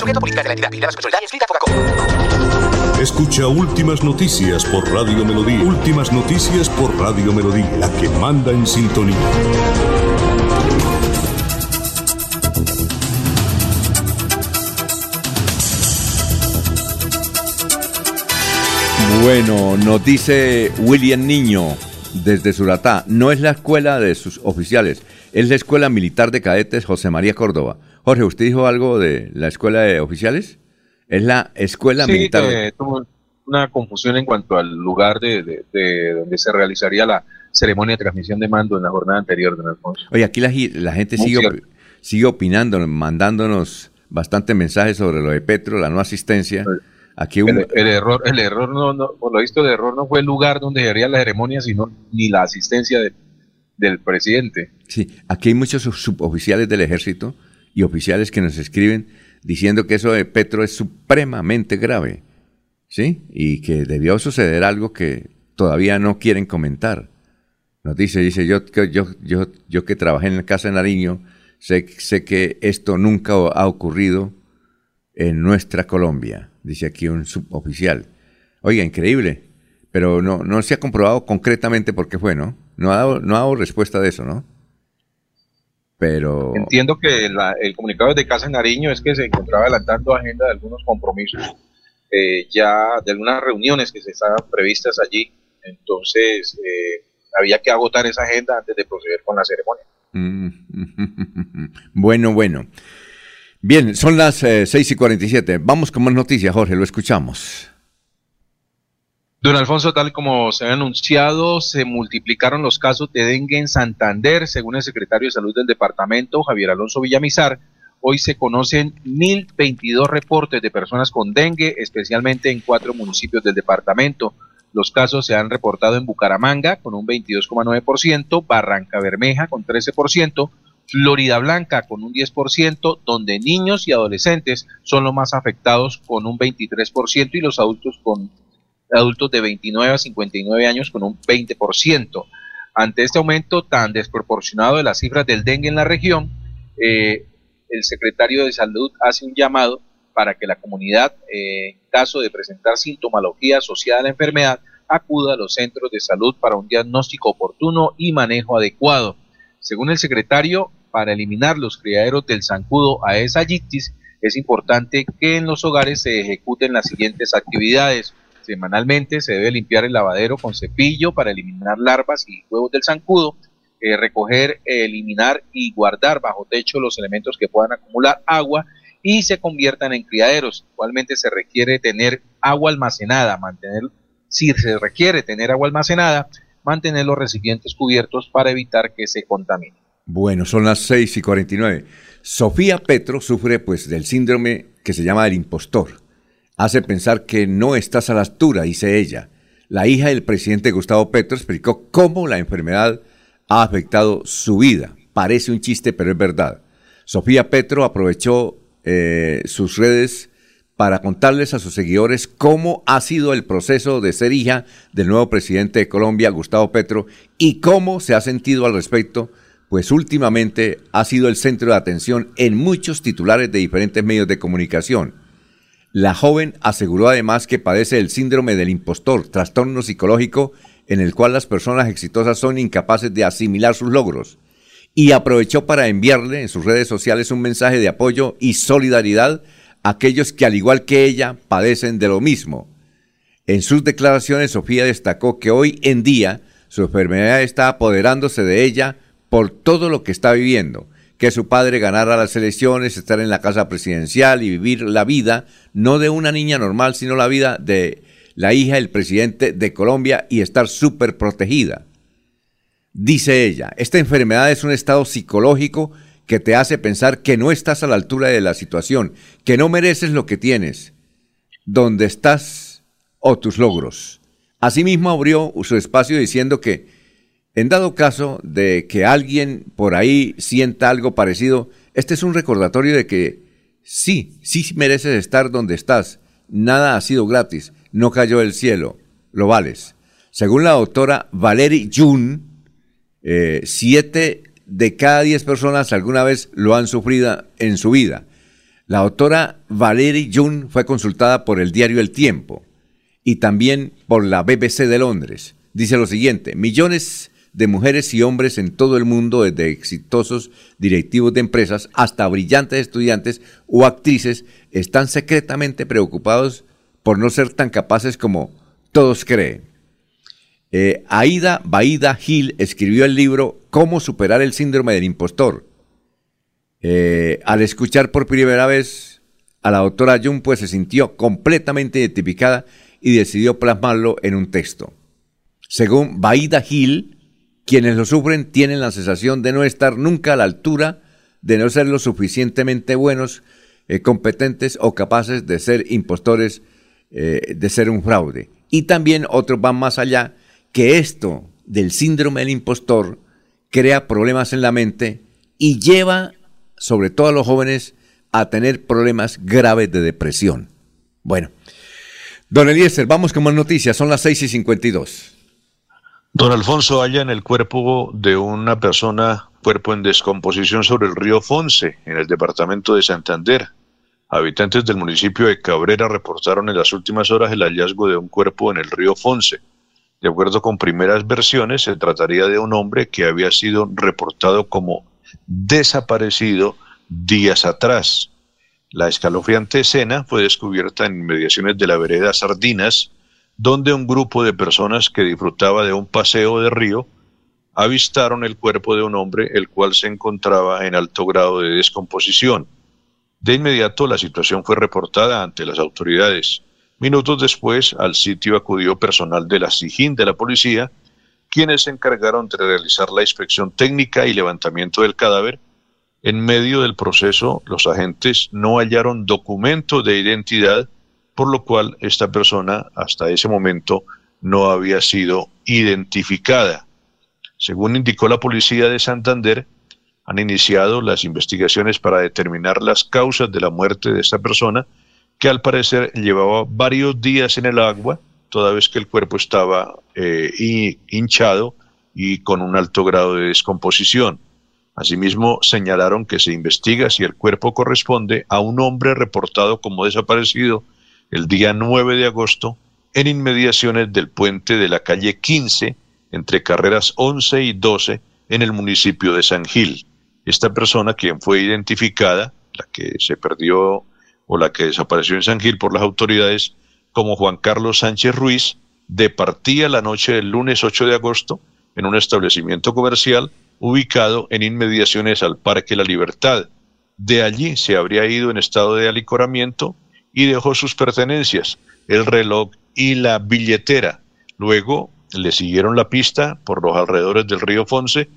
Escucha Últimas Noticias por Radio Melodía. Últimas Noticias por Radio Melodía, la que manda en sintonía. Bueno, nos dice William Niño desde Suratá, no es la escuela de sus oficiales, es la escuela militar de cadetes José María Córdoba. Jorge, ¿usted dijo algo de la escuela de oficiales? Es la escuela Sí, militar. eh, tuvo, una confusión en cuanto al lugar de, de, donde se realizaría la ceremonia de transmisión de mando en la jornada anterior, don Alfonso. Oye, aquí la, la gente sigue, sigue opinando, mandándonos bastantes mensajes sobre lo de Petro, la no asistencia. Aquí el, error, el error no, por lo visto, el error no fue el lugar donde haría la ceremonia, sino ni la asistencia del presidente. Sí, aquí hay muchos suboficiales del ejército y oficiales que nos escriben diciendo que eso de Petro es supremamente grave, ¿sí? Y que debió suceder algo que todavía no quieren comentar. Nos dice, dice, yo, yo, yo, que trabajé en la Casa de Nariño, sé, sé que esto nunca ha ocurrido en nuestra Colombia, dice aquí un suboficial. Oiga, increíble, pero no, no se ha comprobado concretamente por qué fue, ¿no? No ha dado, no ha dado respuesta de eso, ¿no? Pero... Entiendo que el comunicado de Casa Nariño es que se encontraba adelantando agenda de algunos compromisos, eh, ya de algunas reuniones que se estaban previstas allí, entonces eh, había que agotar esa agenda antes de proceder con la ceremonia. Bueno, bueno. Bien, son las eh, seis y 47. Vamos con más noticias, Jorge, lo escuchamos. Don Alfonso, tal como se ha anunciado, se multiplicaron los casos de dengue en Santander, según el secretario de Salud del departamento, Javier Alonso Villamizar. Hoy se conocen 1.022 reportes de personas con dengue, especialmente en cuatro municipios del departamento. Los casos se han reportado en Bucaramanga con un 22,9%, Barranca Bermeja con 13%, Florida Blanca con un 10%, donde niños y adolescentes son los más afectados con un 23% y los adultos con adultos de 29 a 59 años con un 20%. Ante este aumento tan desproporcionado de las cifras del dengue en la región, eh, el secretario de Salud hace un llamado para que la comunidad, eh, en caso de presentar sintomología asociada a la enfermedad, acuda a los centros de salud para un diagnóstico oportuno y manejo adecuado. Según el secretario, para eliminar los criaderos del zancudo Aedes aegyptis, es importante que en los hogares se ejecuten las siguientes actividades. Semanalmente se debe limpiar el lavadero con cepillo para eliminar larvas y huevos del zancudo, eh, recoger, eliminar y guardar bajo techo los elementos que puedan acumular agua y se conviertan en criaderos. Igualmente se requiere tener agua almacenada, mantener, si se requiere tener agua almacenada, mantener los recipientes cubiertos para evitar que se contamine. Bueno, son las 6 y 49. Sofía Petro sufre pues del síndrome que se llama el impostor hace pensar que no estás a la altura, dice ella. La hija del presidente Gustavo Petro explicó cómo la enfermedad ha afectado su vida. Parece un chiste, pero es verdad. Sofía Petro aprovechó eh, sus redes para contarles a sus seguidores cómo ha sido el proceso de ser hija del nuevo presidente de Colombia, Gustavo Petro, y cómo se ha sentido al respecto, pues últimamente ha sido el centro de atención en muchos titulares de diferentes medios de comunicación. La joven aseguró además que padece el síndrome del impostor, trastorno psicológico en el cual las personas exitosas son incapaces de asimilar sus logros, y aprovechó para enviarle en sus redes sociales un mensaje de apoyo y solidaridad a aquellos que al igual que ella padecen de lo mismo. En sus declaraciones, Sofía destacó que hoy en día su enfermedad está apoderándose de ella por todo lo que está viviendo que su padre ganara las elecciones, estar en la casa presidencial y vivir la vida, no de una niña normal, sino la vida de la hija del presidente de Colombia y estar súper protegida. Dice ella, esta enfermedad es un estado psicológico que te hace pensar que no estás a la altura de la situación, que no mereces lo que tienes, donde estás o tus logros. Asimismo abrió su espacio diciendo que en dado caso de que alguien por ahí sienta algo parecido, este es un recordatorio de que sí, sí mereces estar donde estás. Nada ha sido gratis, no cayó del cielo, lo vales. Según la doctora Valerie Jun, eh, siete de cada diez personas alguna vez lo han sufrido en su vida. La doctora Valerie Jun fue consultada por el diario El Tiempo y también por la BBC de Londres. Dice lo siguiente, millones de mujeres y hombres en todo el mundo, desde exitosos directivos de empresas hasta brillantes estudiantes o actrices, están secretamente preocupados por no ser tan capaces como todos creen. Eh, Aida Baida Gil escribió el libro Cómo superar el síndrome del impostor. Eh, al escuchar por primera vez a la doctora Jung, pues se sintió completamente identificada y decidió plasmarlo en un texto. Según Baida Gil, quienes lo sufren tienen la sensación de no estar nunca a la altura, de no ser lo suficientemente buenos, eh, competentes o capaces de ser impostores, eh, de ser un fraude. Y también otros van más allá, que esto del síndrome del impostor crea problemas en la mente y lleva, sobre todo a los jóvenes, a tener problemas graves de depresión. Bueno, don Eliezer, vamos con más noticias, son las 6 y 52. Don Alfonso halla en el cuerpo de una persona, cuerpo en descomposición sobre el río Fonce, en el departamento de Santander. Habitantes del municipio de Cabrera reportaron en las últimas horas el hallazgo de un cuerpo en el río Fonce. De acuerdo con primeras versiones, se trataría de un hombre que había sido reportado como desaparecido días atrás. La escalofriante escena fue descubierta en inmediaciones de la vereda Sardinas, donde un grupo de personas que disfrutaba de un paseo de río avistaron el cuerpo de un hombre el cual se encontraba en alto grado de descomposición. De inmediato la situación fue reportada ante las autoridades. Minutos después, al sitio acudió personal de la SIGIN de la policía, quienes se encargaron de realizar la inspección técnica y levantamiento del cadáver. En medio del proceso, los agentes no hallaron documento de identidad, por lo cual esta persona hasta ese momento no había sido identificada. Según indicó la policía de Santander, han iniciado las investigaciones para determinar las causas de la muerte de esta persona que al parecer llevaba varios días en el agua, toda vez que el cuerpo estaba eh, hinchado y con un alto grado de descomposición. Asimismo, señalaron que se investiga si el cuerpo corresponde a un hombre reportado como desaparecido el día 9 de agosto en inmediaciones del puente de la calle 15 entre carreras 11 y 12 en el municipio de San Gil. Esta persona, quien fue identificada, la que se perdió o la que desapareció en San Gil por las autoridades, como Juan Carlos Sánchez Ruiz, departía la noche del lunes 8 de agosto en un establecimiento comercial ubicado en inmediaciones al Parque La Libertad. De allí se habría ido en estado de alicoramiento y dejó sus pertenencias, el reloj y la billetera. Luego le siguieron la pista por los alrededores del río Fonce,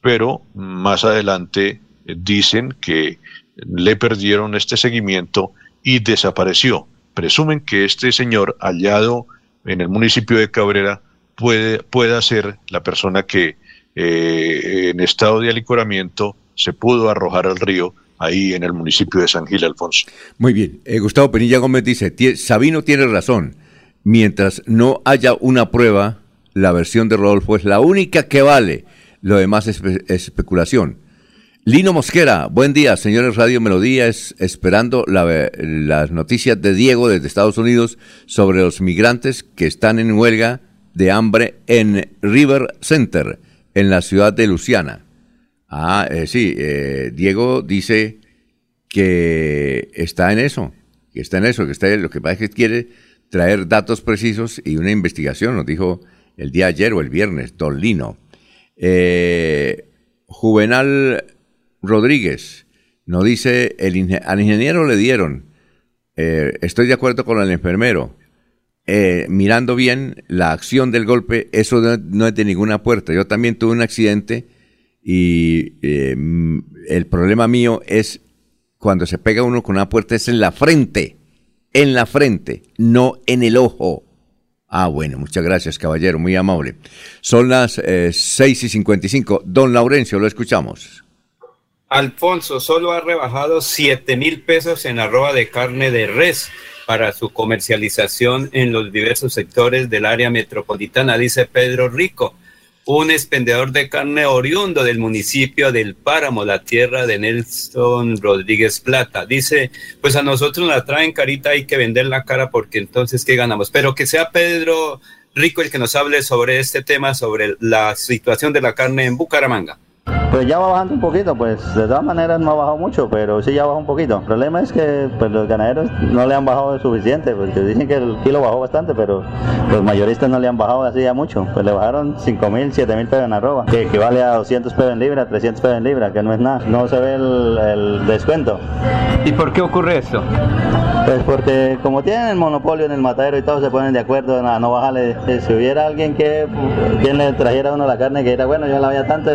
pero más adelante eh, dicen que le perdieron este seguimiento y desapareció. Presumen que este señor hallado en el municipio de Cabrera puede, pueda ser la persona que eh, en estado de alicoramiento se pudo arrojar al río ahí en el municipio de San Gil Alfonso. Muy bien. Eh, Gustavo Penilla Gómez dice, Sabino tiene razón. Mientras no haya una prueba, la versión de Rodolfo es la única que vale. Lo demás es especulación. Lino Mosquera, buen día, señores Radio Melodía, es, esperando las noticias de Diego desde Estados Unidos sobre los migrantes que están en huelga de hambre en River Center, en la ciudad de Luciana. Ah, eh, sí, eh, Diego dice que está en eso, que está en eso, que está lo que pasa es que quiere traer datos precisos y una investigación, nos dijo el día ayer o el viernes, don Lino. Eh, Juvenal Rodríguez nos dice, el, al ingeniero le dieron, eh, estoy de acuerdo con el enfermero, eh, mirando bien la acción del golpe, eso no, es de ninguna puerta. Yo también tuve un accidente y eh, el problema mío es cuando se pega uno con una puerta es en la frente, en la frente, no en el ojo. Ah, bueno, muchas gracias, caballero, muy amable. Son las eh, 6 y 55. Don Laurencio, lo escuchamos. Alfonso solo ha rebajado 7 mil pesos en arroba de carne de res para su comercialización en los diversos sectores del área metropolitana, dice Pedro Rico, un expendedor de carne oriundo del municipio del Páramo, la tierra de Nelson Rodríguez Plata. Dice, pues a nosotros la traen carita, hay que vender la cara porque entonces, ¿qué ganamos? Pero que sea Pedro Rico el que nos hable sobre este tema, sobre la situación de la carne en Bucaramanga. Pues ya va bajando un poquito, pues de todas maneras no ha bajado mucho, pero sí ya bajó un poquito. El problema es que pues, los ganaderos no le han bajado suficiente, porque dicen que el kilo bajó bastante, pero los mayoristas no le han bajado así ya mucho. Pues le bajaron 5 mil, 7 mil pesos en arroba, que equivale a 200 pesos en libra, 300 pesos en libra, que no es nada. No se ve el, el descuento. ¿Y por qué ocurre esto? Pues porque como tienen el monopolio en el matadero y todos se ponen de acuerdo a no bajarle, eh, si hubiera alguien que quien le trajera a uno la carne que era bueno, yo la veía tanto,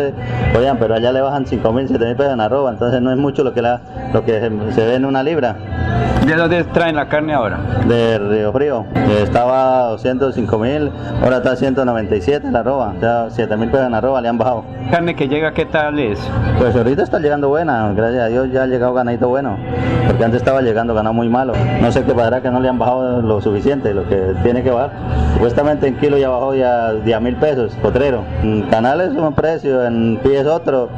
oigan, pero allá le bajan 5 mil, 7 mil pesos en arroba, entonces no es mucho lo que, la, lo que se ve en una libra. ¿De dónde traen la carne ahora? De Río Frío. Estaba a 205 mil, ahora está a 197 la arroba, o sea, 7 mil pesos en arroba le han bajado. ¿Carne que llega qué tal es? Pues ahorita está llegando buena, gracias a Dios ya ha llegado ganadito bueno, porque antes estaba llegando ganado muy malo. No sé qué pasará que no le han bajado lo suficiente, lo que tiene que bajar. Supuestamente en kilo ya bajó ya 10 mil pesos, potrero. En canal es un precio, en pie es otro,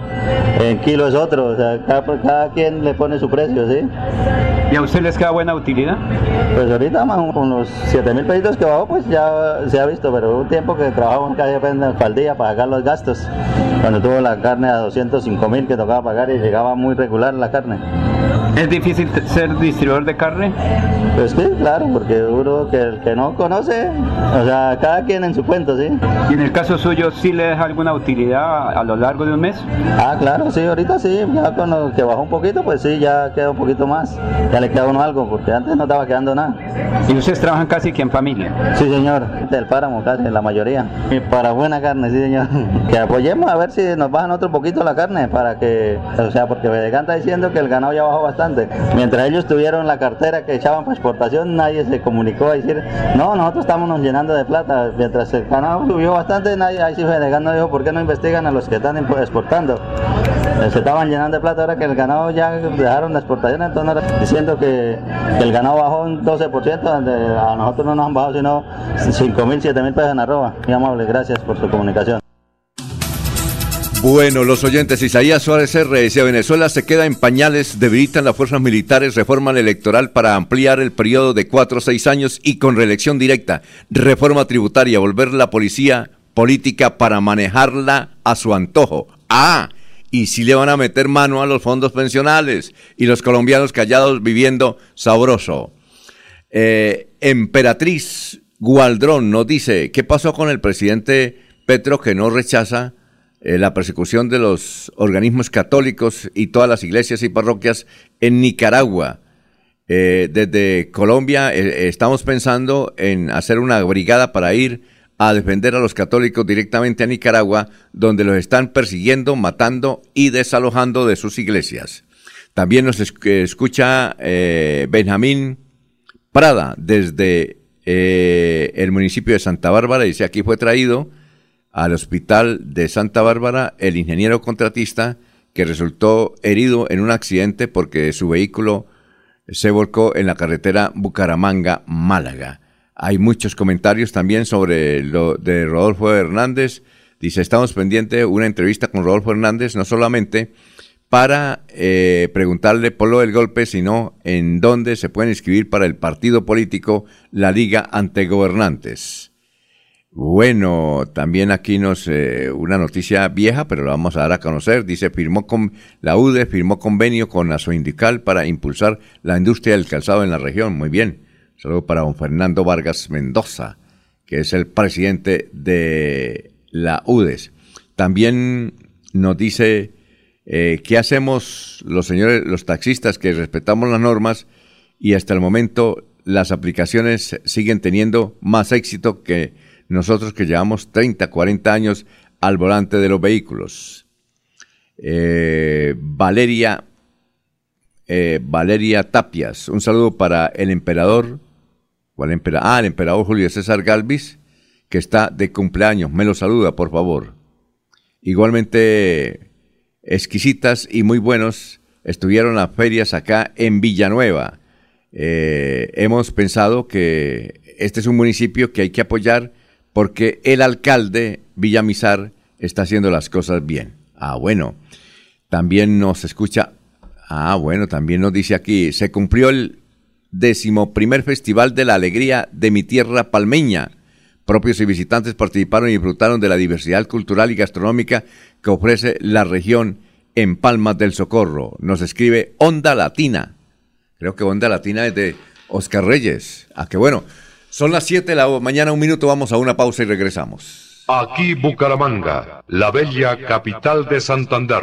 en kilo es otro, o sea, cada, cada quien le pone su precio, ¿sí? ¿Y a usted les buena utilidad? Pues ahorita más con los 7 mil pesitos que bajó, pues ya se ha visto, pero hubo un tiempo que trabajamos casi apenas al día para pagar los gastos. Cuando tuvo la carne a 205 mil que tocaba pagar y llegaba muy regular la carne. ¿Es difícil ser distribuidor de carne? Pues sí, claro, porque uno que el que no conoce, o sea, cada quien en su cuento, ¿sí? ¿Y en el caso suyo sí le deja alguna utilidad a lo largo de un mes? Ah, claro, sí, ahorita sí, ya con lo que bajó un poquito, pues sí, ya queda un poquito más. Ya le queda uno algo, porque antes no estaba quedando nada. ¿Y ustedes trabajan casi que en familia? Sí, señor, del páramo casi, la mayoría. Y para buena carne, sí, señor. Que apoyemos a ver si nos bajan otro poquito la carne, para que, o sea, porque Vedegán está diciendo que el ganado ya bajó bastante. Mientras ellos tuvieron la cartera que echaban para exportación, nadie se comunicó a decir, no, nosotros estamos nos llenando de plata. Mientras el ganado subió bastante, nadie, ahí sí Vedegán no dijo, ¿por qué no investigan a los que están exportando? Se estaban llenando de plata ahora que el ganado ya dejaron la exportación, entonces diciendo que, el ganado bajó un 12%, donde a nosotros no nos han bajado sino 5 mil, 7 mil pesos en arroba. Muy amable, gracias por su comunicación. Bueno, los oyentes, Isaías Suárez R. dice, Venezuela se queda en pañales, debilitan las fuerzas militares, reforma electoral para ampliar el periodo de cuatro a seis años y con reelección directa, reforma tributaria, volver la policía política para manejarla a su antojo. Ah, y si le van a meter mano a los fondos pensionales y los colombianos callados viviendo sabroso. Eh, Emperatriz Gualdrón nos dice, ¿qué pasó con el presidente Petro que no rechaza eh, la persecución de los organismos católicos y todas las iglesias y parroquias en Nicaragua? Eh, desde Colombia estamos pensando en hacer una brigada para ir a defender a los católicos directamente a Nicaragua, donde los están persiguiendo, matando y desalojando de sus iglesias. También nos esc- escucha eh, Benjamín Prada desde eh, el municipio de Santa Bárbara. Dice aquí fue traído al hospital de Santa Bárbara el ingeniero contratista que resultó herido en un accidente porque su vehículo se volcó en la carretera Bucaramanga-Málaga. Hay muchos comentarios también sobre lo de Rodolfo Hernández. Dice, estamos pendientes de una entrevista con Rodolfo Hernández, no solamente para eh, preguntarle por lo del golpe, sino en dónde se pueden inscribir para el partido político La Liga ante Gobernantes. Bueno, también aquí nos eh, una noticia vieja, pero la vamos a dar a conocer. Dice, firmó con la UDE, firmó convenio con Asoindical para impulsar la industria del calzado en la región. Muy bien. Saludo para don Fernando Vargas Mendoza, que es el presidente de la UDES. También nos dice eh, qué hacemos los señores, los taxistas que respetamos las normas y hasta el momento las aplicaciones siguen teniendo más éxito que nosotros que llevamos 30, 40 años al volante de los vehículos. Eh, Valeria, eh, Valeria Tapias, un saludo para el emperador, ¿cuál empera- Ah, el emperador Julio César Galvis, que está de cumpleaños, me lo saluda, por favor. Igualmente, exquisitas y muy buenos estuvieron las ferias acá en Villanueva. Eh, hemos pensado que este es un municipio que hay que apoyar porque el alcalde Villamizar está haciendo las cosas bien. Ah, bueno. También nos escucha. Ah, bueno, también nos dice aquí, se cumplió el decimoprimer Festival de la Alegría de mi tierra palmeña, Propios y visitantes participaron y disfrutaron de la diversidad cultural y gastronómica que ofrece la región en Palmas del Socorro. Nos escribe Onda Latina. Creo que Onda Latina es de Oscar Reyes. Ah, qué bueno. Son las 7 de la mañana, un minuto, vamos a una pausa y regresamos. Aquí Bucaramanga, la bella capital de Santander.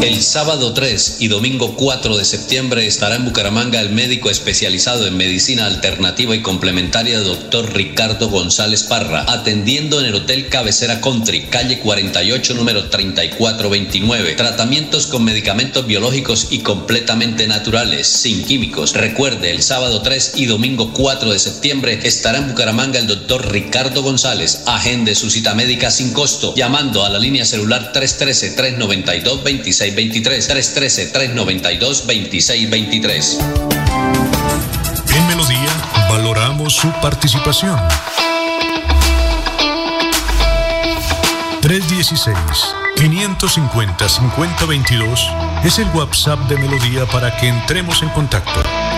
El sábado 3 y domingo 4 de septiembre estará en Bucaramanga el médico especializado en medicina alternativa y complementaria doctor Ricardo González Parra, atendiendo en el Hotel Cabecera Country, calle 48, número 3429. Tratamientos con medicamentos biológicos y completamente naturales, sin químicos. Recuerde, el sábado 3 y domingo 4 de septiembre estará en Bucaramanga el doctor Ricardo González. Agende su cita médica sin costo, llamando a la línea celular 313 392 26 2623 313 392 2623. En Melodía valoramos su participación. 316 550 5022 es el WhatsApp de Melodía para que entremos en contacto.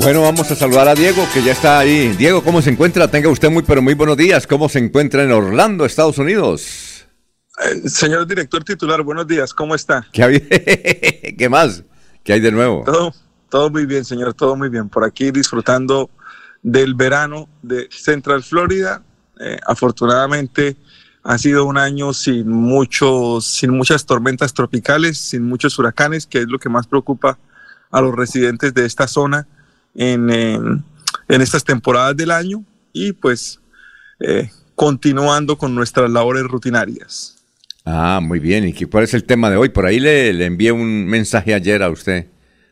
Bueno, vamos a saludar a Diego, que ya está ahí. Diego, ¿cómo se encuentra? Tenga usted muy, pero muy buenos días. ¿Cómo se encuentra en Orlando, Estados Unidos? Eh, señor director titular, buenos días. ¿Cómo está? ¿Qué, ¿Qué más? ¿Qué hay de nuevo? Todo, todo muy bien, señor, todo muy bien. Por aquí disfrutando del verano de Central Florida. Eh, afortunadamente ha sido un año sin muchos, sin muchas tormentas tropicales, sin muchos huracanes, que es lo que más preocupa a los residentes de esta zona en, en, estas temporadas del año y pues eh, continuando con nuestras labores rutinarias. Ah, muy bien. ¿Y cuál es el tema de hoy? Por ahí le, le envié un mensaje ayer a usted.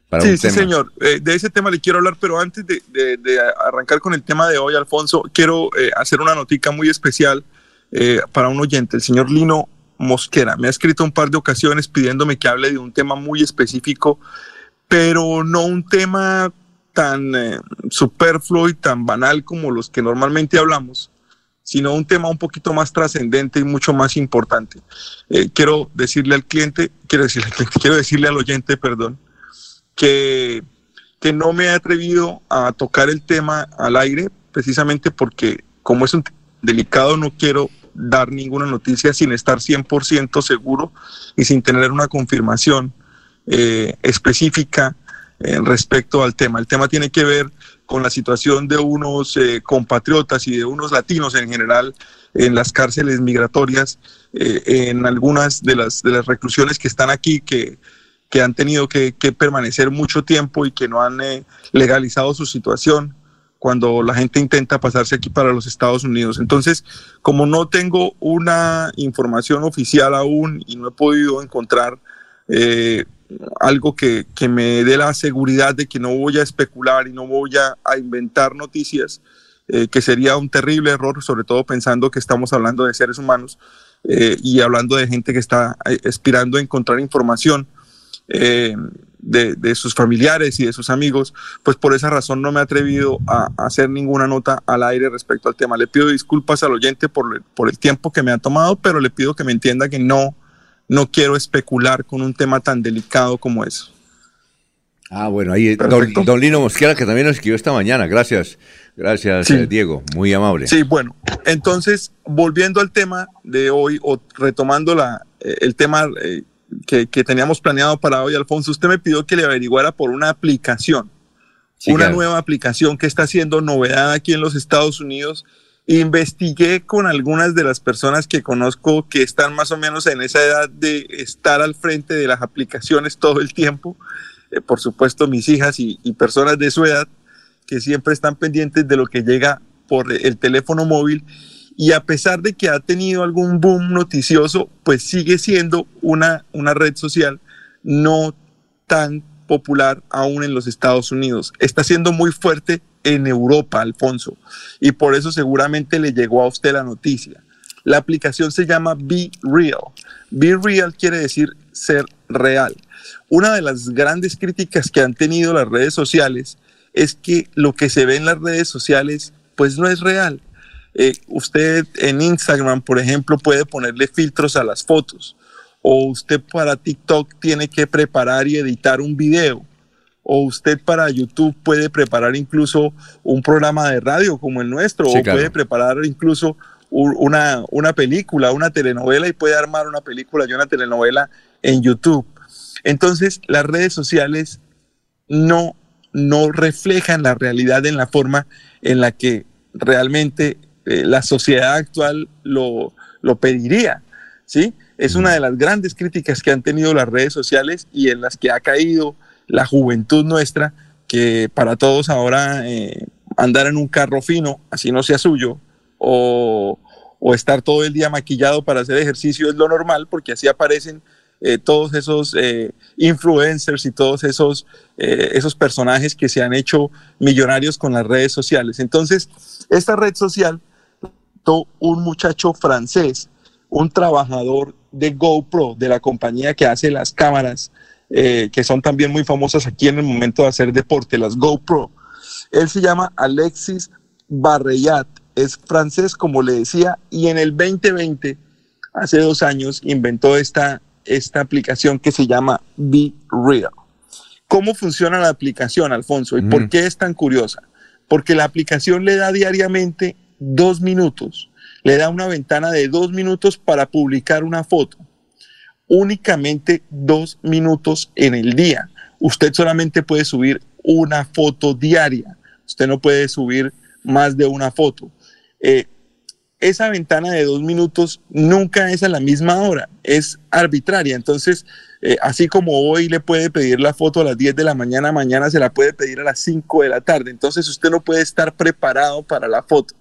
Para sí, sí, señor. Eh, de ese tema le quiero hablar, pero antes de, de, arrancar con el tema de hoy, Alfonso, quiero eh, hacer una notica muy especial para un oyente, el señor Lino Mosquera. Me ha escrito un par de ocasiones pidiéndome que hable de un tema muy específico, pero no un tema tan eh, superfluo y tan banal como los que normalmente hablamos, sino un tema un poquito más trascendente y mucho más importante. Eh, quiero decirle al cliente, quiero decirle, al oyente, perdón, que, que no me he atrevido a tocar el tema al aire, precisamente porque como es un delicado, no quiero dar ninguna noticia sin estar 100% seguro y sin tener una confirmación eh, específica respecto al tema. El tema tiene que ver con la situación de unos eh, compatriotas y de unos latinos en general en las cárceles migratorias, eh, en algunas de las, de las reclusiones que están aquí, que, que han tenido que, permanecer mucho tiempo y que no han eh, legalizado su situación cuando la gente intenta pasarse aquí para los Estados Unidos. Entonces, como no tengo una información oficial aún y no he podido encontrar eh, algo que, me dé la seguridad de que no voy a especular y no voy a, inventar noticias, eh, que sería un terrible error, sobre todo pensando que estamos hablando de seres humanos eh, y hablando de gente que está eh, aspirando a encontrar información de, sus familiares y de sus amigos, pues por esa razón no me he atrevido a, hacer ninguna nota al aire respecto al tema. Le pido disculpas al oyente por, por el tiempo que me ha tomado, pero le pido que me entienda que no no quiero especular con un tema tan delicado como eso. Ah, bueno, ahí don, don, Lino Mosquera, que también nos escribió esta mañana. Gracias, gracias, eh, Diego, muy amable. Sí, bueno, entonces, volviendo al tema de hoy, o retomando la, eh, el tema eh, que, teníamos planeado para hoy, Alfonso, usted me pidió que le averiguara por una aplicación, una nueva aplicación que está siendo novedad aquí en los Estados Unidos Investigué con algunas de las personas que conozco que están más o menos en esa edad de estar al frente de las aplicaciones todo el tiempo. Eh, por supuesto, mis hijas y, y personas de su edad que siempre están pendientes de lo que llega por el teléfono móvil y a pesar de que ha tenido algún boom noticioso, pues sigue siendo una, una red social no tan popular aún en los Estados Unidos. Está siendo muy fuerte en Europa, Alfonso, y por eso seguramente le llegó a usted la noticia. La aplicación se llama Be Real. Be Real quiere decir ser real. Una de las grandes críticas que han tenido las redes sociales es que lo que se ve en las redes sociales pues no es real. Eh, usted en Instagram, por ejemplo, puede ponerle filtros a las fotos o usted para TikTok tiene que preparar y editar un video, o usted para YouTube puede preparar incluso un programa de radio como el nuestro, o puede preparar incluso una, una película, una telenovela y puede armar una película y una telenovela en YouTube. Entonces, las redes sociales no, no reflejan la realidad en la forma en la que realmente eh, la sociedad actual lo, lo pediría, ¿sí? Es una de las grandes críticas que han tenido las redes sociales y en las que ha caído la juventud nuestra, que para todos ahora eh, andar en un carro fino, así no sea suyo, o, estar todo el día maquillado para hacer ejercicio es lo normal, porque así aparecen eh, todos esos eh, influencers y todos esos, esos personajes que se han hecho millonarios con las redes sociales. Entonces, esta red social, un muchacho francés, un trabajador de GoPro, de la compañía que hace las cámaras, eh, que son también muy famosas aquí en el momento de hacer deporte, las GoPro. Él se llama Alexis Barreyat, es francés, como le decía, y en el 2020, hace dos años, inventó esta, esta aplicación que se llama Be Real. ¿Cómo funciona la aplicación, Alfonso? ¿Y por qué es tan curiosa? Porque la aplicación le da diariamente dos minutos le da una ventana de dos minutos para publicar una foto. Únicamente dos minutos en el día. Usted solamente puede subir una foto diaria. Usted no puede subir más de una foto. Eh, esa ventana de dos minutos nunca es a la misma hora, es arbitraria. Entonces, eh, así como hoy le puede pedir la foto a las 10 de la mañana, mañana se la puede pedir a las 5 de la tarde. Entonces, usted no puede estar preparado para la foto.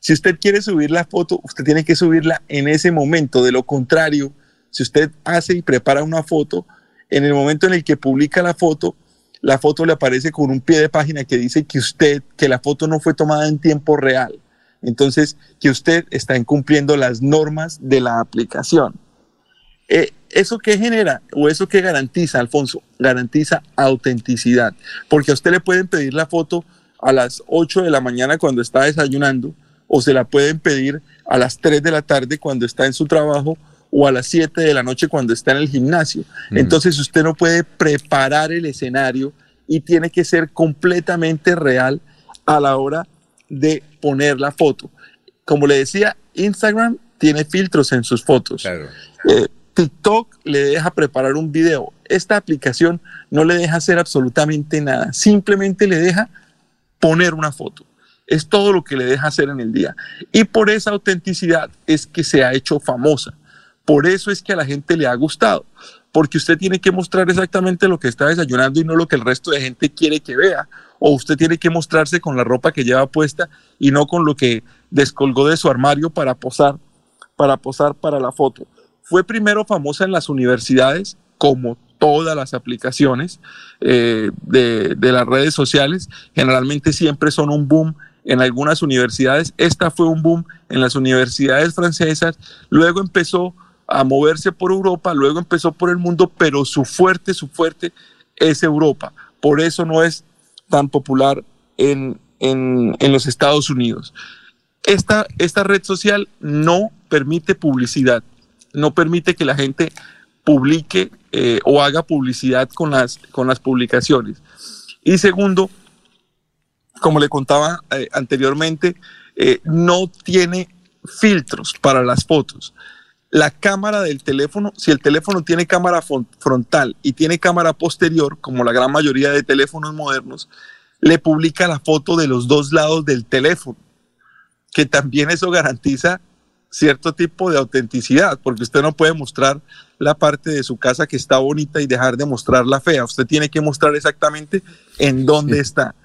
Si usted quiere subir la foto, usted tiene que subirla en ese momento. De lo contrario, si usted hace y prepara una foto, en el momento en el que publica la foto, la foto le aparece con un pie de página que dice que usted, que la foto no fue tomada en tiempo real. Entonces, que usted está incumpliendo las normas de la aplicación. Eh, ¿Eso qué genera o eso qué garantiza, Alfonso? Garantiza autenticidad, porque a usted le pueden pedir la foto a las 8 de la mañana cuando está desayunando o se la pueden pedir a las 3 de la tarde cuando está en su trabajo o a las 7 de la noche cuando está en el gimnasio. Entonces usted no puede preparar el escenario y tiene que ser completamente real a la hora de poner la foto. Como le decía, Instagram tiene filtros en sus fotos. Eh, TikTok le deja preparar un video. Esta aplicación no le deja hacer absolutamente nada. Simplemente le deja poner una foto. Es todo lo que le deja hacer en el día. Y por esa autenticidad es que se ha hecho famosa. Por eso es que a la gente le ha gustado. Porque usted tiene que mostrar exactamente lo que está desayunando y no lo que el resto de gente quiere que vea. O usted tiene que mostrarse con la ropa que lleva puesta y no con lo que descolgó de su armario para posar, para posar para la foto. Fue primero famosa en las universidades, como todas las aplicaciones eh, de, de, las redes sociales. Generalmente siempre son un boom en algunas universidades. Esta fue un boom en las universidades francesas. Luego empezó a moverse por Europa, luego empezó por el mundo, pero su fuerte, su fuerte es Europa. Por eso no es tan popular en, en, en los Estados Unidos. Esta, esta red social no permite publicidad, no permite que la gente publique eh, o haga publicidad con las, con las publicaciones. Y segundo, como le contaba eh, anteriormente, eh, no tiene filtros para las fotos. La cámara del teléfono, si el teléfono tiene cámara frontal y tiene cámara posterior, como la gran mayoría de teléfonos modernos, le publica la foto de los dos lados del teléfono. que también eso garantiza cierto tipo de autenticidad, porque usted no puede mostrar la parte de su casa que está bonita y dejar de mostrar la fea. Usted tiene que mostrar exactamente en dónde está.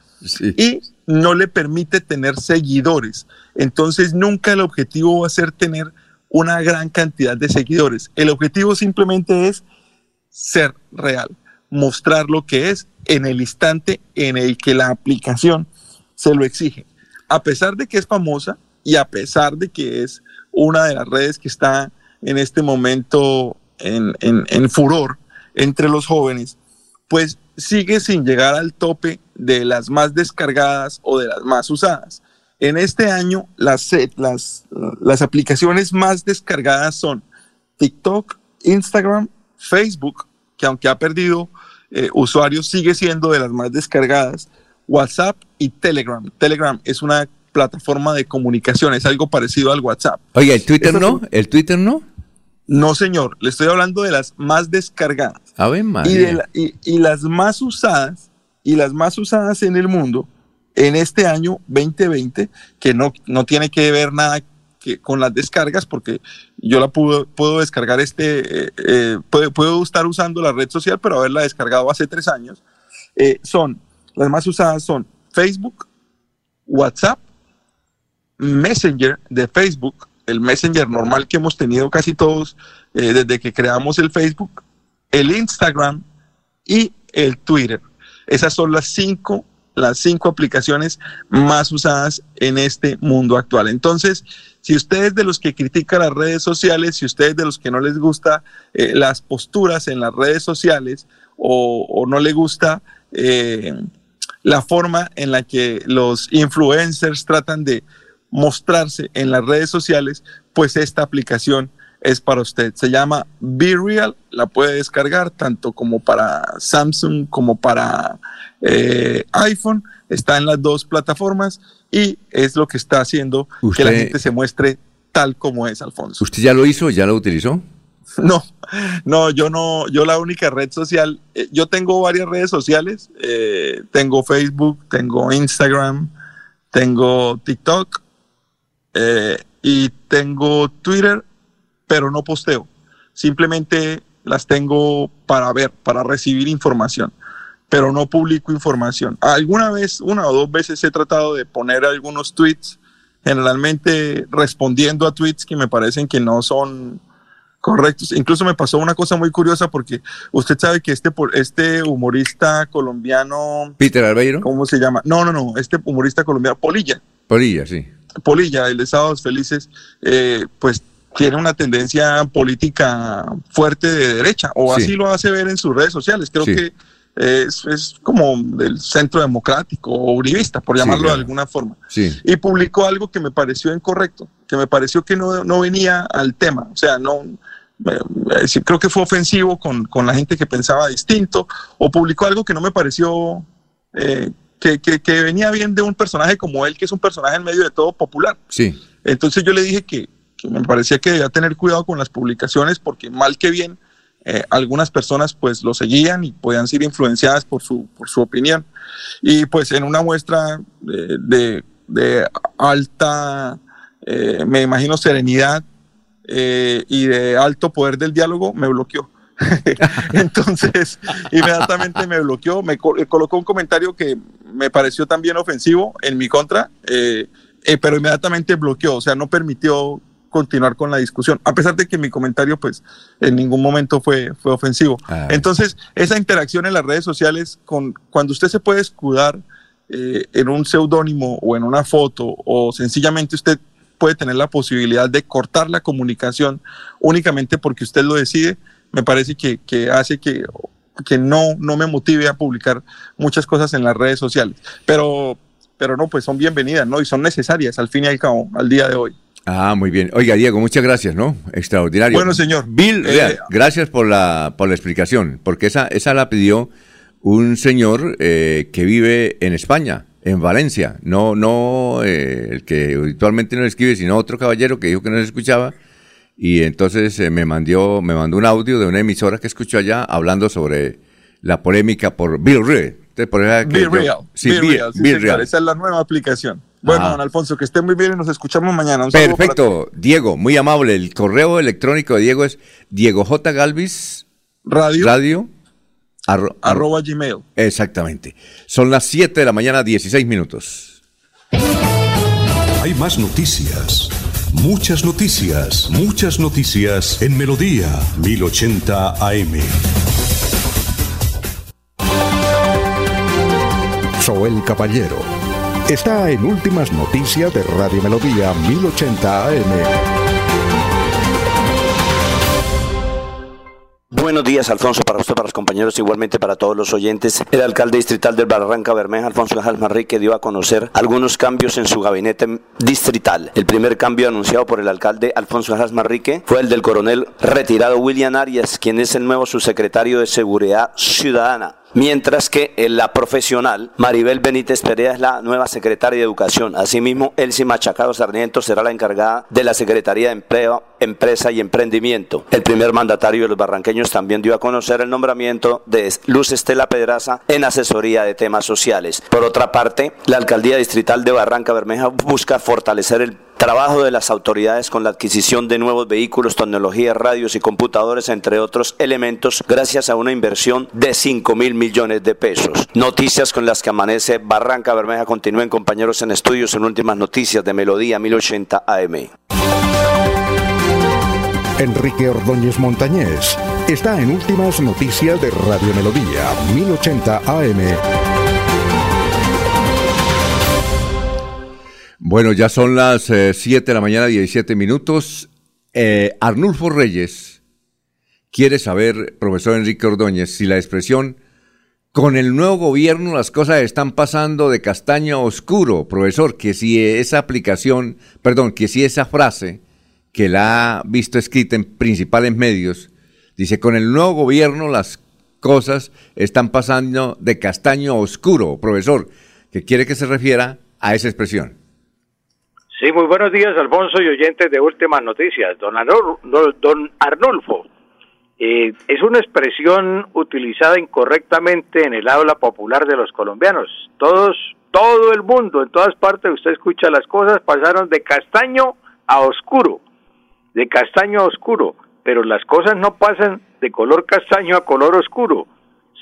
Y no le permite tener seguidores. Entonces nunca el objetivo va a ser tener una gran cantidad de seguidores. El objetivo simplemente es ser real, mostrar lo que es en el instante en el que la aplicación se lo exige. A pesar de que es famosa y a pesar de que es una de las redes que está en este momento en, furor entre los jóvenes, pues sigue sin llegar al tope de las más descargadas o de las más usadas. En este año, las, las, las aplicaciones más descargadas son TikTok, Instagram, Facebook, que aunque ha perdido eh, usuarios, sigue siendo de las más descargadas, WhatsApp y Telegram. Telegram es una plataforma de comunicación, es algo parecido al WhatsApp. Oye, ¿el Twitter no? ¿El Twitter no? No, señor, le estoy hablando de las más descargadas. A ver, y, y, las más usadas, y las más usadas en el mundo en este año 2020, que no, no tiene que ver nada que, con las descargas, porque yo la puedo, puedo descargar este, eh, eh, puedo, estar usando la red social, pero haberla descargado hace tres años. Eh, son, las más usadas son Facebook, WhatsApp, Messenger de Facebook, el Messenger normal que hemos tenido casi todos eh, desde que creamos el Facebook, el Instagram y el Twitter. Esas son las cinco, las cinco aplicaciones más usadas en este mundo actual. Entonces, si ustedes de los que critican las redes sociales, si ustedes de los que no les gusta eh, las posturas en las redes sociales o, no le gusta eh, la forma en la que los influencers tratan de mostrarse en las redes sociales, pues esta aplicación es para usted. Se llama Be Real, la puede descargar tanto como para Samsung como para eh, iPhone. Está en las dos plataformas y es lo que está haciendo que la gente se muestre tal como es, Alfonso. ¿Usted ya lo hizo? ¿Ya lo utilizó? No, no, yo no, yo la única red social, eh, yo tengo varias redes sociales, eh, tengo Facebook, tengo Instagram, tengo TikTok, y tengo Twitter, pero no posteo. Simplemente las tengo para ver, para recibir información, pero no publico información. Alguna vez, una o dos veces he tratado de poner algunos tweets, generalmente respondiendo a tweets que me parecen que no son correctos. Incluso me pasó una cosa muy curiosa porque usted sabe que este, este humorista colombiano... Peter Albeiro. ¿Cómo se llama? No, no, no, este humorista colombiano, Polilla. Polilla, sí. Polilla, el de Sábados Felices, eh, pues tiene una tendencia política fuerte de derecha, o así lo hace ver en sus redes sociales. Creo que es, como del centro democrático o uribista, por llamarlo de alguna forma. Y publicó algo que me pareció incorrecto, que me pareció que no, no venía al tema. O sea, no, eh, creo que fue ofensivo con, con, la gente que pensaba distinto, o publicó algo que no me pareció eh, que, que, venía bien de un personaje como él, que es un personaje en medio de todo popular. Sí. Entonces yo le dije que, me parecía que debía tener cuidado con las publicaciones porque mal que bien eh, algunas personas pues lo seguían y podían ser influenciadas por su, por su opinión. Y pues en una muestra de, de, alta, eh, me imagino, serenidad eh, y de alto poder del diálogo, me bloqueó. Entonces, inmediatamente me bloqueó, me colocó un comentario que me pareció también ofensivo en mi contra, eh, eh, pero inmediatamente bloqueó, o sea, no permitió continuar con la discusión, a pesar de que mi comentario, pues, en ningún momento fue, fue ofensivo. Ah. Entonces, esa interacción en las redes sociales, con, cuando usted se puede escudar eh, en un seudónimo o en una foto, o sencillamente usted puede tener la posibilidad de cortar la comunicación únicamente porque usted lo decide, me parece que, que hace que, que no, no me motive a publicar muchas cosas en las redes sociales. Pero, pero no, pues son bienvenidas, ¿no? Y son necesarias al fin y al cabo, al día de hoy. Ah, muy bien. Oiga, Diego, muchas gracias, ¿no? Extraordinario. Bueno, señor. Bill, eh, gracias por la, por la explicación, porque esa, esa la pidió un señor eh, que vive en España, en Valencia. No, no eh, el que habitualmente no escribe, sino otro caballero que dijo que no se escuchaba y entonces eh, me, mandó, me mandó un audio de una emisora que escuchó allá hablando sobre la polémica por Bill Real. Bill Real. Sí, Bill, Real. Esa es la nueva aplicación. Bueno, Ah. don Alfonso, que esté muy bien y nos escuchamos mañana. Un Perfecto, Diego, muy amable. El correo electrónico de Diego es Diego J. Galvis Radio. Radio arro- arroba gmail. Exactamente. Son las 7 de la mañana, 16 minutos. Hay más noticias. Muchas noticias, muchas noticias en Melodía 1080 AM. Soel Caballero está en Últimas Noticias de Radio Melodía 1080 AM. Buenos días, Alfonso, para usted, para los compañeros, igualmente para todos los oyentes. El alcalde distrital del Barranca Bermeja, Alfonso Gajal Manrique, dio a conocer algunos cambios en su gabinete distrital. El primer cambio anunciado por el alcalde Alfonso Gajal Manrique fue el del coronel retirado William Arias, quien es el nuevo subsecretario de Seguridad Ciudadana. Mientras que en la profesional, Maribel Benítez Perea es la nueva secretaria de Educación. Asimismo, Elsie Machacado Sarmiento será la encargada de la Secretaría de Empleo, Empresa y Emprendimiento. El primer mandatario de los barranqueños también dio a conocer el nombramiento de Luz Estela Pedraza en asesoría de temas sociales. Por otra parte, la Alcaldía Distrital de Barranca Bermeja busca fortalecer el Trabajo de las autoridades con la adquisición de nuevos vehículos, tecnologías, radios y computadores, entre otros elementos, gracias a una inversión de 5 mil millones de pesos. Noticias con las que amanece Barranca Bermeja. Continúen compañeros en estudios en últimas noticias de Melodía 1080 AM. Enrique Ordóñez Montañés está en Últimas Noticias de Radio Melodía 1080 AM. Bueno, ya son las 7 de la mañana, 17 minutos. Eh, Arnulfo Reyes quiere saber, profesor Enrique Ordóñez, si la expresión con el nuevo gobierno las cosas están pasando de castaño a oscuro, profesor, que si esa aplicación, perdón, que si esa frase que la ha visto escrita en principales medios, dice, con el nuevo gobierno las cosas están pasando de castaño a oscuro, profesor, que quiere que se refiera a esa expresión. Sí, muy buenos días, Alfonso y oyentes de Últimas Noticias. Don, don Arnulfo, eh, es una expresión utilizada incorrectamente en el habla popular de los colombianos. Todos, todo el mundo, en todas partes, usted escucha las cosas, pasaron de castaño a oscuro, de castaño a oscuro, pero las cosas no pasan de color castaño a color oscuro,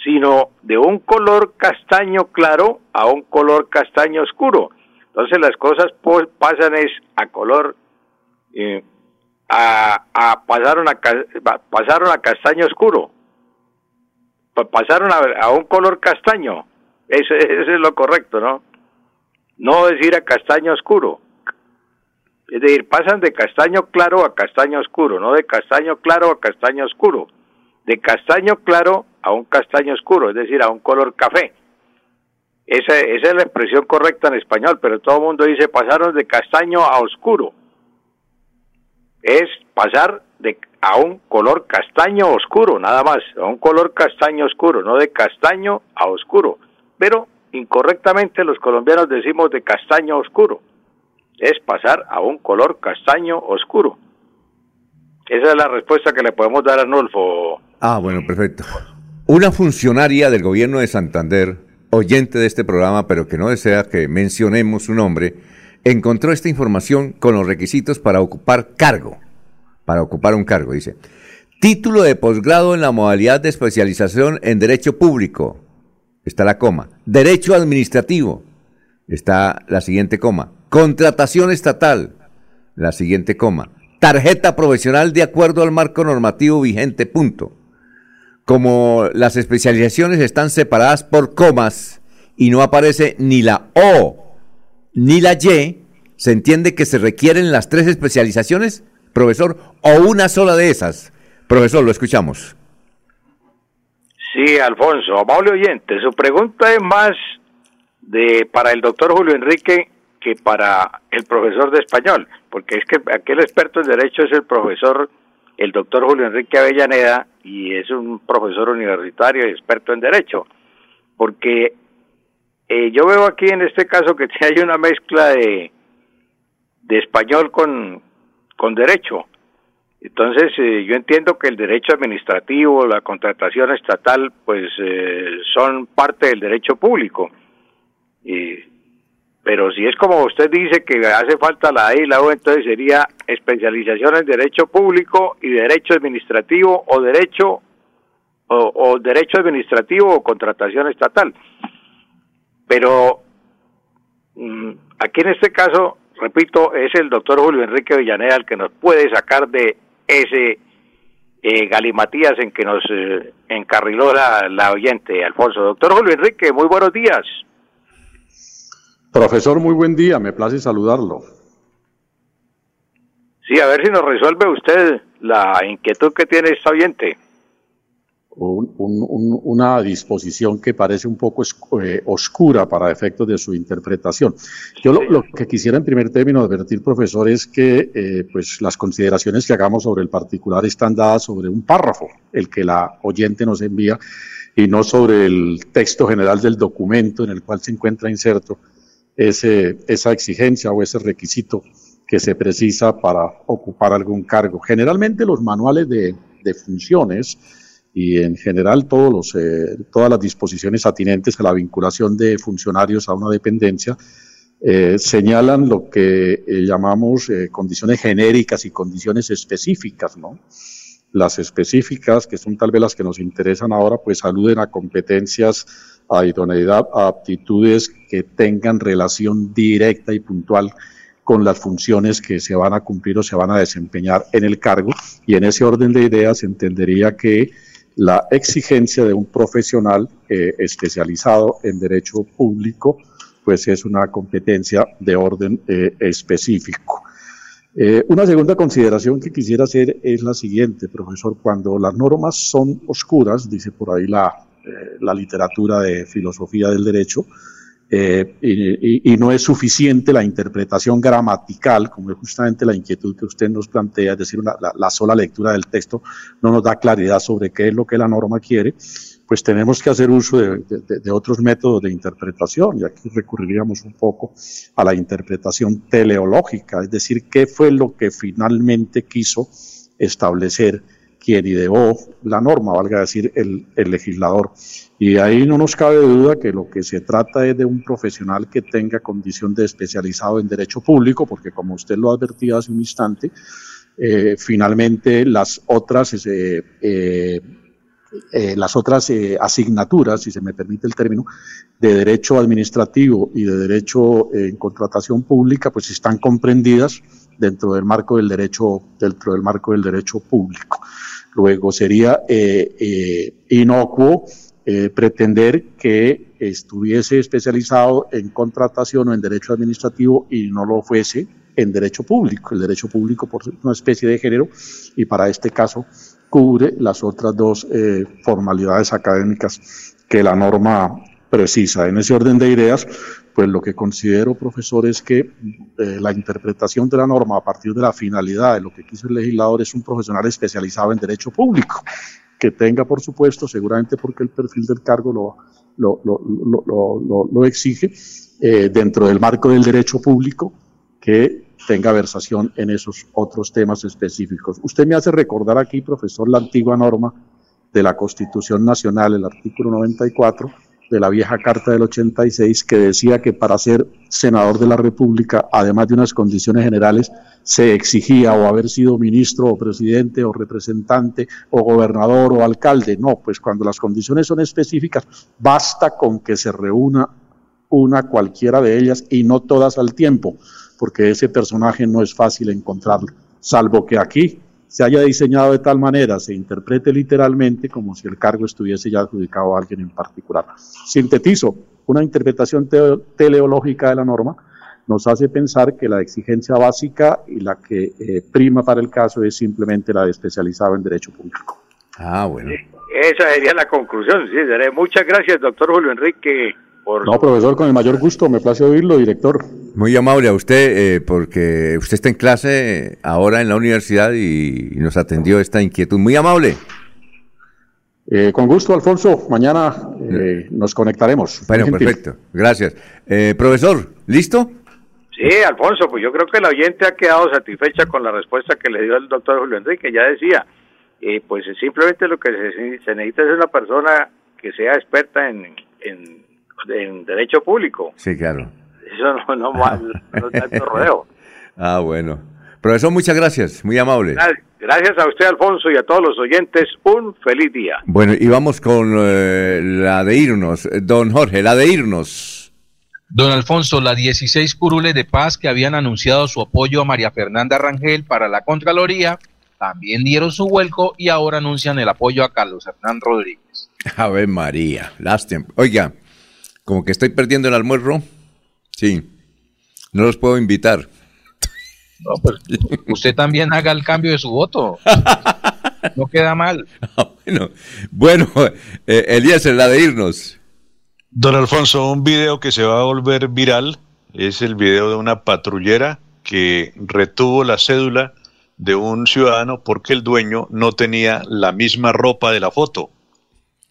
sino de un color castaño claro a un color castaño oscuro. Entonces las cosas po- pasan es a color, a, a- pasaron a pasaron a castaño oscuro, Pa- pasaron a, a un color castaño. Eso, eso es lo correcto, ¿no? No decir a castaño oscuro. Es decir, pasan de castaño claro a castaño oscuro, no de castaño claro a castaño oscuro. De castaño claro a un castaño oscuro, es decir, a un color café. Esa, esa es la expresión correcta en español, pero todo el mundo dice pasaron de castaño a oscuro. Es pasar de a un color castaño oscuro, nada más, a un color castaño oscuro, no de castaño a oscuro. Pero incorrectamente los colombianos decimos de castaño oscuro. Es pasar a un color castaño oscuro. Esa es la respuesta que le podemos dar a Arnulfo. Ah, bueno, perfecto. Una funcionaria del gobierno de Santander, oyente de este programa, pero que no desea que mencionemos su nombre, encontró esta información con los requisitos para ocupar cargo. Para ocupar un cargo, dice. Título de posgrado en la modalidad de especialización en Derecho Público. Está la coma. Derecho Administrativo. Está la siguiente coma. Contratación estatal. La siguiente coma. Tarjeta profesional de acuerdo al marco normativo vigente. Punto. Como las especializaciones están separadas por comas y no aparece ni la O ni la Y, ¿se entiende que se requieren las tres especializaciones, profesor, o una sola de esas? Profesor, lo escuchamos. Sí, Alfonso, amable oyente, su pregunta es más de para el doctor Julio Enrique que para el profesor de español, porque es que aquel experto en derecho es el profesor, el doctor Julio Enrique Avellaneda, y es un profesor universitario y experto en derecho, porque eh, yo veo aquí en este caso que hay una mezcla de, español con, con derecho. Entonces, eh, yo entiendo que el derecho administrativo, la contratación estatal, pues eh, son parte del derecho público. Y- pero si es como usted dice que hace falta la E y la U, entonces sería especialización en derecho público y derecho administrativo o derecho o, derecho administrativo o contratación estatal. Pero mm, aquí en este caso, repito, es el doctor Julio Enrique Villaneda el que nos puede sacar de ese eh, galimatías en que nos eh, encarriló la, la oyente, Alfonso. Doctor Julio Enrique, muy buenos días. Profesor, muy buen día, me place saludarlo. Sí, a ver si nos resuelve usted la inquietud que tiene esta oyente. Un- un- un- una disposición que parece un poco eh, oscura para efectos de su interpretación. Yo lo, lo que quisiera en primer término advertir, profesor, es que eh, pues las consideraciones que hagamos sobre el particular están dadas sobre un párrafo, el que la oyente nos envía, y no sobre el texto general del documento en el cual se encuentra inserto ese, esa exigencia o ese requisito que se precisa para ocupar algún cargo. Generalmente los manuales de, de funciones y en general todos los, eh, todas las disposiciones atinentes a la vinculación de funcionarios a una dependencia eh, señalan lo que eh, llamamos eh, condiciones genéricas y condiciones específicas, ¿no? Las específicas, que son tal vez las que nos interesan ahora, pues aluden a competencias, a idoneidad, a aptitudes que tengan relación directa y puntual con las funciones que se van a cumplir o se van a desempeñar en el cargo. Y en ese orden de ideas entendería que la exigencia de un profesional eh, especializado en derecho público, pues es una competencia de orden eh, específico. Eh, una segunda consideración que quisiera hacer es la siguiente, profesor. Cuando las normas son oscuras, dice por ahí la, la literatura de filosofía del derecho, eh, y, no es suficiente la interpretación gramatical, como es justamente la inquietud que usted nos plantea, es decir, la, la sola lectura del texto no nos da claridad sobre qué es lo que la norma quiere, pues tenemos que hacer uso de otros métodos de interpretación, y aquí recurriríamos un poco a la interpretación teleológica, es decir, qué fue lo que finalmente quiso establecer quien ideó la norma, valga decir, el, legislador. Y ahí no nos cabe duda que lo que se trata es de un profesional que tenga condición de especializado en derecho público, porque como usted lo advertía hace un instante, eh, finalmente las otras, eh, eh, las otras asignaturas, si se me permite el término, de derecho administrativo y de derecho en contratación pública, pues están comprendidas dentro del marco del derecho, dentro del marco del derecho público. Luego sería eh, eh, inocuo eh, pretender que estuviese especializado en contratación o en derecho administrativo y no lo fuese en derecho público. El derecho público por una especie de género y para este caso cubre las otras dos formalidades académicas que la norma precisa. En ese orden de ideas, pues lo que considero, profesor, es que eh, la interpretación de la norma a partir de la finalidad de lo que quiso el legislador es un profesional especializado en derecho público, que tenga, por supuesto, seguramente porque el perfil del cargo lo, lo, lo, lo, exige, eh, dentro del marco del derecho público, que tenga versación en esos otros temas específicos. Usted me hace recordar aquí, profesor, la antigua norma de la Constitución Nacional, el artículo 94 de la vieja Carta del 86, que decía que para ser senador de la República, además de unas condiciones generales, se exigía o haber sido ministro o presidente o representante o gobernador o alcalde. No, pues cuando las condiciones son específicas, basta con que se reúna una cualquiera de ellas y no todas al tiempo, porque ese personaje no es fácil encontrarlo, salvo que aquí se haya diseñado de tal manera, se interprete literalmente como si el cargo estuviese ya adjudicado a alguien en particular. Sintetizo, una interpretación teo- teleológica de la norma nos hace pensar que la exigencia básica y la que eh, prima para el caso es simplemente la de especializado en derecho público. Ah, bueno. Esa sería la conclusión. Sí, seré. Muchas gracias, doctor Julio Enrique, por No, profesor, con el mayor gusto, me place oírlo, director. Muy amable a usted, eh, porque usted está en clase eh, ahora en la universidad y nos atendió esta inquietud. Muy amable. Eh, con gusto, Alfonso. Mañana eh, nos conectaremos. Bueno, perfecto. Gracias. Eh, profesor, ¿listo? Sí, Alfonso, pues yo creo que la oyente ha quedado satisfecha con la respuesta que le dio el doctor Julio Enrique. Ya decía, eh, pues simplemente lo que se, se necesita es una persona que sea experta en, en, en derecho público. Sí, claro. Eso no, no, mal, no tanto rodeo. Ah, bueno. Profesor, muchas gracias, muy amable. Gracias a usted, Alfonso, y a todos los oyentes. Un feliz día. Bueno, y vamos con eh, la de irnos. Don Jorge, la de irnos. Don Alfonso, la 16 curules de paz que habían anunciado su apoyo a María Fernanda Rangel para la Contraloría, también dieron su vuelco y ahora anuncian el apoyo a Carlos Hernán Rodríguez. A ver, María, lástima. Oiga, como que estoy perdiendo el almuerzo. Sí, no los puedo invitar. No, pues usted también haga el cambio de su voto. No queda mal. bueno, bueno eh, Elías, la de irnos. Don Alfonso, un video que se va a volver viral es el video de una patrullera que retuvo la cédula de un ciudadano porque el dueño no tenía la misma ropa de la foto.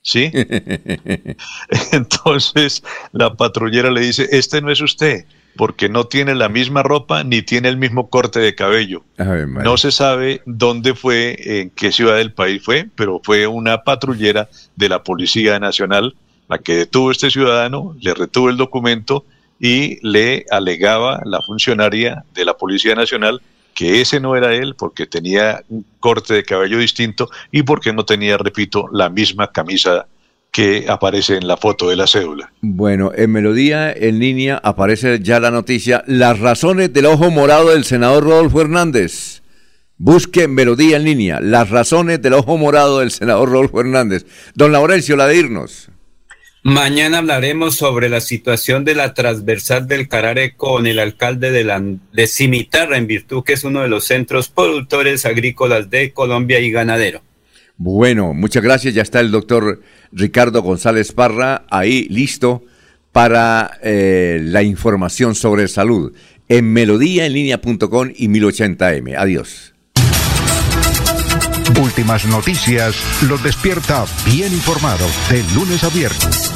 ¿Sí? Entonces la patrullera le dice, este no es usted, porque no tiene la misma ropa ni tiene el mismo corte de cabello. no se sabe dónde fue, en qué ciudad del país fue, pero fue una patrullera de la Policía Nacional la que detuvo a este ciudadano, le retuvo el documento y le alegaba la funcionaria de la Policía Nacional que ese no era él porque tenía un corte de cabello distinto y porque no tenía, repito, la misma camisa que aparece en la foto de la cédula. Bueno, en Melodía en línea aparece ya la noticia, las razones del ojo morado del senador Rodolfo Hernández. Busque Melodía en línea, las razones del ojo morado del senador Rodolfo Hernández. Don Laurencio, la de irnos. Mañana hablaremos sobre la situación de la transversal del Carare con el alcalde de, la, de Cimitarra, en virtud que es uno de los centros productores agrícolas de Colombia y ganadero. Bueno, muchas gracias. Ya está el doctor Ricardo González Parra ahí listo para eh, la información sobre salud en melodíaenlínea.com y 1080m. Adiós. Últimas noticias los despierta bien informados de lunes a viernes.